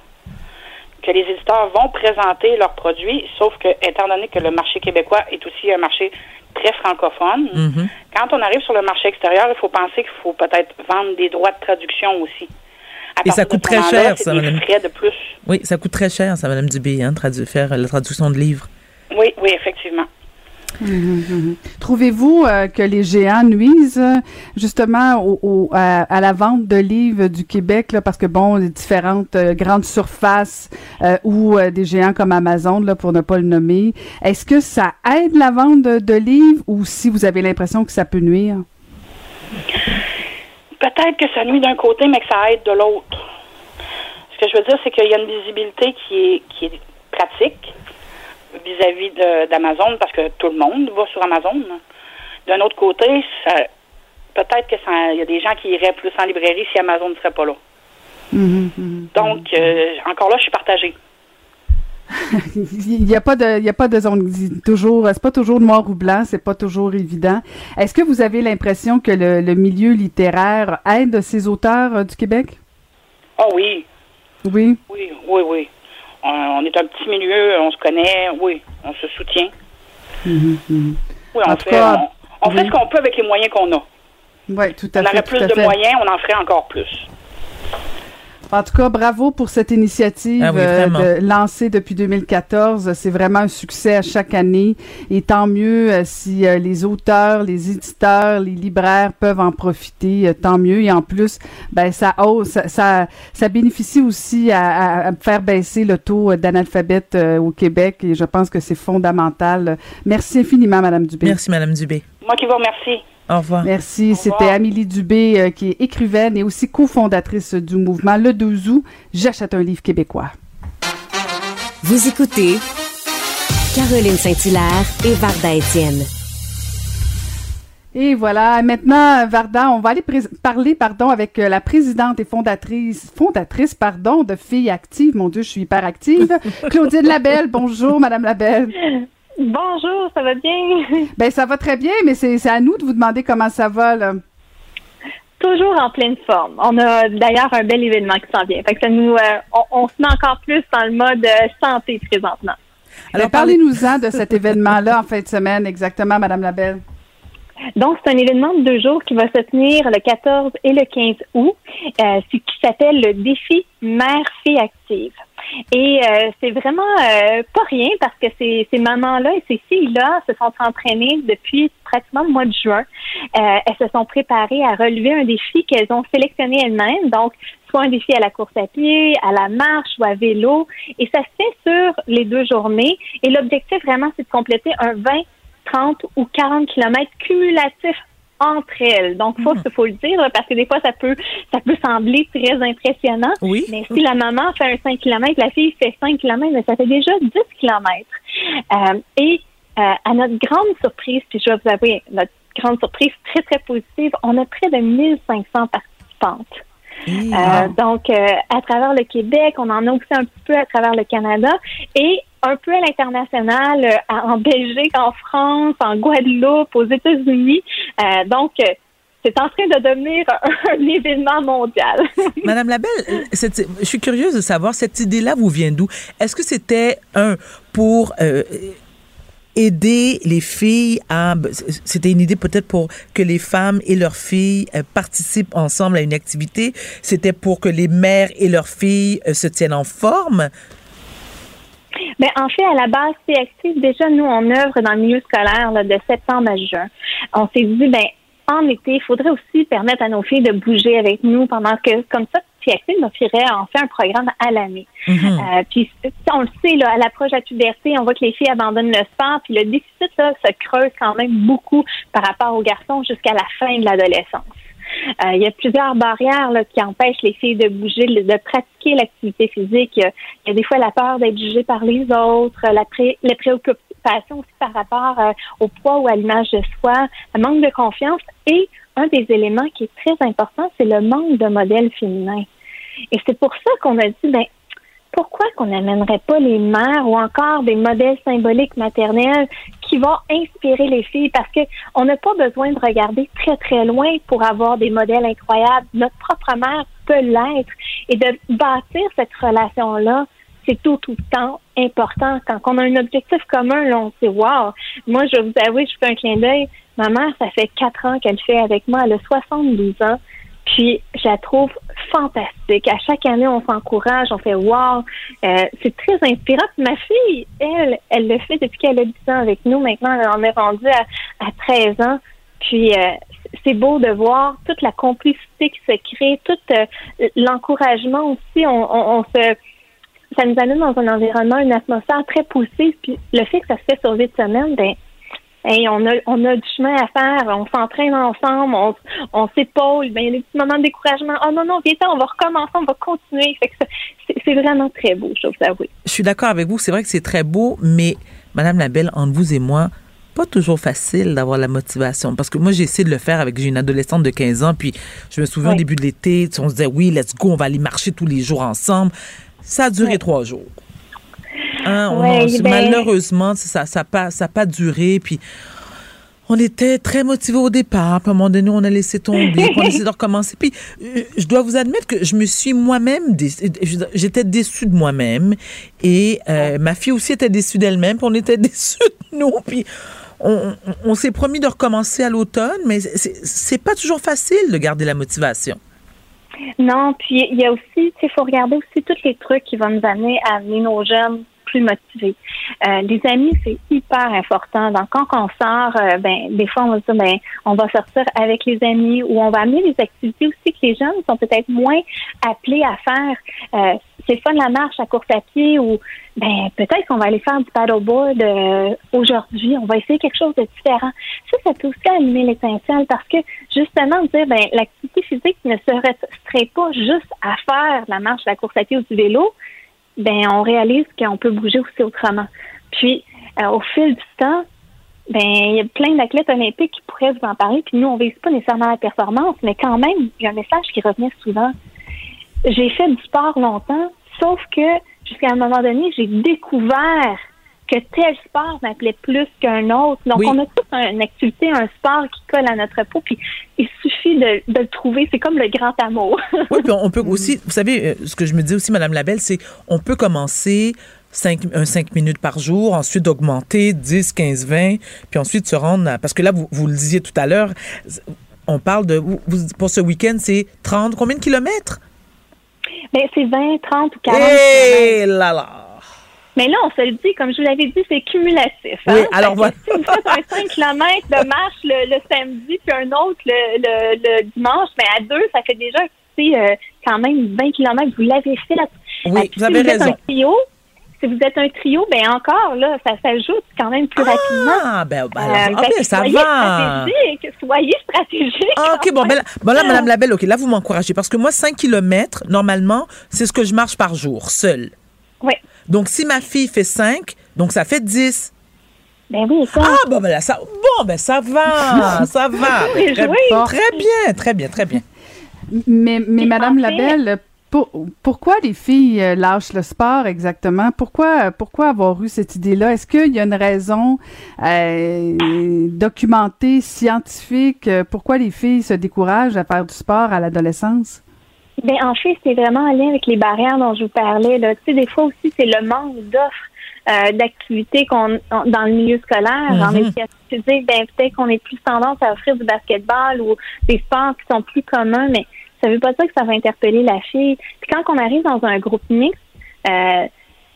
que les éditeurs vont présenter leurs produits, sauf que, étant donné que le marché québécois est aussi un marché très francophone, Mhm. quand on arrive sur le marché extérieur, il faut penser qu'il faut peut-être vendre des droits de traduction aussi. Et ça coûte très cher, ça, madame. frais de plus. Oui, ça coûte très cher, ça, Madame Dubé, hein, tradu- faire la traduction de livres. Oui, oui, effectivement. Mhm, mhm. Trouvez-vous euh, que les géants nuisent euh, justement au, au- à, à la vente de livres du Québec là, parce que bon, les différentes euh, grandes surfaces euh, ou euh, des géants comme Amazon là pour ne pas le nommer, est-ce que ça aide la vente de, de livres ou si vous avez l'impression que ça peut nuire? Peut-être que ça nuit d'un côté, mais que ça aide de l'autre. Ce que je veux dire, c'est qu'il y a une visibilité qui est, qui est pratique vis-à-vis d'Amazon, parce que tout le monde va sur Amazon. D'un autre côté, ça, peut-être que ça, il y a des gens qui iraient plus en librairie si Amazon ne serait pas là. Mhm, mhm. Donc, euh, encore là, je suis partagée. Il n'y a pas de, il y a pas de zone toujours, c'est pas toujours noir ou blanc, c'est pas toujours évident. Est-ce que vous avez l'impression que le, le milieu littéraire aide ces auteurs euh, du Québec? Oh oui, Oui? oui, oui, oui. On, on est un petit milieu, on se connaît, oui, on se soutient. Mhm, mhm. Oui, En on tout fait, cas, on, on fait ce qu'on peut avec les moyens qu'on a. Oui, tout à On fait. aurait tout plus de fait. moyens, on en ferait encore plus. En tout cas, bravo pour cette initiative Ah oui, euh, de, lancée depuis 2014. C'est vraiment un succès à chaque année. Et tant mieux euh, si euh, les auteurs, les éditeurs, les libraires peuvent en profiter, euh, tant mieux. Et en plus, ben ça hausse, ça, ça, ça bénéficie aussi à, à- à faire baisser le taux d'analphabète euh, au Québec. Et je pense que c'est fondamental. Merci infiniment, Madame Dubé. Merci, Madame Dubé. Moi qui vous remercie. Au revoir. Merci. C'était Amélie Dubé, euh, qui est écrivaine et aussi cofondatrice du mouvement Le 12 août. J'achète un livre québécois. Vous écoutez Caroline Saint-Hilaire et Varda Étienne. Et voilà, maintenant, Varda, on va aller parler, pardon, avec euh, la présidente et fondatrice, fondatrice, pardon, de Filles Actives. Mon Dieu, je suis hyper active. Claudine Labelle, bonjour, Madame Labelle. Bonjour, ça va bien? Ben, ça va très bien, mais c'est c'est à nous de vous demander comment ça va, là. Toujours en pleine forme. On a d'ailleurs un bel événement qui s'en vient. Fait que ça nous, euh, on, on se met encore plus dans le mode euh, santé présentement. Alors, parlez-nous-en de cet événement-là en fin de semaine, exactement, Madame Labelle. Donc, c'est un événement de deux jours qui va se tenir le 14 et le 15 août, euh, qui s'appelle le défi Mère-Fille Active. Et euh, c'est vraiment euh, pas rien parce que ces, ces mamans-là et ces filles-là se sont entraînées depuis pratiquement le mois de juin. Euh, elles se sont préparées à relever un défi qu'elles ont sélectionné elles-mêmes. Donc, soit un défi à la course à pied, à la marche ou à vélo. Et ça se fait sur les deux journées. Et l'objectif vraiment, c'est de compléter un 20 30 ou 40 kilomètres cumulatifs entre elles. Donc, faut, faut le dire, parce que des fois, ça peut, ça peut sembler très impressionnant. Oui. Mais si la maman fait un 5 km, la fille fait 5 km, mais ça fait déjà 10 kilomètres. Euh, et euh, à notre grande surprise, puis je vais vous avouer, notre grande surprise très, très positive, on a près de 1500 participantes. Euh, donc, euh, à travers le Québec, on en a aussi un petit peu à travers le Canada et un peu à l'international, euh, en Belgique, en France, en Guadeloupe, aux États-Unis. Euh, donc, euh, c'est en train de devenir un, événement mondial. Madame Labelle, je suis curieuse de savoir, cette idée-là vous vient d'où? Est-ce que c'était un pour aider les filles à... C'était une idée peut-être pour que les femmes et leurs filles participent ensemble à une activité? C'était pour que les mères et leurs filles se tiennent en forme? Ben, en fait, à la base, c'est actif. Déjà, nous, on œuvre dans le milieu scolaire là, de septembre à juin. On s'est dit, ben, en été, il faudrait aussi permettre à nos filles de bouger avec nous pendant que, comme ça, Active offrirait en fait un programme à l'année. Mhm. Euh, puis on le sait, là, à l'approche de la puberté, on voit que les filles abandonnent le sport, puis le déficit là, se creuse quand même beaucoup par rapport aux garçons jusqu'à la fin de l'adolescence. Euh, il y a plusieurs barrières là, qui empêchent les filles de bouger, de pratiquer l'activité physique. Il y, a, des fois la peur d'être jugée par les autres, la, pré, les préoccupations aussi par rapport euh, au poids ou à l'image de soi, le manque de confiance et un des éléments qui est très important, c'est le manque de modèles féminins. Et c'est pour ça qu'on a dit, ben, pourquoi qu'on n'amènerait pas les mères ou encore des modèles symboliques maternels qui vont inspirer les filles? Parce que on n'a pas besoin de regarder très très loin pour avoir des modèles incroyables. Notre propre mère peut l'être et de bâtir cette relation là. C'est tout temps important. Quand on a un objectif commun, on sait, wow, moi, je vous avouer, je fais un clin d'œil. Ma mère, ça fait quatre ans qu'elle fait avec moi. Elle a 72 ans. Puis, je la trouve fantastique. À chaque année, on s'encourage, on fait wow. Euh, c'est très inspirant. Puis ma fille, elle, elle le fait depuis qu'elle a 10 ans avec nous. Maintenant, elle en est rendue à, à 13 ans. Puis, euh, c'est beau de voir toute la complicité qui se crée, tout euh, l'encouragement aussi. On, on, on, se, ça nous amène dans un environnement, une atmosphère très positive. Puis, le fait que ça se fait sur 8 semaines, ben, Hey, on a on a du chemin à faire, on s'entraîne ensemble, on, on s'épaule, ben, il y a des petits moments de découragement. Oh non, non, viens on va recommencer, on va continuer. Fait que c'est vraiment très beau, je vous avouer. Je suis d'accord avec vous, c'est vrai que c'est très beau, mais Madame Labelle, entre vous et moi, pas toujours facile d'avoir la motivation. Parce que moi, j'ai essayé de le faire avec, j'ai une adolescente de 15 ans, puis je me souviens au début de l'été, on se disait, oui, let's go, on va aller marcher tous les jours ensemble. Ça a duré trois jours. Hein, on, Ouais, on- ben- malheureusement, ça n'a ça, pas- ça pas duré. Puis on était très motivés au départ. Puis à un moment donné, on a laissé tomber. on a essayé de recommencer. Puis euh, je dois vous admettre que je me suis moi-même, dé- j'étais déçue de moi-même. Et euh, ma fille aussi était déçue d'elle-même. Puis on était déçus de nous. Puis on, on- on s'est promis de recommencer à l'automne, mais c'est pas toujours facile de garder la motivation. Non, puis il y a aussi, tu sais, il faut regarder aussi tous les trucs qui vont nous amener à amener nos jeunes Euh, les amis, c'est hyper important. Donc, quand on sort, euh, ben, des fois, on va se dire, ben, on va sortir avec les amis ou on va amener des activités aussi que les jeunes sont peut-être moins appelés à faire. Euh, c'est fun la marche à course à pied ou ben peut-être qu'on va aller faire du paddleboard euh, aujourd'hui. On va essayer quelque chose de différent. Ça, ça peut aussi allumer l'étincelle parce que justement dire ben l'activité physique ne se restreint pas juste à faire la marche, la course à pied ou du vélo. Ben on réalise qu'on peut bouger aussi autrement. Puis euh, au fil du temps, ben il y a plein d'athlètes olympiques qui pourraient vous en parler. Puis nous on vise pas nécessairement la performance, mais quand même il y a un message qui revenait souvent. J'ai fait du sport longtemps, sauf que jusqu'à un moment donné, j'ai découvert que tel sport m'appelait plus qu'un autre. Donc, on a tous un- une activité, un sport qui colle à notre peau, puis il suffit de, de le trouver. C'est comme le grand amour. Oui, puis on peut aussi, vous savez, euh, ce que je me dis aussi, Madame Labelle, c'est on peut commencer 5, un 5 minutes par jour, ensuite augmenter 10, 15, 20, puis ensuite se rendre à, parce que là, vous, vous le disiez tout à l'heure, on parle de, pour ce week-end, c'est 30, combien de kilomètres? Mais c'est 20, 30 ou 40 Eh kilomètres. là là! Mais là, on se le dit, comme je vous l'avais dit, c'est cumulatif. Oui, hein. alors Fait que voilà. Si vous faites un 5 km de marche le, le samedi, puis un autre le, le, le dimanche, mais à deux, ça fait déjà euh, quand même 20 km. Vous l'avez fait. Oui, puis vous avez si êtes raison. un trio, si vous êtes un trio, ben encore, là, ça s'ajoute quand même plus rapidement. Ah, ben, ben, Euh, alors, ah, ben, ça soyez va. stratégique, soyez stratégique. Ah, OK, bon, ben là, bon, là, Madame Labelle, OK, là, vous m'encouragez parce que moi, 5 kilomètres, normalement, c'est ce que je marche par jour, seule. Oui. Donc, si ma fille fait 5, donc ça fait 10. Ben oui, ça. Ah, bon, ben là, ça, bon, ben ça va, ça va. Très, bien, très bien, très bien. Mais, mais Madame en fait- Labelle, pour- pourquoi les filles euh, lâchent le sport exactement? Pourquoi, pourquoi avoir eu cette idée-là? Est-ce qu'il y a une raison euh, documentée, scientifique? euh, Pourquoi les filles se découragent à faire du sport à l'adolescence? Ben, en fait, c'est vraiment en lien avec les barrières dont je vous parlais. Là. Tu sais, des fois aussi, c'est le manque d'offres euh, d'activités qu'on on- dans le milieu scolaire. En Mhm. éducation physique, ben, peut-être qu'on est plus tendance à offrir du basketball ou des sports qui sont plus communs, mais ça veut pas dire que ça va interpeller la fille. Puis quand on arrive dans un groupe mixte, euh,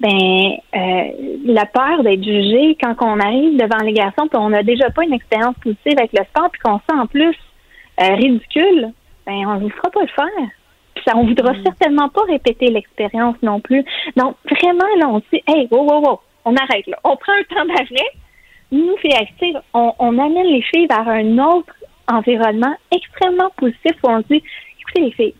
ben euh, la peur d'être jugé quand on arrive devant les garçons puis on n'a déjà pas une expérience positive avec le sport puis qu'on se sent en plus euh, ridicule, ben on ne fera pas le faire. Ça, on voudra certainement pas répéter l'expérience non plus. Donc, vraiment, là, on dit, hey, wow, wow, wow, on arrête, là. On prend un temps d'arrêt. Nous, filles actives, on, on amène les filles vers un autre environnement extrêmement positif où on dit, écoutez, les filles,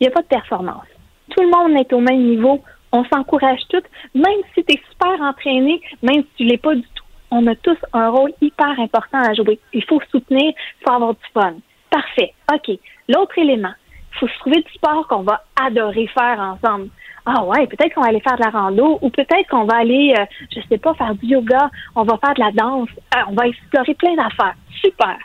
il n'y a pas de performance. Tout le monde est au même niveau. On s'encourage toutes. Même si tu es super entraîné, même si tu l'es pas du tout, on a tous un rôle hyper important à jouer. Il faut soutenir, il faut avoir du fun. Parfait. OK. L'autre élément, faut se trouver du sport qu'on va adorer faire ensemble. Ah ouais, peut-être qu'on va aller faire de la rando ou peut-être qu'on va aller, euh, je sais pas, faire du yoga, on va faire de la danse, Ah, on va explorer plein d'affaires. Super.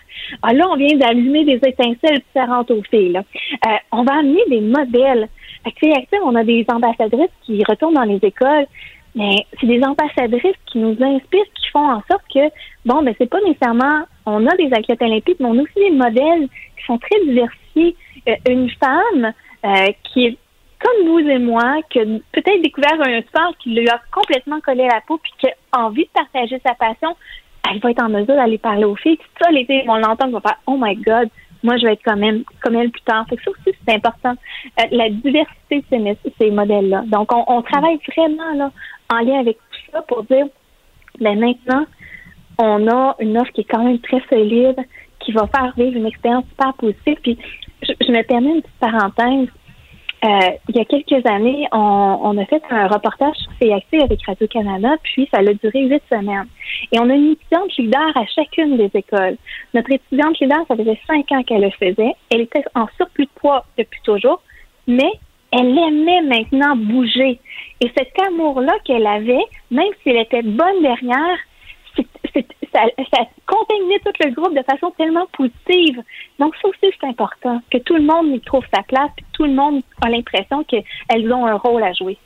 Ah, là, on vient d'allumer des étincelles différentes filles. Là. Euh, on va amener des modèles. Fait que, on a des ambassadrices qui retournent dans les écoles, mais c'est des ambassadrices qui nous inspirent, qui font en sorte que, bon, mais c'est pas nécessairement, on a des athlètes olympiques, mais on a aussi des modèles qui sont très diversifiés. Euh, une femme euh, qui est comme vous et moi, qui a peut-être découvert un sport qui lui a complètement collé à la peau, puis qui a envie de partager sa passion, elle va être en mesure d'aller parler aux filles. Puis ça, les filles vont l'entendre, vont faire Oh my God, moi je vais être comme elle, comme elle plus tard. Fait que ça aussi, c'est important. Euh, la diversité de ces, ces modèles-là. Donc, on, on travaille vraiment là, en lien avec tout ça pour dire ben maintenant, on a une offre qui est quand même très solide, qui va faire vivre une expérience super positive. Puis, je, me permets une petite parenthèse. Euh, il y a quelques années, on, on a fait un reportage sur CAC avec Radio-Canada, puis ça a duré huit semaines. Et on a une étudiante leader à chacune des écoles. Notre étudiante leader, ça faisait cinq ans qu'elle le faisait. Elle était en surplus de poids depuis toujours, mais elle aimait maintenant bouger. Et cet amour-là qu'elle avait, même si elle était bonne c'est- ça, ça tout le groupe de façon tellement positive. Donc, ça aussi, c'est important, que tout le monde y trouve sa place, puis tout le monde a l'impression qu'elles ont un rôle à jouer.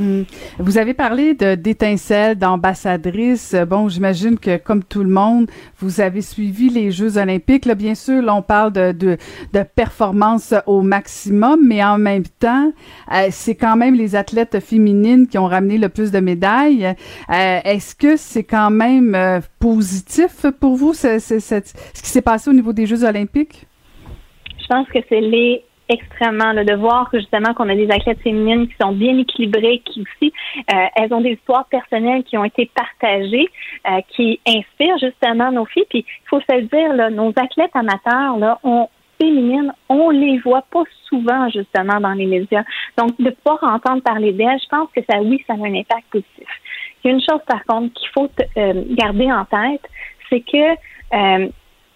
Hmm. Vous avez parlé d'étincelles, d'ambassadrices. Bon, j'imagine que comme tout le monde, vous avez suivi les Jeux olympiques. Bien sûr, là, on parle de, de, de performance au maximum, mais en même temps, euh, c'est quand même les athlètes féminines qui ont ramené le plus de médailles. Euh, Est-ce que c'est quand même euh, positif pour vous, ce- ce- ce qui s'est passé au niveau des Jeux olympiques? Je pense que c'est les extrêmement là, de voir que justement qu'on a des athlètes féminines qui sont bien équilibrées, qui aussi euh, elles ont des histoires personnelles qui ont été partagées, euh, qui inspirent justement nos filles. Puis il faut se dire, là, nos athlètes amateurs, là, on féminines, on les voit pas souvent justement dans les médias. Donc de pouvoir entendre parler d'elles, je pense que ça, oui, ça a un impact positif. Il y a une chose par contre qu'il faut euh, garder en tête, c'est que euh,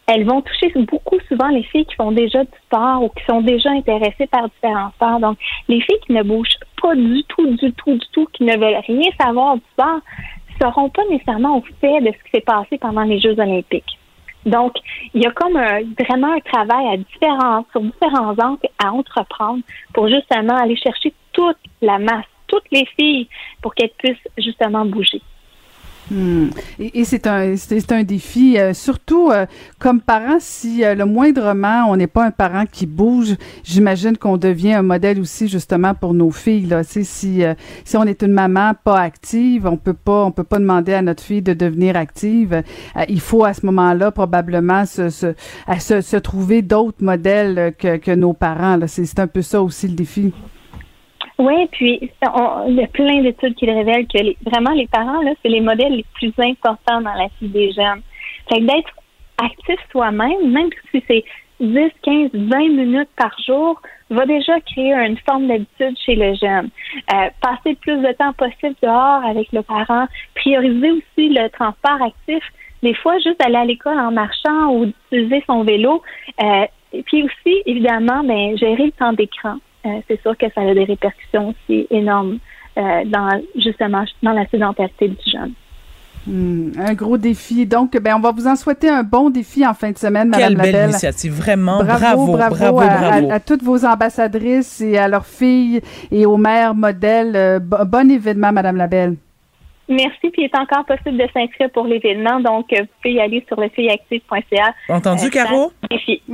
elles vont toucher beaucoup souvent les filles qui font déjà du sport ou qui sont déjà intéressées par différents sports. Donc, les filles qui ne bougent pas du tout, du tout, du tout, qui ne veulent rien savoir du sport, seront pas nécessairement au fait de ce qui s'est passé pendant les Jeux olympiques. Donc, il y a comme un, vraiment un travail à différents, sur différents angles à entreprendre pour justement aller chercher toute la masse, toutes les filles, pour qu'elles puissent justement bouger. Hmm. Et, et c'est un un défi, euh, surtout euh, comme parent, si euh, le moindrement on n'est pas un parent qui bouge, j'imagine qu'on devient un modèle aussi justement pour nos filles. Là, si euh, si on est une maman pas active, on peut pas on peut pas demander à notre fille de devenir active. Euh, il faut à ce moment-là probablement se se, à se, se trouver d'autres modèles euh, que, que nos parents. C'est un peu ça aussi le défi. Oui, puis on, il y a plein d'études qui révèlent que les, vraiment les parents, là, c'est les modèles les plus importants dans la vie des jeunes. Fait que d'être actif soi-même, même si c'est 10, 15, 20 minutes par jour, va déjà créer une forme d'habitude chez le jeune. Euh, passer le plus de temps possible dehors avec le parent, prioriser aussi le transport actif. Des fois, juste aller à l'école en marchant ou d'utiliser son vélo. Euh, et puis aussi, évidemment, ben, gérer le temps d'écran. Euh, c'est sûr que ça a des répercussions aussi énormes euh, dans justement dans la sédentarité du jeune. Hmm, un gros défi. Donc, ben, on va vous en souhaiter un bon défi en fin de semaine, Madame Quelle belle Labelle. initiative, vraiment. Bravo, Bravo, bravo, bravo, à, bravo. à- à toutes vos ambassadrices et à leurs filles et aux mères modèles. Euh, bo- bon événement, Madame Labelle. Merci, puis il est encore possible de s'inscrire pour l'événement, donc euh, vous pouvez y aller sur le filles-actives.ca. Entendu, Euh, Caro? Défi.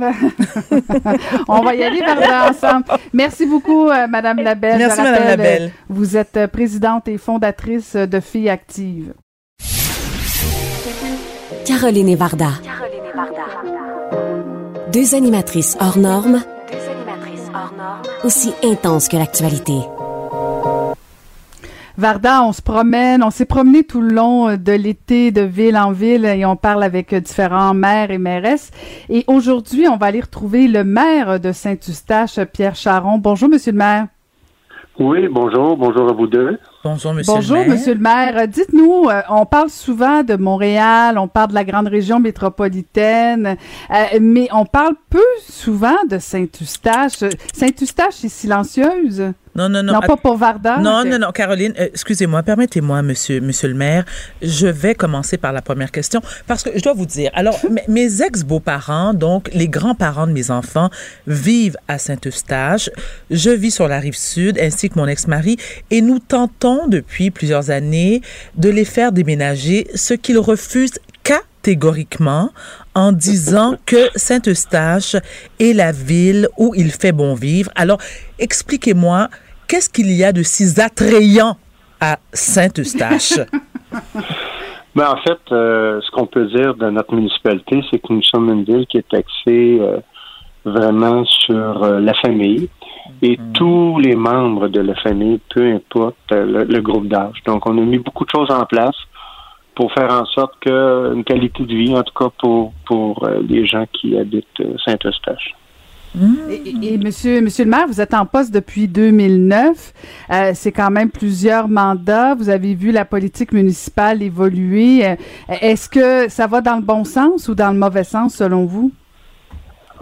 On va y aller là ensemble. Merci beaucoup, euh, Madame Labelle. Merci, Madame rappelle, Labelle. euh, Vous êtes euh, présidente et fondatrice euh, de Filles Actives. Caroline et Varda. Deux animatrices hors normes, aussi intense que l'actualité. Varda, on se promène, on s'est promené tout le long euh, de l'été de ville en ville et on parle avec euh, différents maires et mairesses. Et aujourd'hui, on va aller retrouver le maire de Saint-Eustache, Pierre Charon. Bonjour, monsieur le maire. Oui, bonjour, bonjour à vous deux. Bonjour, monsieur Bonjour, le maire. monsieur le maire. Euh, Dites-nous, euh, on parle souvent de Montréal, on parle de la grande région métropolitaine, euh, mais on parle peu souvent de Saint-Eustache. Saint-Eustache est silencieuse. Non, non, non. Non, pas pour Varda. Non, non, non, Caroline, euh, excusez-moi, permettez-moi, monsieur, monsieur le maire, je vais commencer par la première question parce que je dois vous dire, alors, mes- mes ex-beaux-parents, donc les grands-parents de mes enfants, vivent à Saint-Eustache. Je vis sur la rive sud ainsi que mon ex-mari et nous tentons depuis plusieurs années de les faire déménager, ce qu'ils refusent catégoriquement en disant que Saint-Eustache est la ville où il fait bon vivre. Alors, expliquez-moi, qu'est-ce qu'il y a de si attrayant à Saint-Eustache? Ben, en fait, euh, ce qu'on peut dire de notre municipalité, c'est que nous sommes une ville qui est axée euh, vraiment sur euh, la famille et tous les membres de la famille, peu importe euh, le, le groupe d'âge. Donc, on a mis beaucoup de choses en place pour faire en sorte que une qualité de vie, en tout cas pour pour euh, les gens qui habitent euh, Saint-Eustache. Et, et- monsieur, monsieur le maire, vous êtes en poste depuis 2009. Euh, c'est quand même plusieurs mandats. Vous avez vu la politique municipale évoluer. Est-ce que ça va dans le bon sens ou dans le mauvais sens selon vous?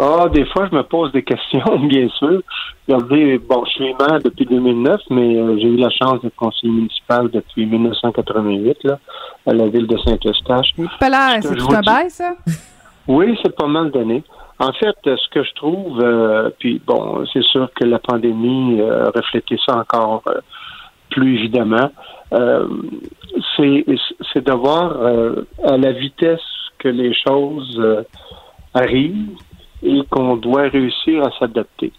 Ah, des fois, je me pose des questions, bien sûr. Regardez, bon, je suis maire depuis 2009, mais euh, j'ai eu la chance d'être conseiller municipal depuis 1988, là, à la ville de Saint-Eustache. C'est tout un bail, ça? Oui, c'est pas mal donné. En fait, ce que je trouve, euh, puis bon, c'est sûr que la pandémie euh, a reflété ça encore euh, plus évidemment, euh, c'est c'est de voir euh, à la vitesse que les choses euh, arrivent et qu'on doit réussir à s'adapter.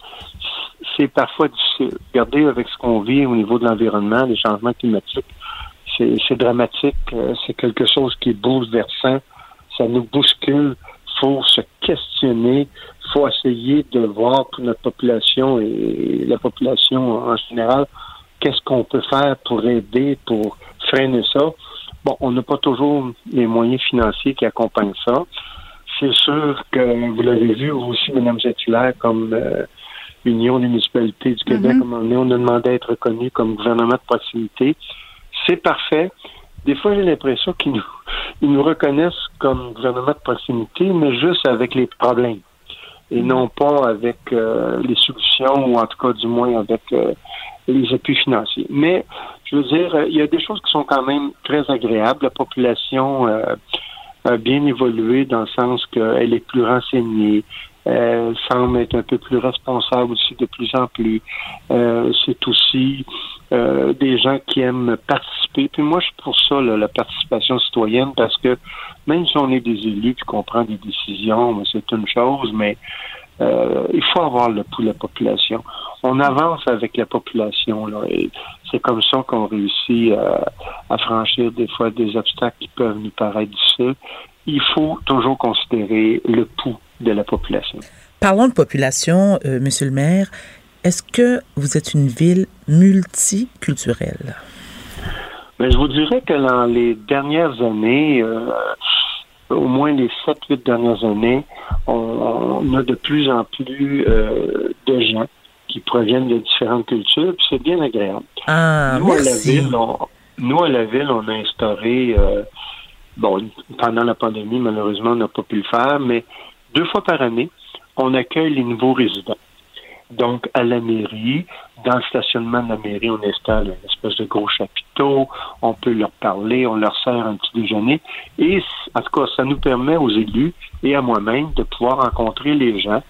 C'est parfois difficile. Regardez avec ce qu'on vit au niveau de l'environnement, les changements climatiques, c'est dramatique, euh, c'est quelque chose qui est bouleversant, ça nous bouscule, faut se questionner, faut essayer de voir pour notre population et la population en général, qu'est-ce qu'on peut faire pour aider, pour freiner ça. Bon, on n'a pas toujours les moyens financiers qui accompagnent ça. C'est sûr que vous l'avez vu vous aussi, Mme Zetilaire, comme euh, Union des municipalités du Québec, donné, on a demandé à être reconnu comme gouvernement de proximité. C'est parfait. Des fois, j'ai l'impression qu'ils nous, ils nous reconnaissent comme gouvernement de proximité, mais juste avec les problèmes et non pas avec euh, les solutions ou en tout cas du moins avec euh, les appuis financiers. Mais je veux dire, il y a des choses qui sont quand même très agréables. La population a bien évolué dans le sens qu'elle est plus renseignée. Elle semble être un peu plus responsable aussi de plus en plus. Euh, c'est aussi euh, des gens qui aiment participer. Puis moi, je suis pour ça, là, la participation citoyenne, parce que même si on est des élus puis qu'on prend des décisions, c'est une chose, mais euh, il faut avoir le pouls de la population. On avance avec la population, là, et c'est comme ça qu'on réussit à, à franchir des fois des obstacles qui peuvent nous paraître difficiles. Il faut toujours considérer le pouls de la population. Parlons de population, euh, monsieur le maire. Est-ce que vous êtes une ville multiculturelle? Mais je vous dirais que dans les dernières années, euh, au moins les 7-8 dernières années, on, on a de plus en plus euh, de gens qui proviennent de différentes cultures, puis c'est bien agréable. Ah, nous, à la ville, on, nous, à la ville, on a instauré, euh, bon, pendant la pandémie, malheureusement, on n'a pas pu le faire, mais deux fois par année, on accueille les nouveaux résidents. Donc, à la mairie, dans le stationnement de la mairie, on installe une espèce de gros chapiteau, on peut leur parler, on leur sert un petit déjeuner. Et, en tout cas, ça nous permet aux élus et à moi-même de pouvoir rencontrer les gens.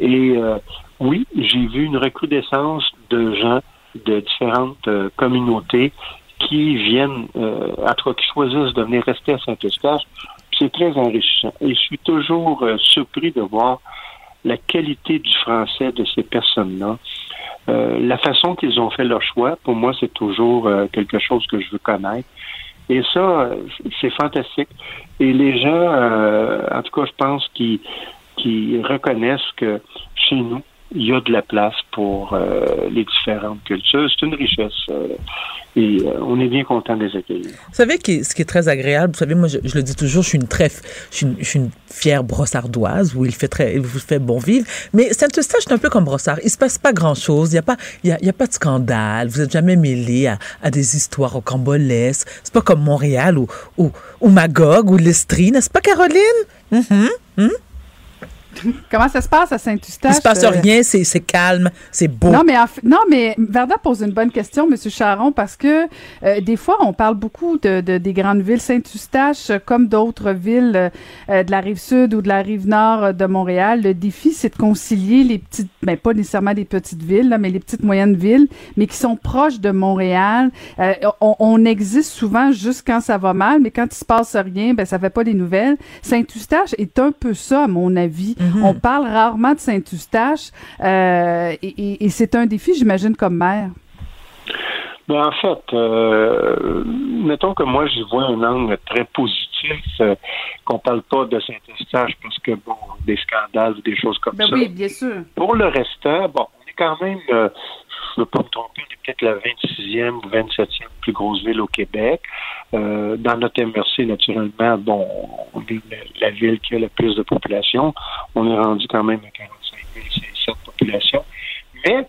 Et euh, oui, j'ai vu une recrudescence de gens de différentes euh, communautés qui viennent, euh, tout cas, qui choisissent de venir rester à Saint-Eustache. C'est très enrichissant. Et je suis toujours euh, surpris de voir la qualité du français de ces personnes-là. Euh, la façon qu'ils ont fait leur choix, pour moi, c'est toujours euh, quelque chose que je veux connaître. Et ça, euh, c'est fantastique. Et les gens, euh, en tout cas, je pense qu'ils qui reconnaissent que chez nous, il y a de la place pour euh, les différentes cultures. C'est une richesse. euh, et euh, on est bien content de les accueillir. Vous savez ce qui est très agréable, vous savez, moi, je, le dis toujours, je suis une très, je suis une, je suis une fière brossardoise où il fait très, il vous fait bon vivre. Mais Saint-Eustache, c'est un peu comme Brossard. Il se passe pas grand chose. Il y a pas, il y a, pas de scandale. Vous êtes jamais mêlé à, à des histoires au cambolesque. C'est pas comme Montréal ou, ou, ou Magog ou l'Estrie, n'est-ce pas, Caroline? Mhm, mhm. Comment ça se passe à Saint-Eustache? Il se passe euh, rien, c'est c'est calme, c'est beau. Non, mais non, mais Verda pose une bonne question, Monsieur Charon, parce que euh, des fois, on parle beaucoup de, de- des grandes villes. Saint-Eustache, comme d'autres villes euh, de la rive sud ou de la rive nord de Montréal, le défi, c'est de concilier les petites, ben pas nécessairement des petites villes, là, mais les petites moyennes villes, mais qui sont proches de Montréal. Euh, on, on existe souvent juste quand ça va mal, mais quand il se passe rien, ben ça fait pas les nouvelles. Saint-Eustache est un peu ça, à mon avis. On parle rarement de Saint-Eustache euh, et, et- et c'est un défi, j'imagine, comme maire. Ben, en fait, euh, mettons que moi, j'y vois un angle très positif, euh, qu'on parle pas de Saint-Eustache parce que, bon, des scandales ou des choses comme Ben ça. oui, bien sûr. Pour le restant, bon, on est quand même, euh, ne pas me tromper, on est peut-être la 26e ou 27e plus grosse ville au Québec. Euh, dans notre MRC, naturellement, bon, on est la, ville qui a le plus de population. On est rendu quand même à 45 500 de population. Mais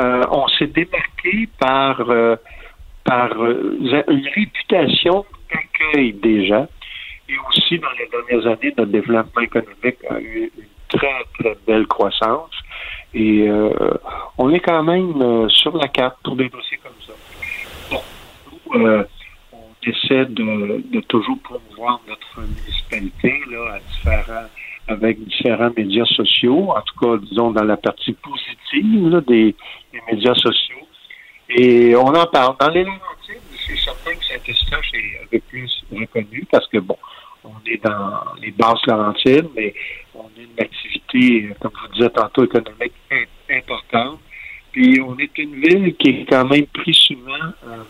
euh, on s'est démarqué par, euh, par une réputation d'accueil des gens. Et aussi, dans les dernières années, notre développement économique a eu une très, très belle croissance. Et euh, on est quand même euh, sur la carte pour des dossiers comme ça. Bon, euh, on essaie de, de toujours promouvoir notre municipalité là, à différents, avec différents médias sociaux, en tout cas, disons, dans la partie positive là, des, des médias sociaux. Et on en parle. Dans les Laurentides, c'est certain que Saint-Eustache est un peu plus reconnu parce que, bon, on est dans les basses Laurentides, mais une activité, euh, comme je vous disais tantôt, économique im- importante. Puis on est une ville qui est quand même pris souvent euh,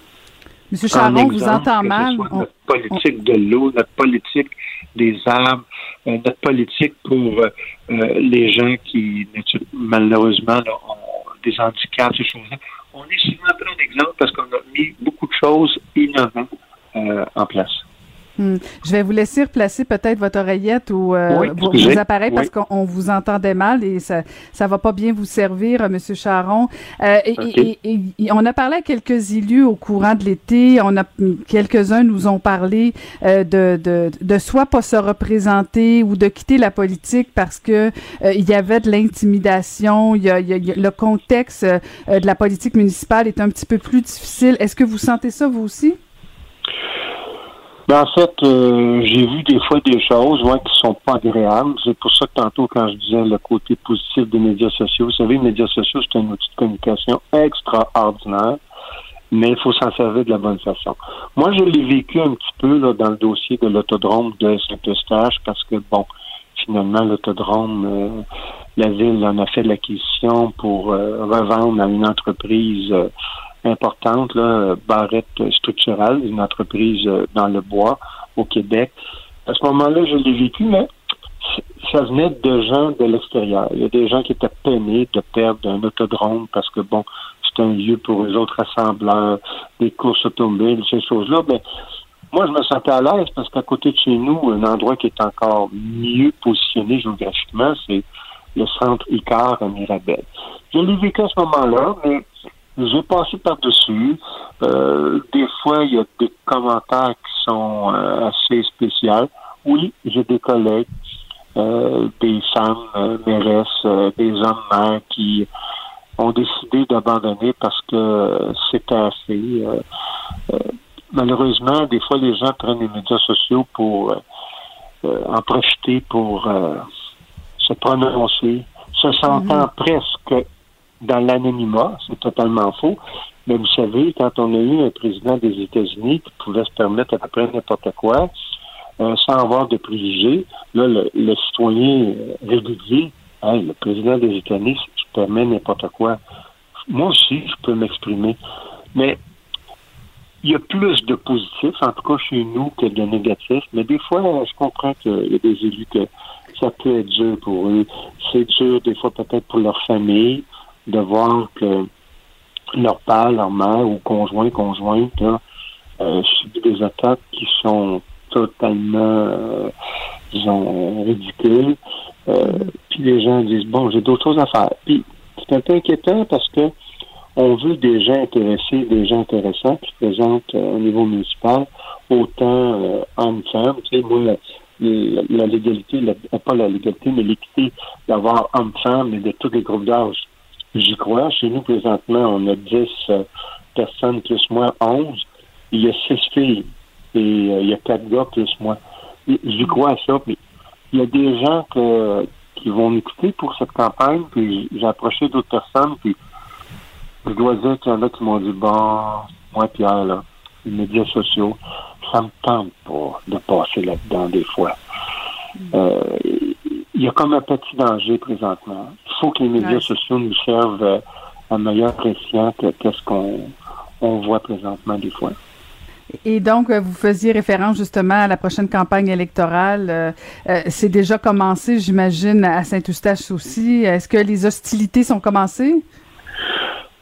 Monsieur en Charon, exemple, vous entend mal. On- notre politique de l'eau, notre politique des arbres, euh, notre politique pour euh, les gens qui, malheureusement, là, ont des handicaps, ces choses-là. On est souvent un exemple parce qu'on a mis beaucoup de choses innovantes en place. Hmm. Je vais vous laisser replacer peut-être votre oreillette ou euh, Oui, vos, appareils parce qu'on on vous entendait mal et ça ça va pas bien vous servir, euh, Monsieur Charon. Euh, et, Ok. et- et- et on a parlé à quelques élus au courant de l'été. On a quelques-uns nous ont parlé euh, de, de de soit pas se représenter ou de quitter la politique parce que il y avait de l'intimidation. Il y a, il y a- il y a- le contexte de la politique municipale est un petit peu plus difficile. Est-ce que vous sentez ça vous aussi? Ben, en fait, euh, j'ai vu des fois des choses ouais, qui sont pas agréables. C'est pour ça que tantôt, quand je disais le côté positif des médias sociaux, vous savez, les médias sociaux, c'est un outil de communication extraordinaire, mais il faut s'en servir de la bonne façon. Moi, je l'ai vécu un petit peu là, dans le dossier de l'autodrome de Saint-Eustache parce que, bon, finalement, l'autodrome, euh, la ville en a fait l'acquisition pour euh, revendre à une entreprise importante, là, Barrette Structurale, une entreprise euh, dans le bois au Québec. À ce moment-là, je l'ai vécu, mais ça venait de gens de l'extérieur. Il y a des gens qui étaient peinés de perdre un autodrome parce que, bon, c'est un lieu pour les autres rassembleurs, des courses automobiles, ces choses-là. Mais moi, je me sentais à l'aise parce qu'à côté de chez nous, un endroit qui est encore mieux positionné géographiquement, c'est le centre Icar à Mirabel. Je l'ai vécu à ce moment-là, mais j'ai passé par-dessus. Euh, des fois, il y a des commentaires qui sont euh, assez spéciaux. Oui, j'ai des collègues, euh, des femmes euh, mairesses, euh, des hommes maires qui ont décidé d'abandonner parce que c'était assez. euh, euh, malheureusement, des fois, les gens prennent les médias sociaux pour en profiter pour euh, se prononcer, se sentant presque dans l'anonymat, c'est totalement faux. Mais vous savez, quand on a eu un président des États-Unis qui pouvait se permettre à peu près n'importe quoi, euh, sans avoir de préjugés, là, le, citoyen euh, régulier, le président des États-Unis se permet n'importe quoi. Moi aussi, je peux m'exprimer. Mais il y a plus de positifs, en tout cas chez nous, que de négatifs. Mais des fois, je comprends qu'il y a des élus que ça peut être dur pour eux. C'est dur des fois peut-être pour leur famille de voir que leur père, leur mère ou conjoint, conjointe là, euh, subit des attaques qui sont totalement, euh, disons, ridicules. Euh, puis les gens disent bon, j'ai d'autres choses à faire. Puis c'est un peu inquiétant parce que on veut des gens intéressés, des gens intéressants qui se présentent euh, au niveau municipal, autant euh, hommes-femmes. Tu sais, moi, la, la- légalité, la- pas la légalité, mais l'équité d'avoir hommes-femmes et de tous les groupes d'âge. J'y crois. Chez nous, présentement, on a 10 euh, personnes plus moi, 11. Il y a 6 filles et euh, il y a 4 gars plus moi. J'y crois à ça. Puis il y a des gens que- qui vont m'écouter pour cette campagne. Puis j'ai approché d'autres personnes. Puis je dois dire qu'il y en a qui m'ont dit bon, moi Pierre, là, les médias sociaux, ça me tente pas de passer là-dedans des fois. Euh, il y a comme un petit danger présentement. Il faut que les médias Ouais. sociaux nous servent euh, à meilleur pression que qu'est-ce qu'on on voit présentement des fois. Et donc, euh, vous faisiez référence justement à la prochaine campagne électorale. Euh, c'est déjà commencé, j'imagine, à Saint-Eustache aussi. Est-ce que les hostilités sont commencées?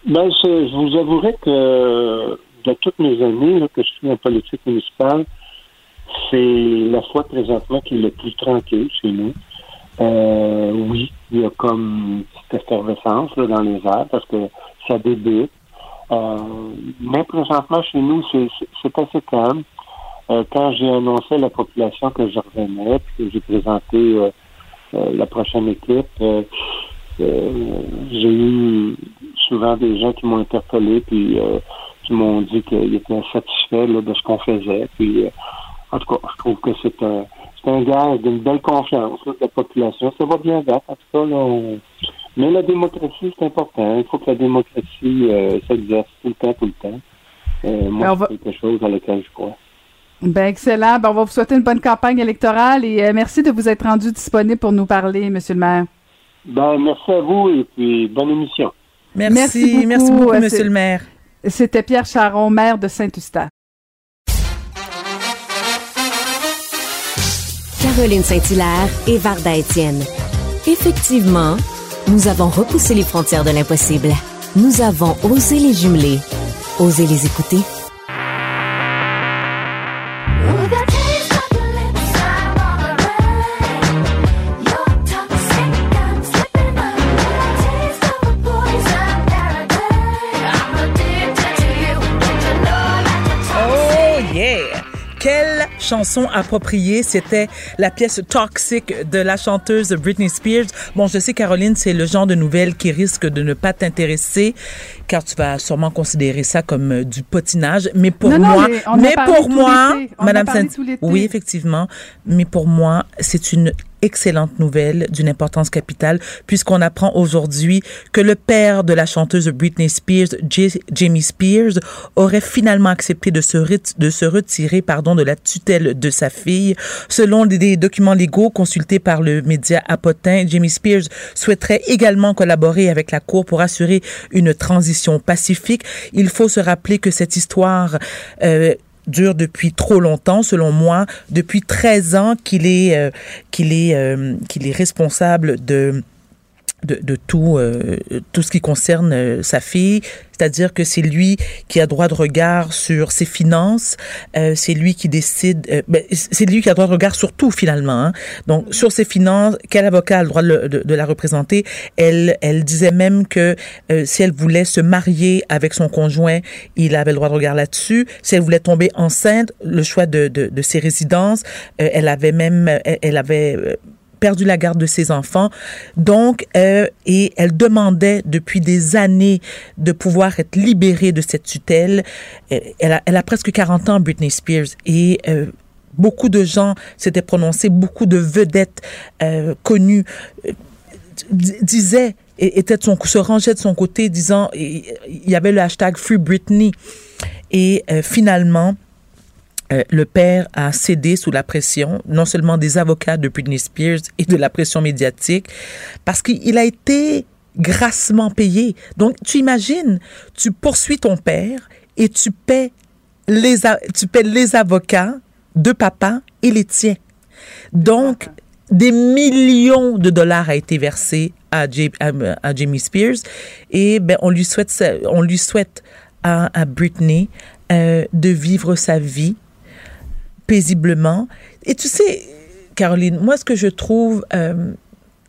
Ben, je, je vous avouerai que de toutes mes années là, que je suis en politique municipale, c'est la fois présentement qui est le plus tranquille chez nous. Euh, oui, il y a comme une petite effervescence là, dans les airs parce que ça débute. Euh, mais présentement, chez nous, c'est assez calme. Euh, quand j'ai annoncé à la population que je revenais, puis que j'ai présenté euh, euh, la prochaine équipe, euh, j'ai eu souvent des gens qui m'ont interpellé puis qui m'ont dit qu'ils étaient insatisfaits là, de ce qu'on faisait. Puis, en tout cas, je trouve que c'est un, c'est un gage d'une belle confiance là, de la population. Ça va bien. Là, on- Mais la démocratie, c'est important. Il faut que la démocratie euh, s'exerce tout le temps, tout le temps. Euh, moi, va- c'est quelque chose à laquelle je crois. Ben excellent. Ben, on va vous souhaiter une bonne campagne électorale et euh, merci de vous être rendu disponible pour nous parler, Monsieur le maire. Ben, merci à vous et puis bonne émission. Merci, merci beaucoup, Euh, Monsieur c'est- le maire. C'était Pierre Charon, maire de Saint-Eustache. Caroline Saint-Hilaire et Varda Étienne. Effectivement, nous avons repoussé les frontières de l'impossible. Nous avons osé les jumeler, osé les écouter. Chanson appropriée, c'était la pièce Toxic de la chanteuse Britney Spears. Bon, je sais Caroline, c'est le genre de nouvelle qui risque de ne pas t'intéresser car tu vas sûrement considérer ça comme euh, du potinage, mais pour Non, non, moi, mais mais pour moi, madame Saint. Oui, effectivement, mais pour moi, c'est une excellente nouvelle d'une importance capitale puisqu'on apprend aujourd'hui que le père de la chanteuse Britney Spears, Jamie Spears, aurait finalement accepté de se, retirer pardon, de la tutelle de sa fille. Selon des, des documents légaux consultés par le média Apotin, Jamie Spears souhaiterait également collaborer avec la Cour pour assurer une transition pacifique. Il faut se rappeler que cette histoire euh, dure depuis trop longtemps, selon moi, depuis 13 ans qu'il est, euh, qu'il est, euh, qu'il est responsable de de, de tout, euh, tout ce qui concerne euh, sa fille, c'est-à-dire que c'est lui qui a droit de regard sur ses finances, euh, c'est lui qui décide, euh, ben, c'est lui qui a droit de regard sur tout finalement. hein. Donc sur ses finances, quel avocat a le droit de, de- de la représenter? Elle, elle disait même que euh, si elle voulait se marier avec son conjoint, il avait le droit de regard là-dessus. Si elle voulait tomber enceinte, le choix de, de, de ses résidences, euh, elle avait même, elle, elle avait euh, perdu la garde de ses enfants. Donc, euh, et elle demandait depuis des années de pouvoir être libérée de cette tutelle. Euh, Elle a, presque 40 ans, Britney Spears, et euh, beaucoup de gens s'étaient prononcés, beaucoup de vedettes connues disaient était de son, se rangeait de son côté, disant il y avait le hashtag Free Britney. Et finalement, euh, le père a cédé sous la pression, non seulement des avocats de Britney Spears et de la pression médiatique, parce qu'il a été grassement payé. Donc, tu imagines, tu poursuis ton père et tu paies les, tu paies les avocats de papa et les tiens. Donc, des millions de dollars a été versé à, J- à, à Jamie Spears et ben on lui souhaite on lui souhaite à, à Britney euh, de vivre sa vie paisiblement et tu sais Caroline moi ce que je trouve euh,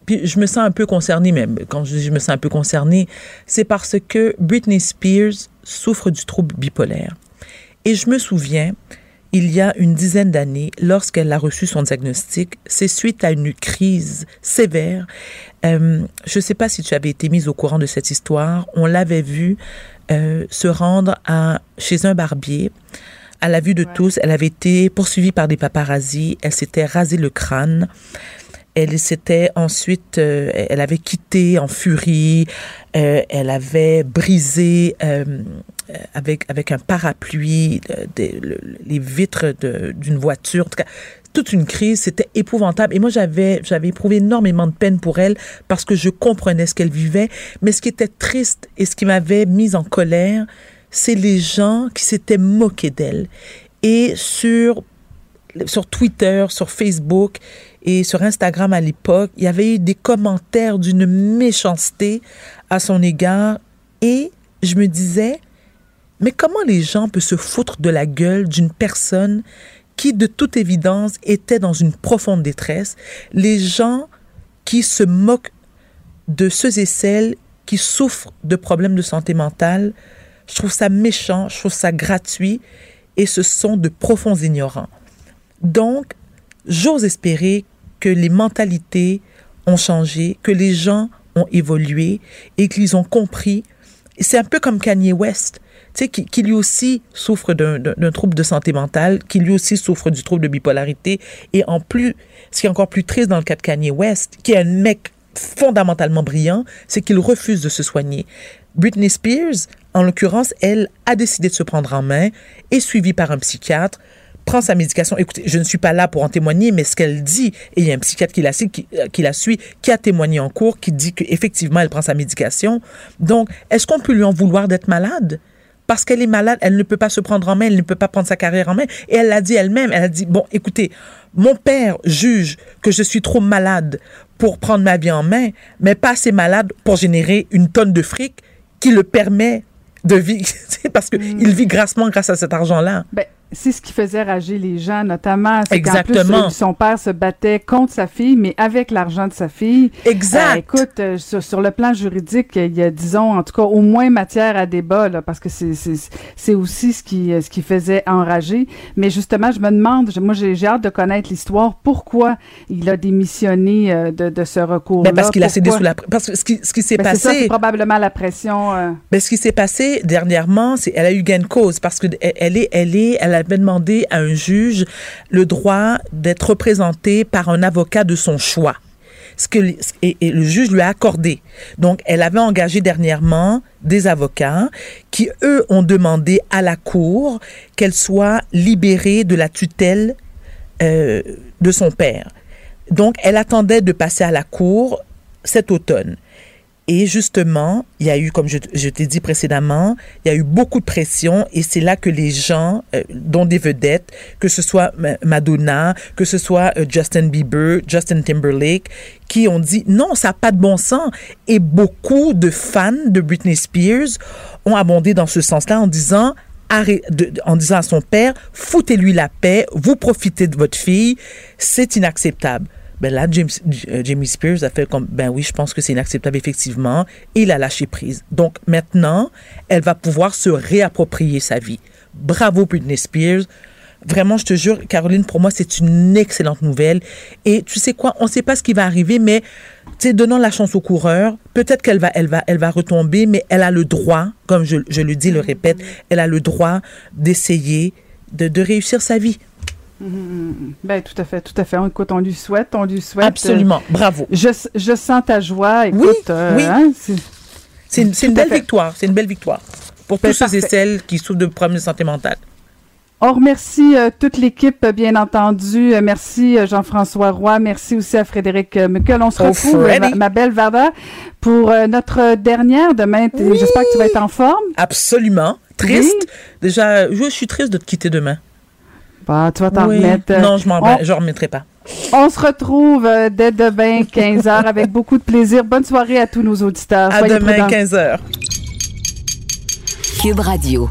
puis je me sens un peu concernée même quand je je me sens un peu concernée c'est parce que Britney Spears souffre du trouble bipolaire et je me souviens il y a une dizaine d'années, lorsqu'elle a reçu son diagnostic, c'est suite à une crise sévère. Euh, je ne sais pas si tu avais été mise au courant de cette histoire. On l'avait vue euh, se rendre à, chez un barbier. À la vue de tous, elle avait été poursuivie par des paparazzis. Elle s'était rasé le crâne. Elle s'était ensuite, euh, elle avait quitté en furie. Euh, elle avait brisé euh, avec avec un parapluie les vitres d'une voiture. En tout cas, toute une crise. C'était épouvantable. Et moi, j'avais j'avais éprouvé énormément de peine pour elle parce que je comprenais ce qu'elle vivait. Mais ce qui était triste et ce qui m'avait mise en colère, c'est les gens qui s'étaient moqués d'elle. Et sur sur Twitter, sur Facebook et sur Instagram à l'époque, il y avait eu des commentaires d'une méchanceté à son égard et je me disais, mais comment les gens peuvent se foutre de la gueule d'une personne qui, de toute évidence, était dans une profonde détresse? Les gens qui se moquent de ceux et celles qui souffrent de problèmes de santé mentale, je trouve ça méchant, je trouve ça gratuit et ce sont de profonds ignorants. Donc, j'ose espérer que les mentalités ont changé, que les gens ont évolué et qu'ils ont compris. C'est un peu comme Kanye West, tu sais, qui, qui lui aussi souffre d'un trouble de santé mentale, qui lui aussi souffre du trouble de bipolarité. Et en plus, ce qui est encore plus triste dans le cas de Kanye West, qui est un mec fondamentalement brillant, c'est qu'il refuse de se soigner. Britney Spears, en l'occurrence, elle a décidé de se prendre en main, est suivie par un psychiatre, prend sa médication. Écoutez, je ne suis pas là pour en témoigner, mais ce qu'elle dit, et il y a un psychiatre qui la, suit, qui, euh, qui la suit, qui a témoigné en cours, qui dit qu'effectivement, elle prend sa médication. Donc, est-ce qu'on peut lui en vouloir d'être malade? Parce qu'elle est malade, elle ne peut pas se prendre en main, elle ne peut pas prendre sa carrière en main. Et elle l'a dit elle-même, elle a dit, bon, écoutez, mon père juge que je suis trop malade pour prendre ma vie en main, mais pas assez malade pour générer une tonne de fric qui le permet de vivre. parce qu'il vit grassement grâce à cet argent-là. Ben, c'est ce qui faisait rager les gens, notamment. c'est qu'en plus, Exactement. euh, son père se battait contre sa fille, mais avec l'argent de sa fille. Exact. Euh, écoute, euh, sur, sur le plan juridique, il y a, disons, en tout cas, au moins matière à débat, là, parce que c'est, c'est, c'est aussi ce qui, euh, ce qui faisait enrager. Mais justement, je me demande, moi, j'ai, j'ai hâte de connaître l'histoire. Pourquoi il a démissionné euh, de, de ce recours-là? Ben, parce qu'il a cédé sous la parce que ce qui, ce qui s'est Ben, c'est ça, passé c'est probablement la pression. Ben, ce qui s'est passé dernièrement, c'est elle a eu gain de cause parce que elle elle est, elle est, elle avait demandé à un juge le droit d'être représentée par un avocat de son choix. Ce que et, et le juge lui a accordé. Donc, elle avait engagé dernièrement des avocats qui eux ont demandé à la cour qu'elle soit libérée de la tutelle euh, de son père. Donc, elle attendait de passer à la cour cet automne. Et justement, il y a eu, comme je, je t'ai dit précédemment, il y a eu beaucoup de pression et c'est là que les gens, euh, dont des vedettes, que ce soit Ma- Madonna, que ce soit euh, Justin Bieber, Justin Timberlake, qui ont dit non, ça n'a pas de bon sens. Et beaucoup de fans de Britney Spears ont abondé dans ce sens-là en disant en disant à son père, foutez-lui la paix, vous profitez de votre fille, c'est inacceptable. Ben là, James, Jamie Spears a fait comme, ben oui, je pense que c'est inacceptable, effectivement, il a lâché prise. Donc maintenant, elle va pouvoir se réapproprier sa vie. Bravo, Britney Spears. Vraiment, je te jure, Caroline, pour moi, c'est une excellente nouvelle. Et tu sais quoi, on ne sait pas ce qui va arriver, mais tu donnons la chance au coureur. Peut-être qu'elle va, elle va, elle va retomber, mais elle a le droit, comme je, le dis, le répète, elle a le droit d'essayer de, de réussir sa vie. Mhm. Ben, tout à fait, tout à fait. Écoute, on lui souhaite, on lui souhaite. Absolument. Bravo. Je, je sens ta joie. Écoute, euh, oui. hein, c'est- une, belle fait. victoire. C'est une belle victoire pour Ben, tous ceux et celles qui souffrent de problèmes de santé mentale. On remercie euh, toute l'équipe, euh, bien entendu. Euh, merci euh, Jean-François Roy. Merci aussi à Frédéric euh, Muckel. On se Oh, retrouve, euh, ma, ma belle Varda, pour euh, notre dernière demain. J'espère que tu vas être en forme. Absolument. Triste. Déjà, je, je suis triste de te quitter demain. Bah, tu vas t'en Oui. remettre. euh, Non, je m'en on- je remettrai pas. On se retrouve euh, dès demain, 15h, avec beaucoup de plaisir. Bonne soirée à tous nos auditeurs. À Soyez demain, prudents. 15h. Cube Radio.